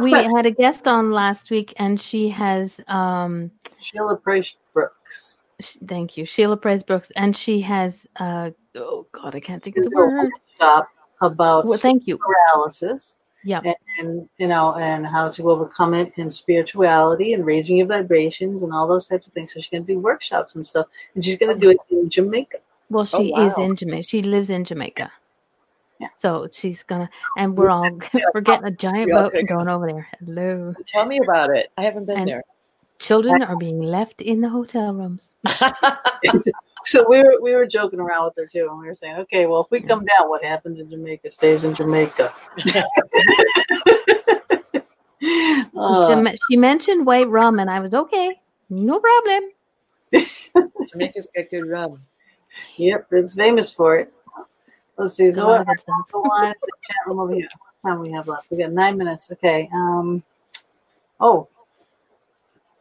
A: We had a guest on last week, and she has um,
B: Sheila Price Brooks.
A: sh- thank you, Sheila Price Brooks, and she has uh, oh god, I can't think of the word.
B: workshop about
A: Well, thank you.
B: paralysis.
A: Yeah.
B: and, and you know and how to overcome it and spirituality and raising your vibrations and all those types of things so she's going to do workshops and stuff and she's going to do it in jamaica
A: Well,
D: Oh,
A: she is in Jamaica. She lives in Jamaica.
B: Yeah.
A: So she's gonna, and we're all we're getting a giant boat and going over there. Hello,
D: Tell me about it. I haven't been
A: And-
D: there.
A: children are being left in the hotel rooms.
B: so we were we were joking around with her too and we were saying okay well if we come down what happens in jamaica stays in jamaica
A: She
B: Uh,
A: she mentioned white rum, and I was okay, no problem.
D: Jamaica's got good rum.
B: yep it's famous for it let's see so what
A: of good stuff.
B: go on to the chat room over here what time we have left we got nine minutes okay um oh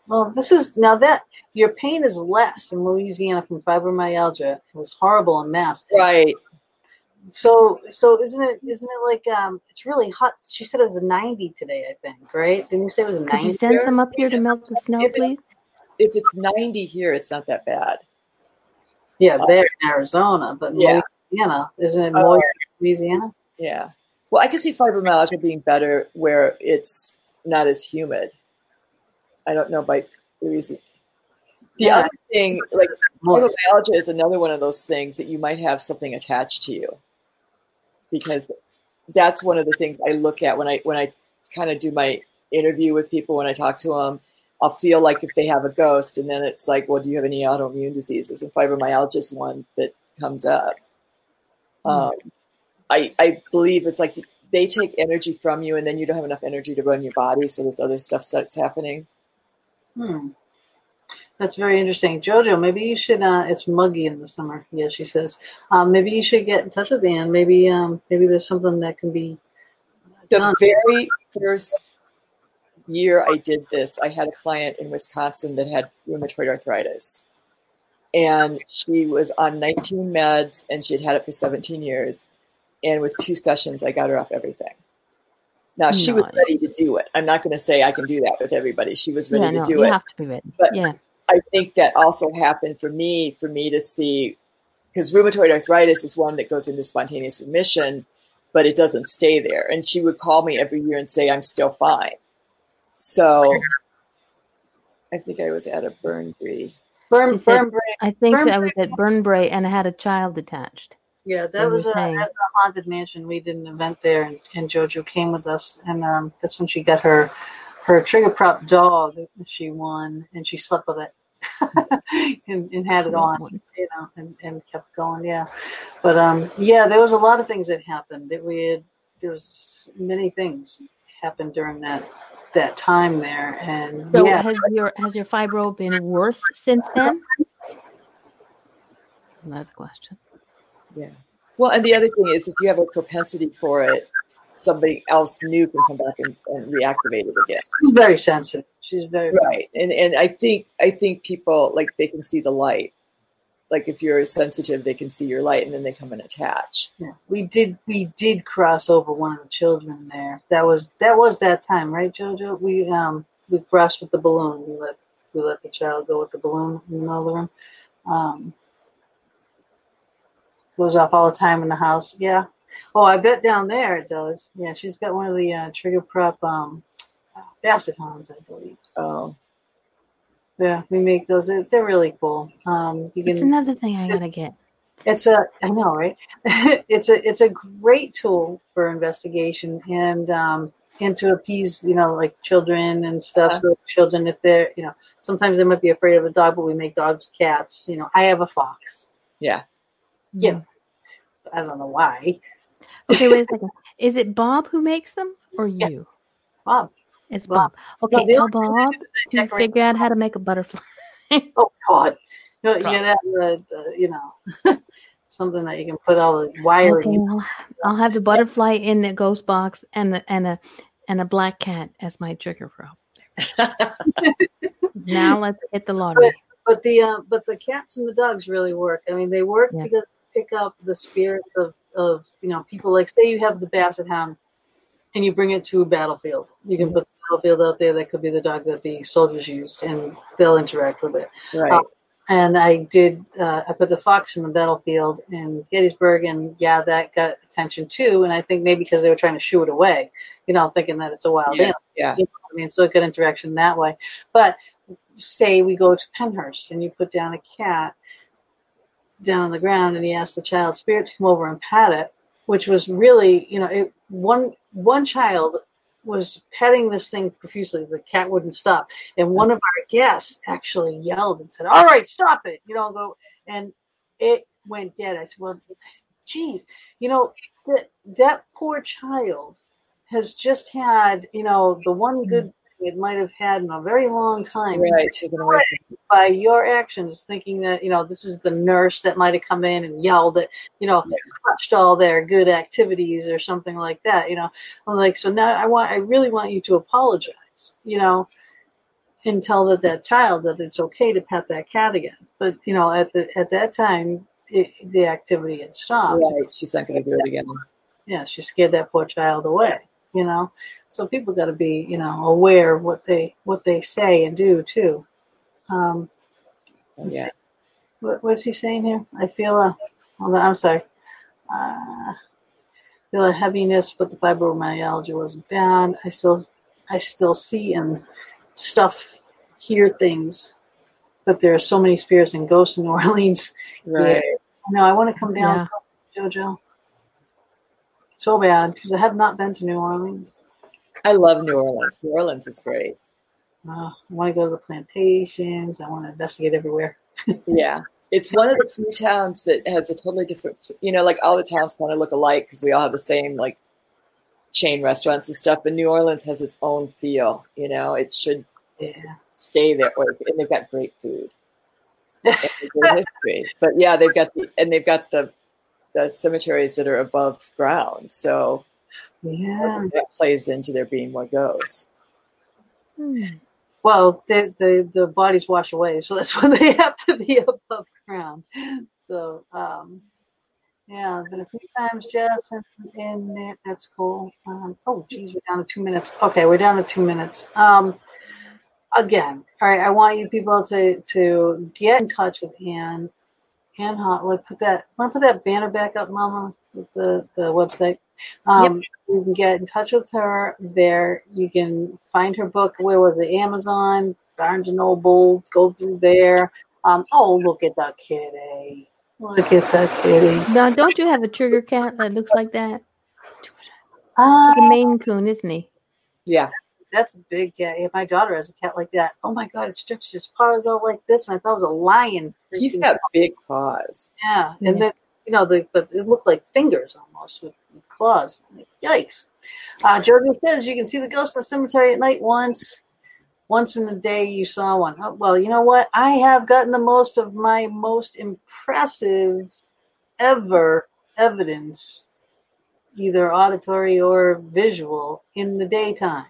B: well this is now that your pain is less in louisiana from fibromyalgia it was horrible in mass
D: Right.
B: so so isn't it isn't it like um it's really hot she said it was 90 today i think right didn't you say it was 90
A: Could you send some up here to melt the snow,
D: If it's-
A: please?
D: If it's 90 here, it's not that bad.
B: yeah there in arizona but
D: Yeah.
B: louisiana isn't it
D: Oh.
B: more louisiana
D: Yeah. Well, I can see fibromyalgia being better where it's not as humid. I don't know by Louisiana. The
B: Yeah.
D: other thing, like fibromyalgia, is another one of those things that you might have something attached to you, because that's one of the things I look at when I when I kind of do my interview with people when I talk to them. I'll feel like if they have a ghost, and then it's like, well, do you have any autoimmune diseases? And fibromyalgia is one that comes up. Um, I I believe it's like they take energy from you, and then you don't have enough energy to run your body, so this other stuff starts happening.
B: Hmm. That's very interesting. Jojo, maybe you should uh it's muggy in the summer. Yeah, she says. Um maybe you should get in touch with Anne. Maybe um maybe there's something that can be
D: The
B: done.
D: very first year I did this, I had a client in Wisconsin that had rheumatoid arthritis. And she was on 19 meds and she had had it for 17 years. And with two sessions, I got her off everything. Now, she was ready to do it. I'm not going to say I can do that with everybody. She was ready
A: Yeah,
D: to
A: no,
D: do
A: you
D: it.
A: have to be ready.
D: But-
A: yeah,
D: I think that also happened for me, for me to see, because rheumatoid arthritis is one that goes into spontaneous remission, but it doesn't stay there. And she would call me every year and say, I'm still fine. So I think I was at a burn tree.
B: Burn
A: She
B: burn.
A: I think
B: Burn
A: I was at Burnbrae and I had a child attached.
B: Yeah, that was a, that's a haunted mansion. We did an event there and, and Jojo came with us and um that's when she got her her trigger prop dog she won and she slept with it. and, and had it on. you know, and, and kept going. Yeah, but um, yeah, there was a lot of things that happened. That we had there was many things happened during that that time there, and
A: So
B: yeah,
A: has your has your fibro been worse since then? That's a question.
D: Yeah. Well, and the other thing is, if you have a propensity for it, somebody else new can come back and, and reactivate it again.
B: she's very sensitive. She's very
D: Right. And and I think I think people like they can see the light. Like if you're sensitive, they can see your light, and then they come and attach.
B: Yeah, we did we did cross over one of the children there. That was that was that time, right, Jojo? We um we crossed with the balloon. We let we let the child go with the balloon in the middle of the room. Um, goes off all the time in the house. Yeah. Oh, I bet down there it does. Yeah, she's got one of the uh, trigger prop um, basset hounds, I believe.
D: Oh,
B: Yeah, we make those. They're they're really cool. Um, you
A: It's
B: can.
A: another thing I gotta get.
B: It's a. I know, right? it's a. It's a great tool for investigation and um, and to appease, you know, like children and stuff.
D: Uh-huh.
B: So children, if they're, you know, sometimes they might be afraid of a dog, but we make dogs cats. You know, I have a fox.
D: yeah.
B: Yeah. I don't know why.
A: Okay, wait a second. Is it Bob who makes them or
B: Yeah.
A: you?
B: Bob.
A: It's
B: Bob.
A: Bob. Okay,
B: the
A: tell
B: only thing I
A: Bob
B: do is I
A: to figure out how to make a butterfly.
B: Oh God! You, know, you
A: Problem.
B: gotta have the, the, you know, something that you can put all the wiring.
A: Okay. I'll, I'll have the butterfly in the ghost box and the and a and a black cat as my trigger prop. Now let's hit the lottery.
B: But the uh, but the cats and the dogs really work. I mean, they work
A: Yeah.
B: because they pick up the spirits of of you know people. Like say you have the basset hound, and you bring it to a battlefield. You can put the battlefield out there. That could be the dog that the soldiers used, and they'll interact with it.
D: Right.
B: and I did. Uh, I put the fox in the battlefield in Gettysburg, and yeah, that got attention too. And I think maybe because they were trying to shoo it away, you know, thinking that it's a wild
D: Yeah.
B: animal.
D: Yeah.
B: You know I mean, so it got interaction that way. But say we go to Pennhurst and you put down a cat down on the ground, and he asked the child spirit to come over and pat it, which was really, you know, it one one child was petting this thing profusely. The cat wouldn't stop. And one of our guests actually yelled and said, All right, stop it. You know, go and it went dead. I said, Well, geez, you know, that that poor child has just had, you know, the one mm-hmm. good thing it might have had in a very long time
D: Right. Taken away.
B: by your actions, thinking that, you know, this is the nurse that might have come in and yelled at, you know, crushed all their good activities or something like that, you know. I'm like, so now I want, I really want you to apologize, you know, and tell that that child that it's okay to pet that cat again. But, you know, at the, at that time, it, the activity had stopped.
D: Right. She's not going to do it again.
B: Yeah, she scared that poor child away, you know. So people got to be, you know, aware of what they, what they say and do too. Um,
D: Yeah.
B: What, what's he saying here? I feel a, on, I'm sorry. Uh, feel a heaviness, but the fibromyalgia wasn't bad. I still, I still see and stuff, hear things, but there are so many spirits and ghosts in New Orleans.
D: Right.
B: No, I want to come down,
A: Yeah.
B: JoJo. So bad because I have not been to New Orleans.
D: I love New Orleans. New Orleans is great.
B: Uh, I want to go to the plantations. I want to investigate everywhere.
D: Yeah. It's one of the few towns that has a totally different, you know, like all the towns kind of look alike because we all have the same like chain restaurants and stuff. But New Orleans has its own feel. You know, it should
B: Yeah.
D: stay that way, and they've got great food. history. But yeah, they've got the and they've got the the cemeteries that are above ground, so
B: Yeah.
D: that plays into there being more ghosts.
A: Hmm.
B: Well, the, the the bodies wash away, so that's why they have to be above ground. So, um, yeah, I've been a few times, Jess, and, and that's cool. Um, oh, geez, we're down to two minutes. Okay, we're down to two minutes. Um, again, all right, I want you people to to get in touch with Anne. annehoff.com, put that. Want to put that banner back up, Mama, with the the website. Um, You can get in touch with her there. You can find her book. Where was it? Amazon, Barnes and Noble. Go through there. Um, oh, look at that kitty! Look at that kitty.
A: Now, don't you have a trigger cat that looks like that?
B: Ah,
A: the a Maine Coon, isn't he?
D: Yeah,
B: that's a big cat. Yeah, my daughter has a cat like that. Oh my god, it stretches its paws out like this, and I thought it was a lion.
D: He's got big paws.
B: Yeah,
A: Yeah.
B: and then you know, the, but it looked like fingers almost with, with claws. Yikes! Uh, Jojo says you can see the ghost in the cemetery at night once. Once in the day, you saw one. Oh, well, you know what? I have gotten the most of my most impressive ever evidence, either auditory or visual, in the daytime.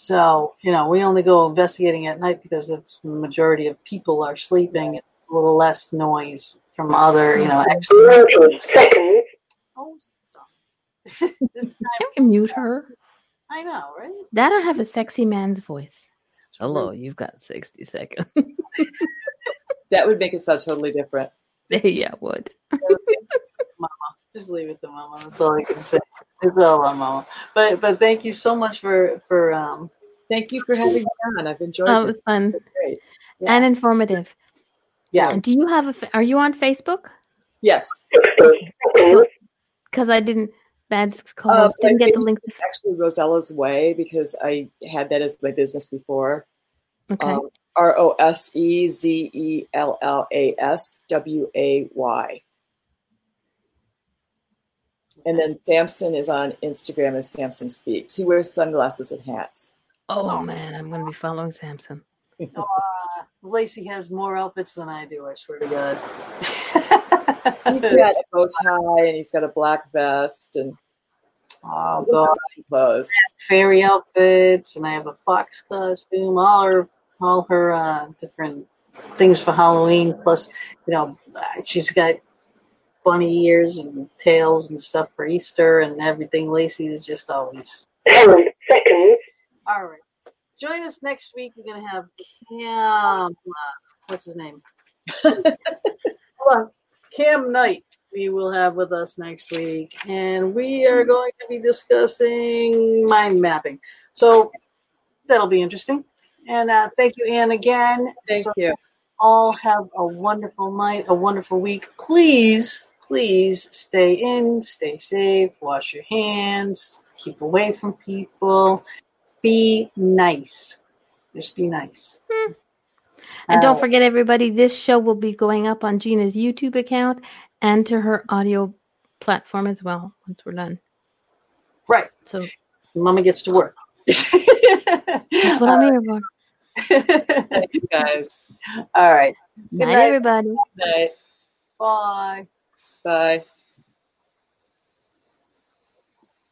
B: So, you know, we only go investigating at night because it's the majority of people are sleeping. It's a little less noise from other, you know, ex-
C: Ninety.
B: Oh, stop.
A: Can we mute her?
B: I know, right?
A: That I have a sexy man's voice. Hello, you've got 60 seconds.
D: That would make it sound totally different.
A: yeah, it would.
B: Just leave it to Mama. That's all I can say. It's all on Mama. But but thank you so much for for um
D: Thank you for having me on. I've enjoyed
A: Oh, it was fun
D: great. Yeah.
A: and informative.
B: yeah.
A: Do you have a? Are you on Facebook?
D: Yes.
A: Because I didn't. Bad
D: Uh,
A: didn't get the link.
D: actually Rosezella's Way because I had that as my business before.
A: Okay.
D: Um, R O S E Z E L L A S W A Y. And then Samson is on Instagram as Samson Speaks. He wears sunglasses and hats.
A: oh man, I'm going to be following Samson.
B: Uh, Lacey has more outfits than I do, I swear to God.
D: He's got a bow tie and he's got a black vest and
B: oh God.
D: clothes.
B: Fairy outfits and I have a fox costume, all her all her uh, different things for Halloween, plus, you know, she's got bunny ears and tails and stuff for Easter and everything. Lacey is just always
C: Ten seconds.
B: All right. Join us next week. We're going to have Cam. Uh, what's his name? Hold on. Cam Knight. We will have with us next week, and we are going to be discussing mind mapping. So that'll be interesting. And uh, thank you, Anne, again.
D: Thank
B: So
D: you.
B: all have a wonderful night, a wonderful week. Please, please stay in, stay safe, wash your hands, keep away from people, be nice. Just be nice.
A: And don't
B: Uh,
A: forget, everybody, this show will be going up on Gina's YouTube account and to her audio platform as well once we're done.
B: Right.
A: So
B: Mama gets to work.
A: that's what I'm here for.
D: Thank you guys.
B: All right.
A: Night,
B: night.
A: everybody.
D: Night.
B: Bye.
D: Bye.